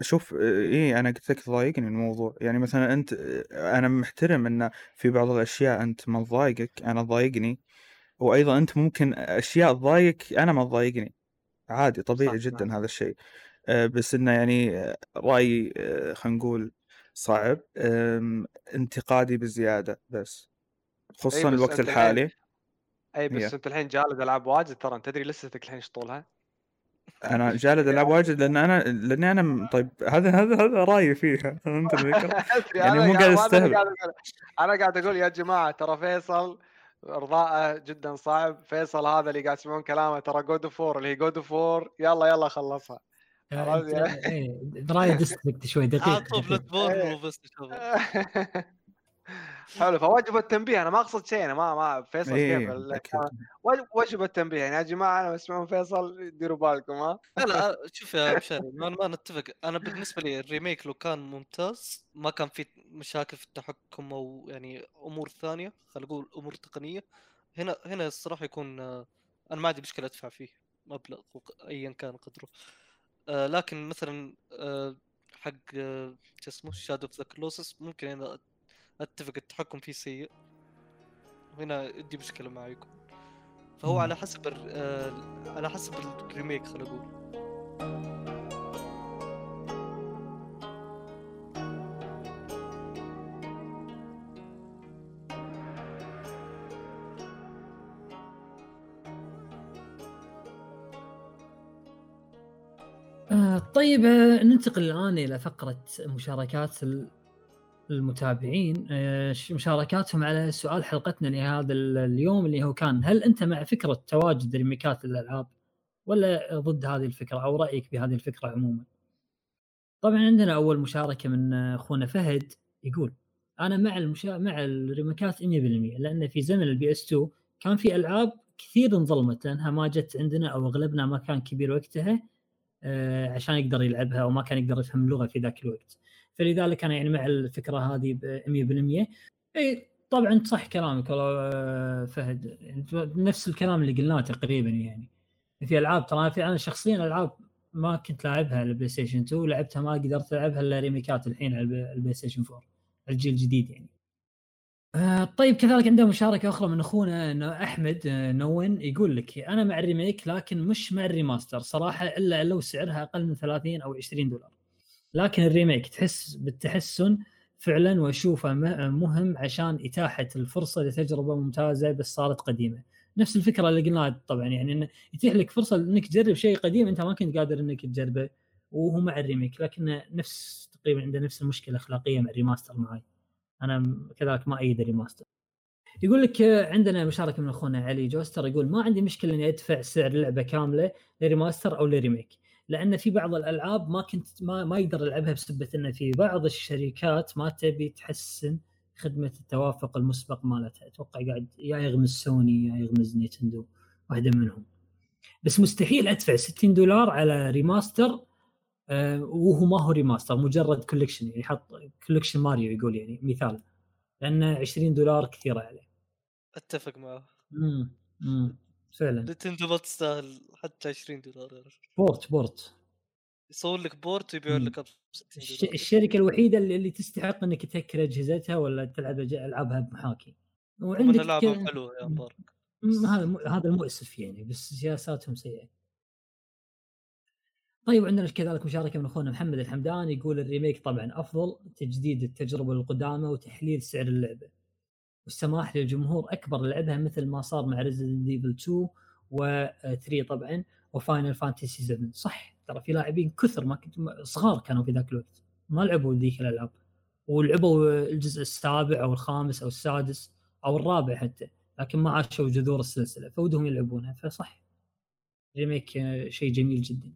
شوف اي أنا قلت لك تضايقني الموضوع. يعني مثلا أنت أنا محترم إن في بعض الأشياء أنت ما تضايقك أنا تضايقني وأيضا أنت ممكن أشياء تضايقك أنا ما تضايقني. عادي طبيعي جدا نعم. هذا الشيء. بس إنه يعني رايي آه، خلينا نقول صعب انتقادي بزيادة بس خصوصا الوقت الحالي. إي بس أنت الحين جالد ألعاب واجد ترى أنت تدري لستك الحين إيش طولها؟ أنا جالد <laughs> ألعاب واجد لأن أنا لأني أنا طيب هذا هذا هذا رأيي فيها <laughs> أنت <laughs> يعني مو قاعد أستهبل. أنا قاعد أقول يا جماعة ترى فيصل ارضاءه جدا صعب فيصل هذا اللي قاعد تسمعون كلامه ترى جود فور اللي هي جود فور يلا يلا خلصها. دراي <laughs> ديستريكت شوي دقيق عطوا بلاد بورن بس حلو فواجب التنبيه. أنا ما أقصد شيء أنا ما ما فيصل كيف؟ واجب التنبيه. يعني يا جماعة أنا بسمعون فيصل ديروا بالكم ها؟ لا لا <laughs> شوف يا مشاري ما, ما نتفق. أنا بالنسبة لي الريميك لو كان ممتاز ما كان في مشاكل في التحكم أو يعني أمور ثانية خلينا نقول أمور تقنية. هنا هنا الصراحة يكون أنا ما عندي مشكلة أدفع فيه مبلغ ايا كان قدره. آه لكن مثلا آه حق آه شو اسمه Shadow of the Colossus ممكن أنا أتفق التحكم فيه سيء. وهنا عندي مشكلة معاكم فهو على حسب على حسب ال remake خلينا نقول. طيب ننتقل الآن إلى فقرة مشاركات المتابعين مشاركاتهم على سؤال حلقتنا لهذا اليوم اللي هو كان هل أنت مع فكرة تواجد remake ات الألعاب ولا ضد هذه الفكرة أو رأيك بهذه الفكرة عموما؟ طبعا عندنا أول مشاركة من أخونا فهد يقول أنا مع المشا... مع ال remake ات 100% لأن في زمن ال PS 2 كان في ألعاب كثير انظلمت لأنها ما جت عندنا أو أغلبنا ما كان كبير وقتها عشان يقدر يلعبها أو ما كان يقدر يفهم اللغة في ذاك الوقت. فلذلك أنا يعني مع الفكرة هذه ب 100% إي طبعا صح كلامك والله آه، فهد. نفس الكلام اللي قلناه تقريبا يعني. في ألعاب ترى في أنا شخصيا ألعاب ما كنت لاعبها على ال PlayStation 2 لعبتها ما قدرت ألعبها إلا remake ات الحين على ال PlayStation 4 الجيل الجديد يعني. آه طيب كذلك عنده مشاركة أخرى من أخونا أحمد آه نون يقول لك أنا مع ال remake لكن مش مع ال remaster. صراحة إلا لو سعرها أقل من 30 أو 20 دولار. لكن ال remake تحس بالتحسن فعلا وأشوفه مهم عشان إتاحة الفرصة لتجربة ممتازة بس صارت قديمة. نفس الفكرة اللي قلناها طبعا يعني إنه يتيح لك فرصة إنك تجرب شيء قديم أنت ما كنت قادر إنك تجربه وهو مع ال remake. لكن نفس تقريبا عنده نفس المشكلة الأخلاقية مع ال remaster معي أنا كذلك ما أؤيد ال remaster يقول لك عندنا مشاركة من أخونا علي جوستر يقول ما عندي مشكلة إني أدفع سعر لعبة كاملة ل remaster أو ل remake لأن في بعض الألعاب ما كنت ما, ما يقدر العبها بسبب ان في بعض الشركات ما تبي تحسن خدمة التوافق المسبق مالتها. أتوقع قاعد يا يغمز سوني يا يغمز Nintendo واحدة منهم. بس مستحيل أدفع 60 دولار على remaster آه وهو ما هو remaster مجرد collection يعني حط collection Mario يقول يعني مثال لأن 20 دولار كثيرة عليه. أتفق معه. امم امم فعلا. Nintendo ما تستاهل حتى 20 دولار port port. يصور لك port ويبيع لك الشركة الوحيدة اللي, اللي تستحق إنك تهكر أجهزتها ولا تلعب ألعابها بمحاكي. وعندك ألعابهم حلوة يا مبارك. هذا هذا المؤسف يعني بس سياساتهم سيئة. طيب عندنا كذلك مشاركة من أخونا محمد الحمدان يقول ال remake طبعا أفضل تجديد التجربة القدامى وتحليل سعر اللعبة. والسماح للجمهور أكبر لعبها مثل ما صار مع Resident Evil 2 و3 طبعا و Final Fantasy 7 صح ترى في لاعبين كثر ما كنت صغار كانوا في ذاك الوقت ما لعبوا ذيك الألعاب. ولعبوا الجزء السابع أو الخامس أو السادس أو الرابع حتى لكن ما عاشوا جذور السلسلة فودهم يلعبونها فصح. remake شيء جميل جدا.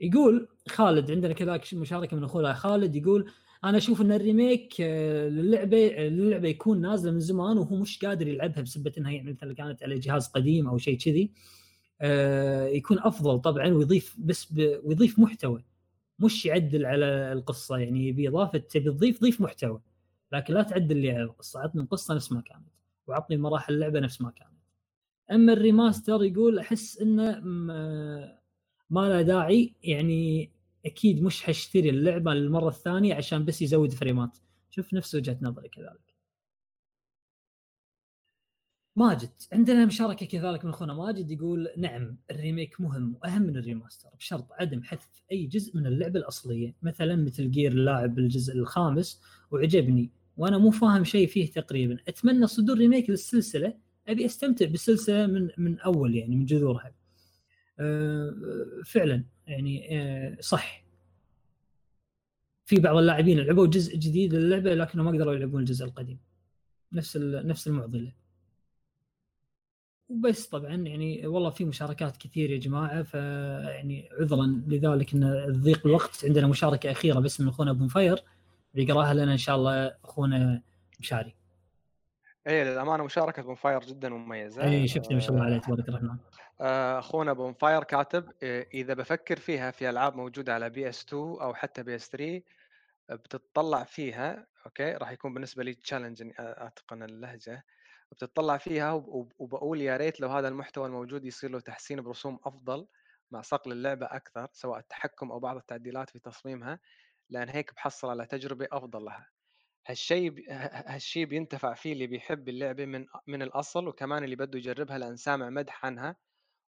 يقول خالد عندنا كذلك مشاركة من أخونا خالد يقول أنا أشوف إن ال remake آه، للعبة للعبة يكون نازلة من زمان وهو مش قادر يلعبها بسبة إنها يعني مثلا كانت على جهاز قديم أو شيء كذي. آه، يكون أفضل طبعا ويضيف بس ب... ويضيف محتوى مش يعدل على القصة يعني باضافه تبي تضيف ضيف محتوى. لكن لا تعدل لي على القصة عطني القصة نفس ما كانت وعطني مراحل اللعبة نفس ما كانت. أما ال remaster يقول أحس إنه ما له داعي يعني أكيد مش حاشتري اللعبة للمرة الثانية عشان بس يزود frame ات. شوف نفس وجهة نظري كذلك. ماجد عندنا مشاركة كذلك من أخونا ماجد يقول نعم ال remake مهم وأهم من ال remaster بشرط عدم حذف أي جزء من اللعبة الأصلية مثلا Metal Gear اللاعب الجزء الخامس. وعجبني وأنا مو فاهم شيء فيه تقريبا. أتمنى صدور remake للسلسلة أبي أستمتع بالسلسلة من من أول يعني من جذورها. فعلا يعني أه صح. في بعض اللاعبين لعبوا جزء جديد للعبة لكنهم ما قدروا يلعبون الجزء القديم. نفس نفس المعضلة. وبس طبعا يعني والله في مشاركات كثير يا جماعة فيعني عذرا لذلك إن الضيق الوقت. عندنا مشاركة أخيرة بس من أخونا ابو مفير بيقراها لنا إن شاء الله أخونا مشاري. اي للأمانة مشاركة ابو مفاير جدا مميزة. اي شفت ما شاء الله عليه تبارك الرحمن. آه، أخونا ابو مفاير كاتب آه، إذا بفكر فيها في ألعاب موجودة على PS 2 أو حتى PS 3 بتطلع فيها okay؟ راح يكون بالنسبة لي challenge أتقن اللهجة. بتطلع فيها وبقول يا ريت لو هذا المحتوى الموجود يصير له تحسين برسوم أفضل مع صقل اللعبة أكثر سواء التحكم أو بعض التعديلات في تصميمها لأن هيك بحصل على تجربة أفضل لها. هالشيء هالشيء بينتفع فيه اللي بيحب اللعبة من من الأصل وكمان اللي بده يجربها لأن سامع مدح عنها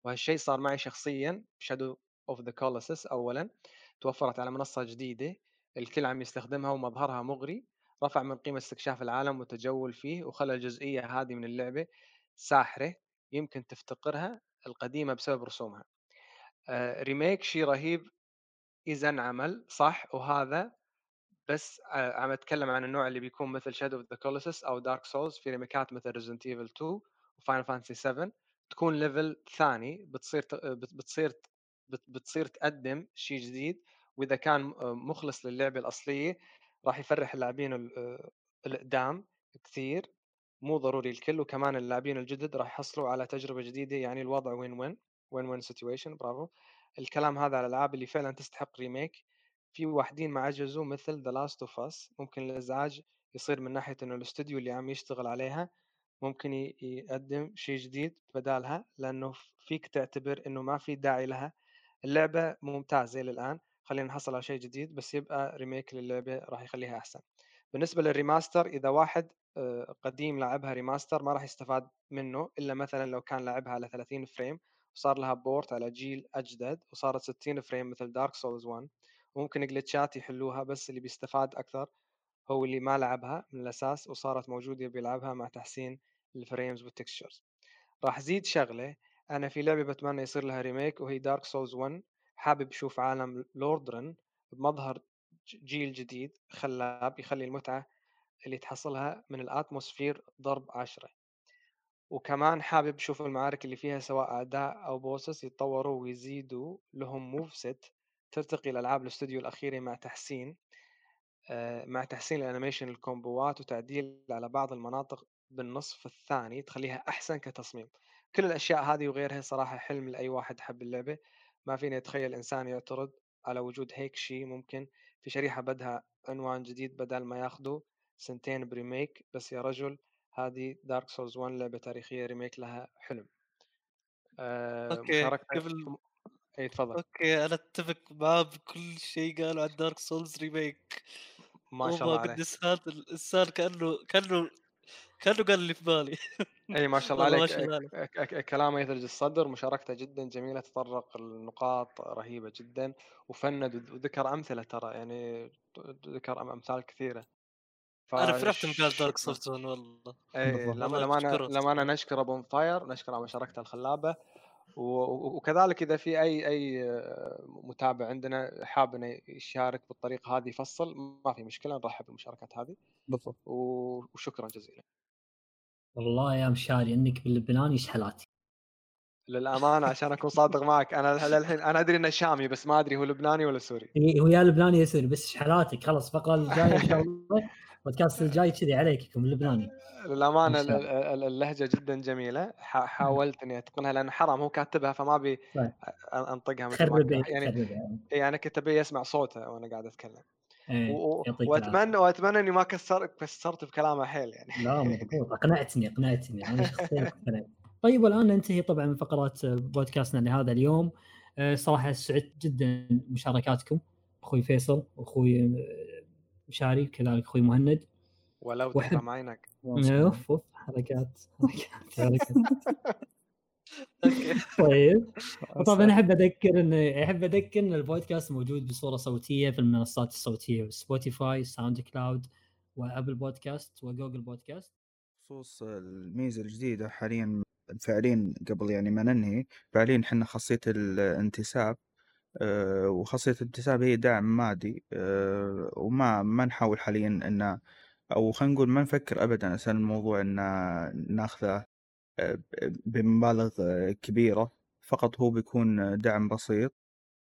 وهالشيء صار معي شخصيا Shadow of the Colossus اولا توفرت على منصة جديدة الكل عم يستخدمها ومظهرها مغري رفع من قيمة استكشاف العالم والتجول فيه وخلى الجزئية هذه من اللعبة ساحرة يمكن تفتقرها القديمة بسبب رسومها. آه remake شيء رهيب إذا انعمل صح؟ وهذا بس عم أتكلم عن النوع اللي بيكون مثل Shadow of the Colossus أو Dark Souls في remake ات مثل Resident Evil 2 و Final Fantasy 7 تكون level ثاني بتصير بتصير بتصير تقدم شيء جديد وإذا كان مخلص للعبة الأصلية راح يفرح اللاعبين القدام كثير. مو ضروري الكل وكمان اللاعبين الجدد راح يحصلوا على تجربة جديدة يعني الوضع win win win win situation برافو الكلام هذا على الألعاب اللي فعلا تستحق remake في واحدين ما عجزوا مثل The Last of Us ممكن الإزعاج يصير من ناحية إنه الاستوديو اللي عم يشتغل عليها ممكن يقدم شيء جديد بدالها لأنه فيك تعتبر إنه ما في داعي لها. اللعبة ممتازة للان خلينا نحصل على شيء جديد بس يبقى remake للعبة راح يخليها أحسن. بالنسبة لل remaster إذا واحد آه، قديم لعبها remaster ما راح يستفاد منه إلا مثلا لو كان لعبها على 30 frame وصار لها port على جيل أجدد وصارت 60 frame مثل Dark Souls 1 وممكن glitch ات يحلوها بس اللي بيستفاد أكثر هو اللي ما لعبها من الأساس وصارت موجودة بيلعبها مع تحسين ال frames وال textures راح زيد شغلة أنا في لعبة بتمنى يصير لها remake وهي Dark Souls 1 حابب أشوف عالم Lordran بمظهر جيل جديد خلاب يخلي المتعة اللي تحصلها من ال atmosphere ضرب عشرة. وكمان حابب أشوف المعارك اللي فيها سواء اعداء أو bosses يتطوروا ويزيدوا لهم move set ترتقي الالعاب الاستوديو الأخيرة مع تحسين آه، مع تحسين ال animation ال combo ات وتعديل على بعض المناطق بالنصف الثاني تخليها أحسن كتصميم. كل الأشياء هذه وغيرها صراحة حلم لأي واحد حب اللعبة. ما فيني أتخيل إنسان يعترض على وجود هيك شيء ممكن في شريحة بدها عنوان جديد بدل ما ياخذوا سنتين ب remake. بس يا رجل هذه Dark Souls 1 لعبة تاريخية remake لها حلم. آه okay قبل اي تفضل okay أنا أتفق معاه بكل شيء قالوا عن Dark Souls remake ما شاء الله عليك. الانسان كأنه كأنه كأنه قال اللي في بالي. اي ما شاء الله عليك. كلامه يثلج الصدر مشاركته جدا جميلة تطرق النقاط رهيبة جدا وفند وذكر أمثلة ترى يعني ذكر أمثال كثيرة. أنا فرحت من قال Dark Souls والله. اي لما لما أنا لما أنا نشكر ابو فاير نشكر على مشاركته الخلابة وكذلك إذا في أي أي متابع عندنا حاب إنه يشارك بالطريقة هذه يفصل ما في مشكلة نرحب بالمشاركات هذه. بالضبط. وشكرا جزيلا. والله يا مشاري إنك باللبناني شحلاتي للأمانة عشان أكون صادق معك. أنا للحين أنا أدري إنه شامي بس ما أدري هو لبناني ولا سوري. هو يا لبناني يا سوري بس شحلاتك خلاص الفقره الجاية إن شاء الله. البودكاست الجاي كذي عليك اللبناني للأمانة اللهجة جدا جميلة. حاولت إني أتقنها لأن حرام هو كاتبها فما أبي أنطقها مثل يعني اي أنا كنت أبي أسمع صوته وأنا قاعد أتكلم. إيه، و... وأتمنى وأتمنى إني ما كسر كسرت بكلامه حيل يعني. لا مضبوط. أقنعتني أقنعتني. أنا شخصيا <laughs> اقتنعت طيب والآن ننتهي طبعا من فقرات بودكاستنا لهذا اليوم. آه، صراحة سعدت جدا مشاركاتكم. أخوي فيصل واخوي مشاري كذلك أخوي مهند. ولو تحرم عينك أوف أوف حركات حركات <laughs> طيب. <laughs> وطبعا أحب أذكر إن أحب أذكر إن البودكاست موجود بصورة صوتية في المنصات الصوتية Spotify SoundCloud وأبل بودكاست وجوجل بودكاست. بخصوص الميزة الجديدة حاليا فعليا قبل يعني ما ننهي فعليا إحنا خاصية الانتساب. آه، وخاصية الانتساب هي دعم مادي آه، وما ما نحاول حاليا إن أو خلينا نقول ما نفكر ابدا عشان الموضوع إن ناخذه بمبالغ كبيرة. فقط هو بيكون دعم بسيط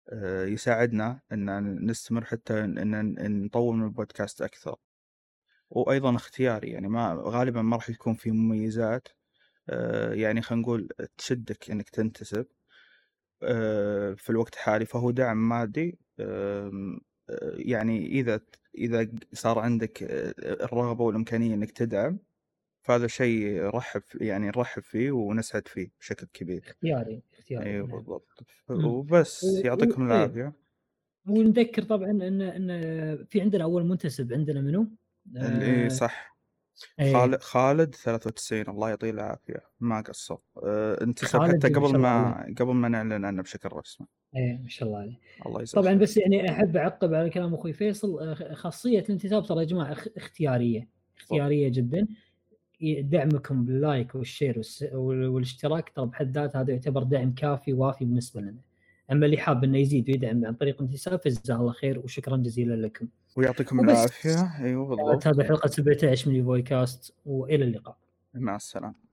آه، يساعدنا إن نستمر حتى إن نطور من البودكاست أكثر. وأيضا اختياري يعني ما غالبا ما راح يكون في مميزات آه، يعني خلينا نقول تشدك إنك تنتسب. آه، في الوقت الحالي فهو دعم مادي يعني إذا إذا صار عندك الرغبة والإمكانية إنك تدعم فهذا شيء رحب يعني نرحب فيه ونسعد فيه بشكل كبير اختياري اختياري أيوه نعم. بالضبط وبس يعطيكم طيب. العافية ونذكر طبعا إن إن في عندنا أول منتسب عندنا منو؟ اللي آه صح. خالد خالد 93 الله يعطيه العافية ما قصر. أه انتسب حتى قبل ما قبل ما نعلن عنه بشكل رسمي. إيه ما شاء الله عليه. الله يسلمك طبعا بس يعني أحب أعقب على كلام أخوي فيصل آه، خاصية الانتساب ترى يا جماعة اختيارية اختيارية جدا. دعمكم بال like وال share والاشتراك ترى بحد ذاته هذا يعتبر دعم كافي وافي بالنسبة لنا. أما اللي حاب إنه يزيد ويدعم عن طريق انتساب فجزاه الله خير وشكرا جزيلا لكم. ويعطيكم العافية أيوه بالضبط. هذا حلقة 17 من بودكاست وإلى اللقاء. مع السلامة.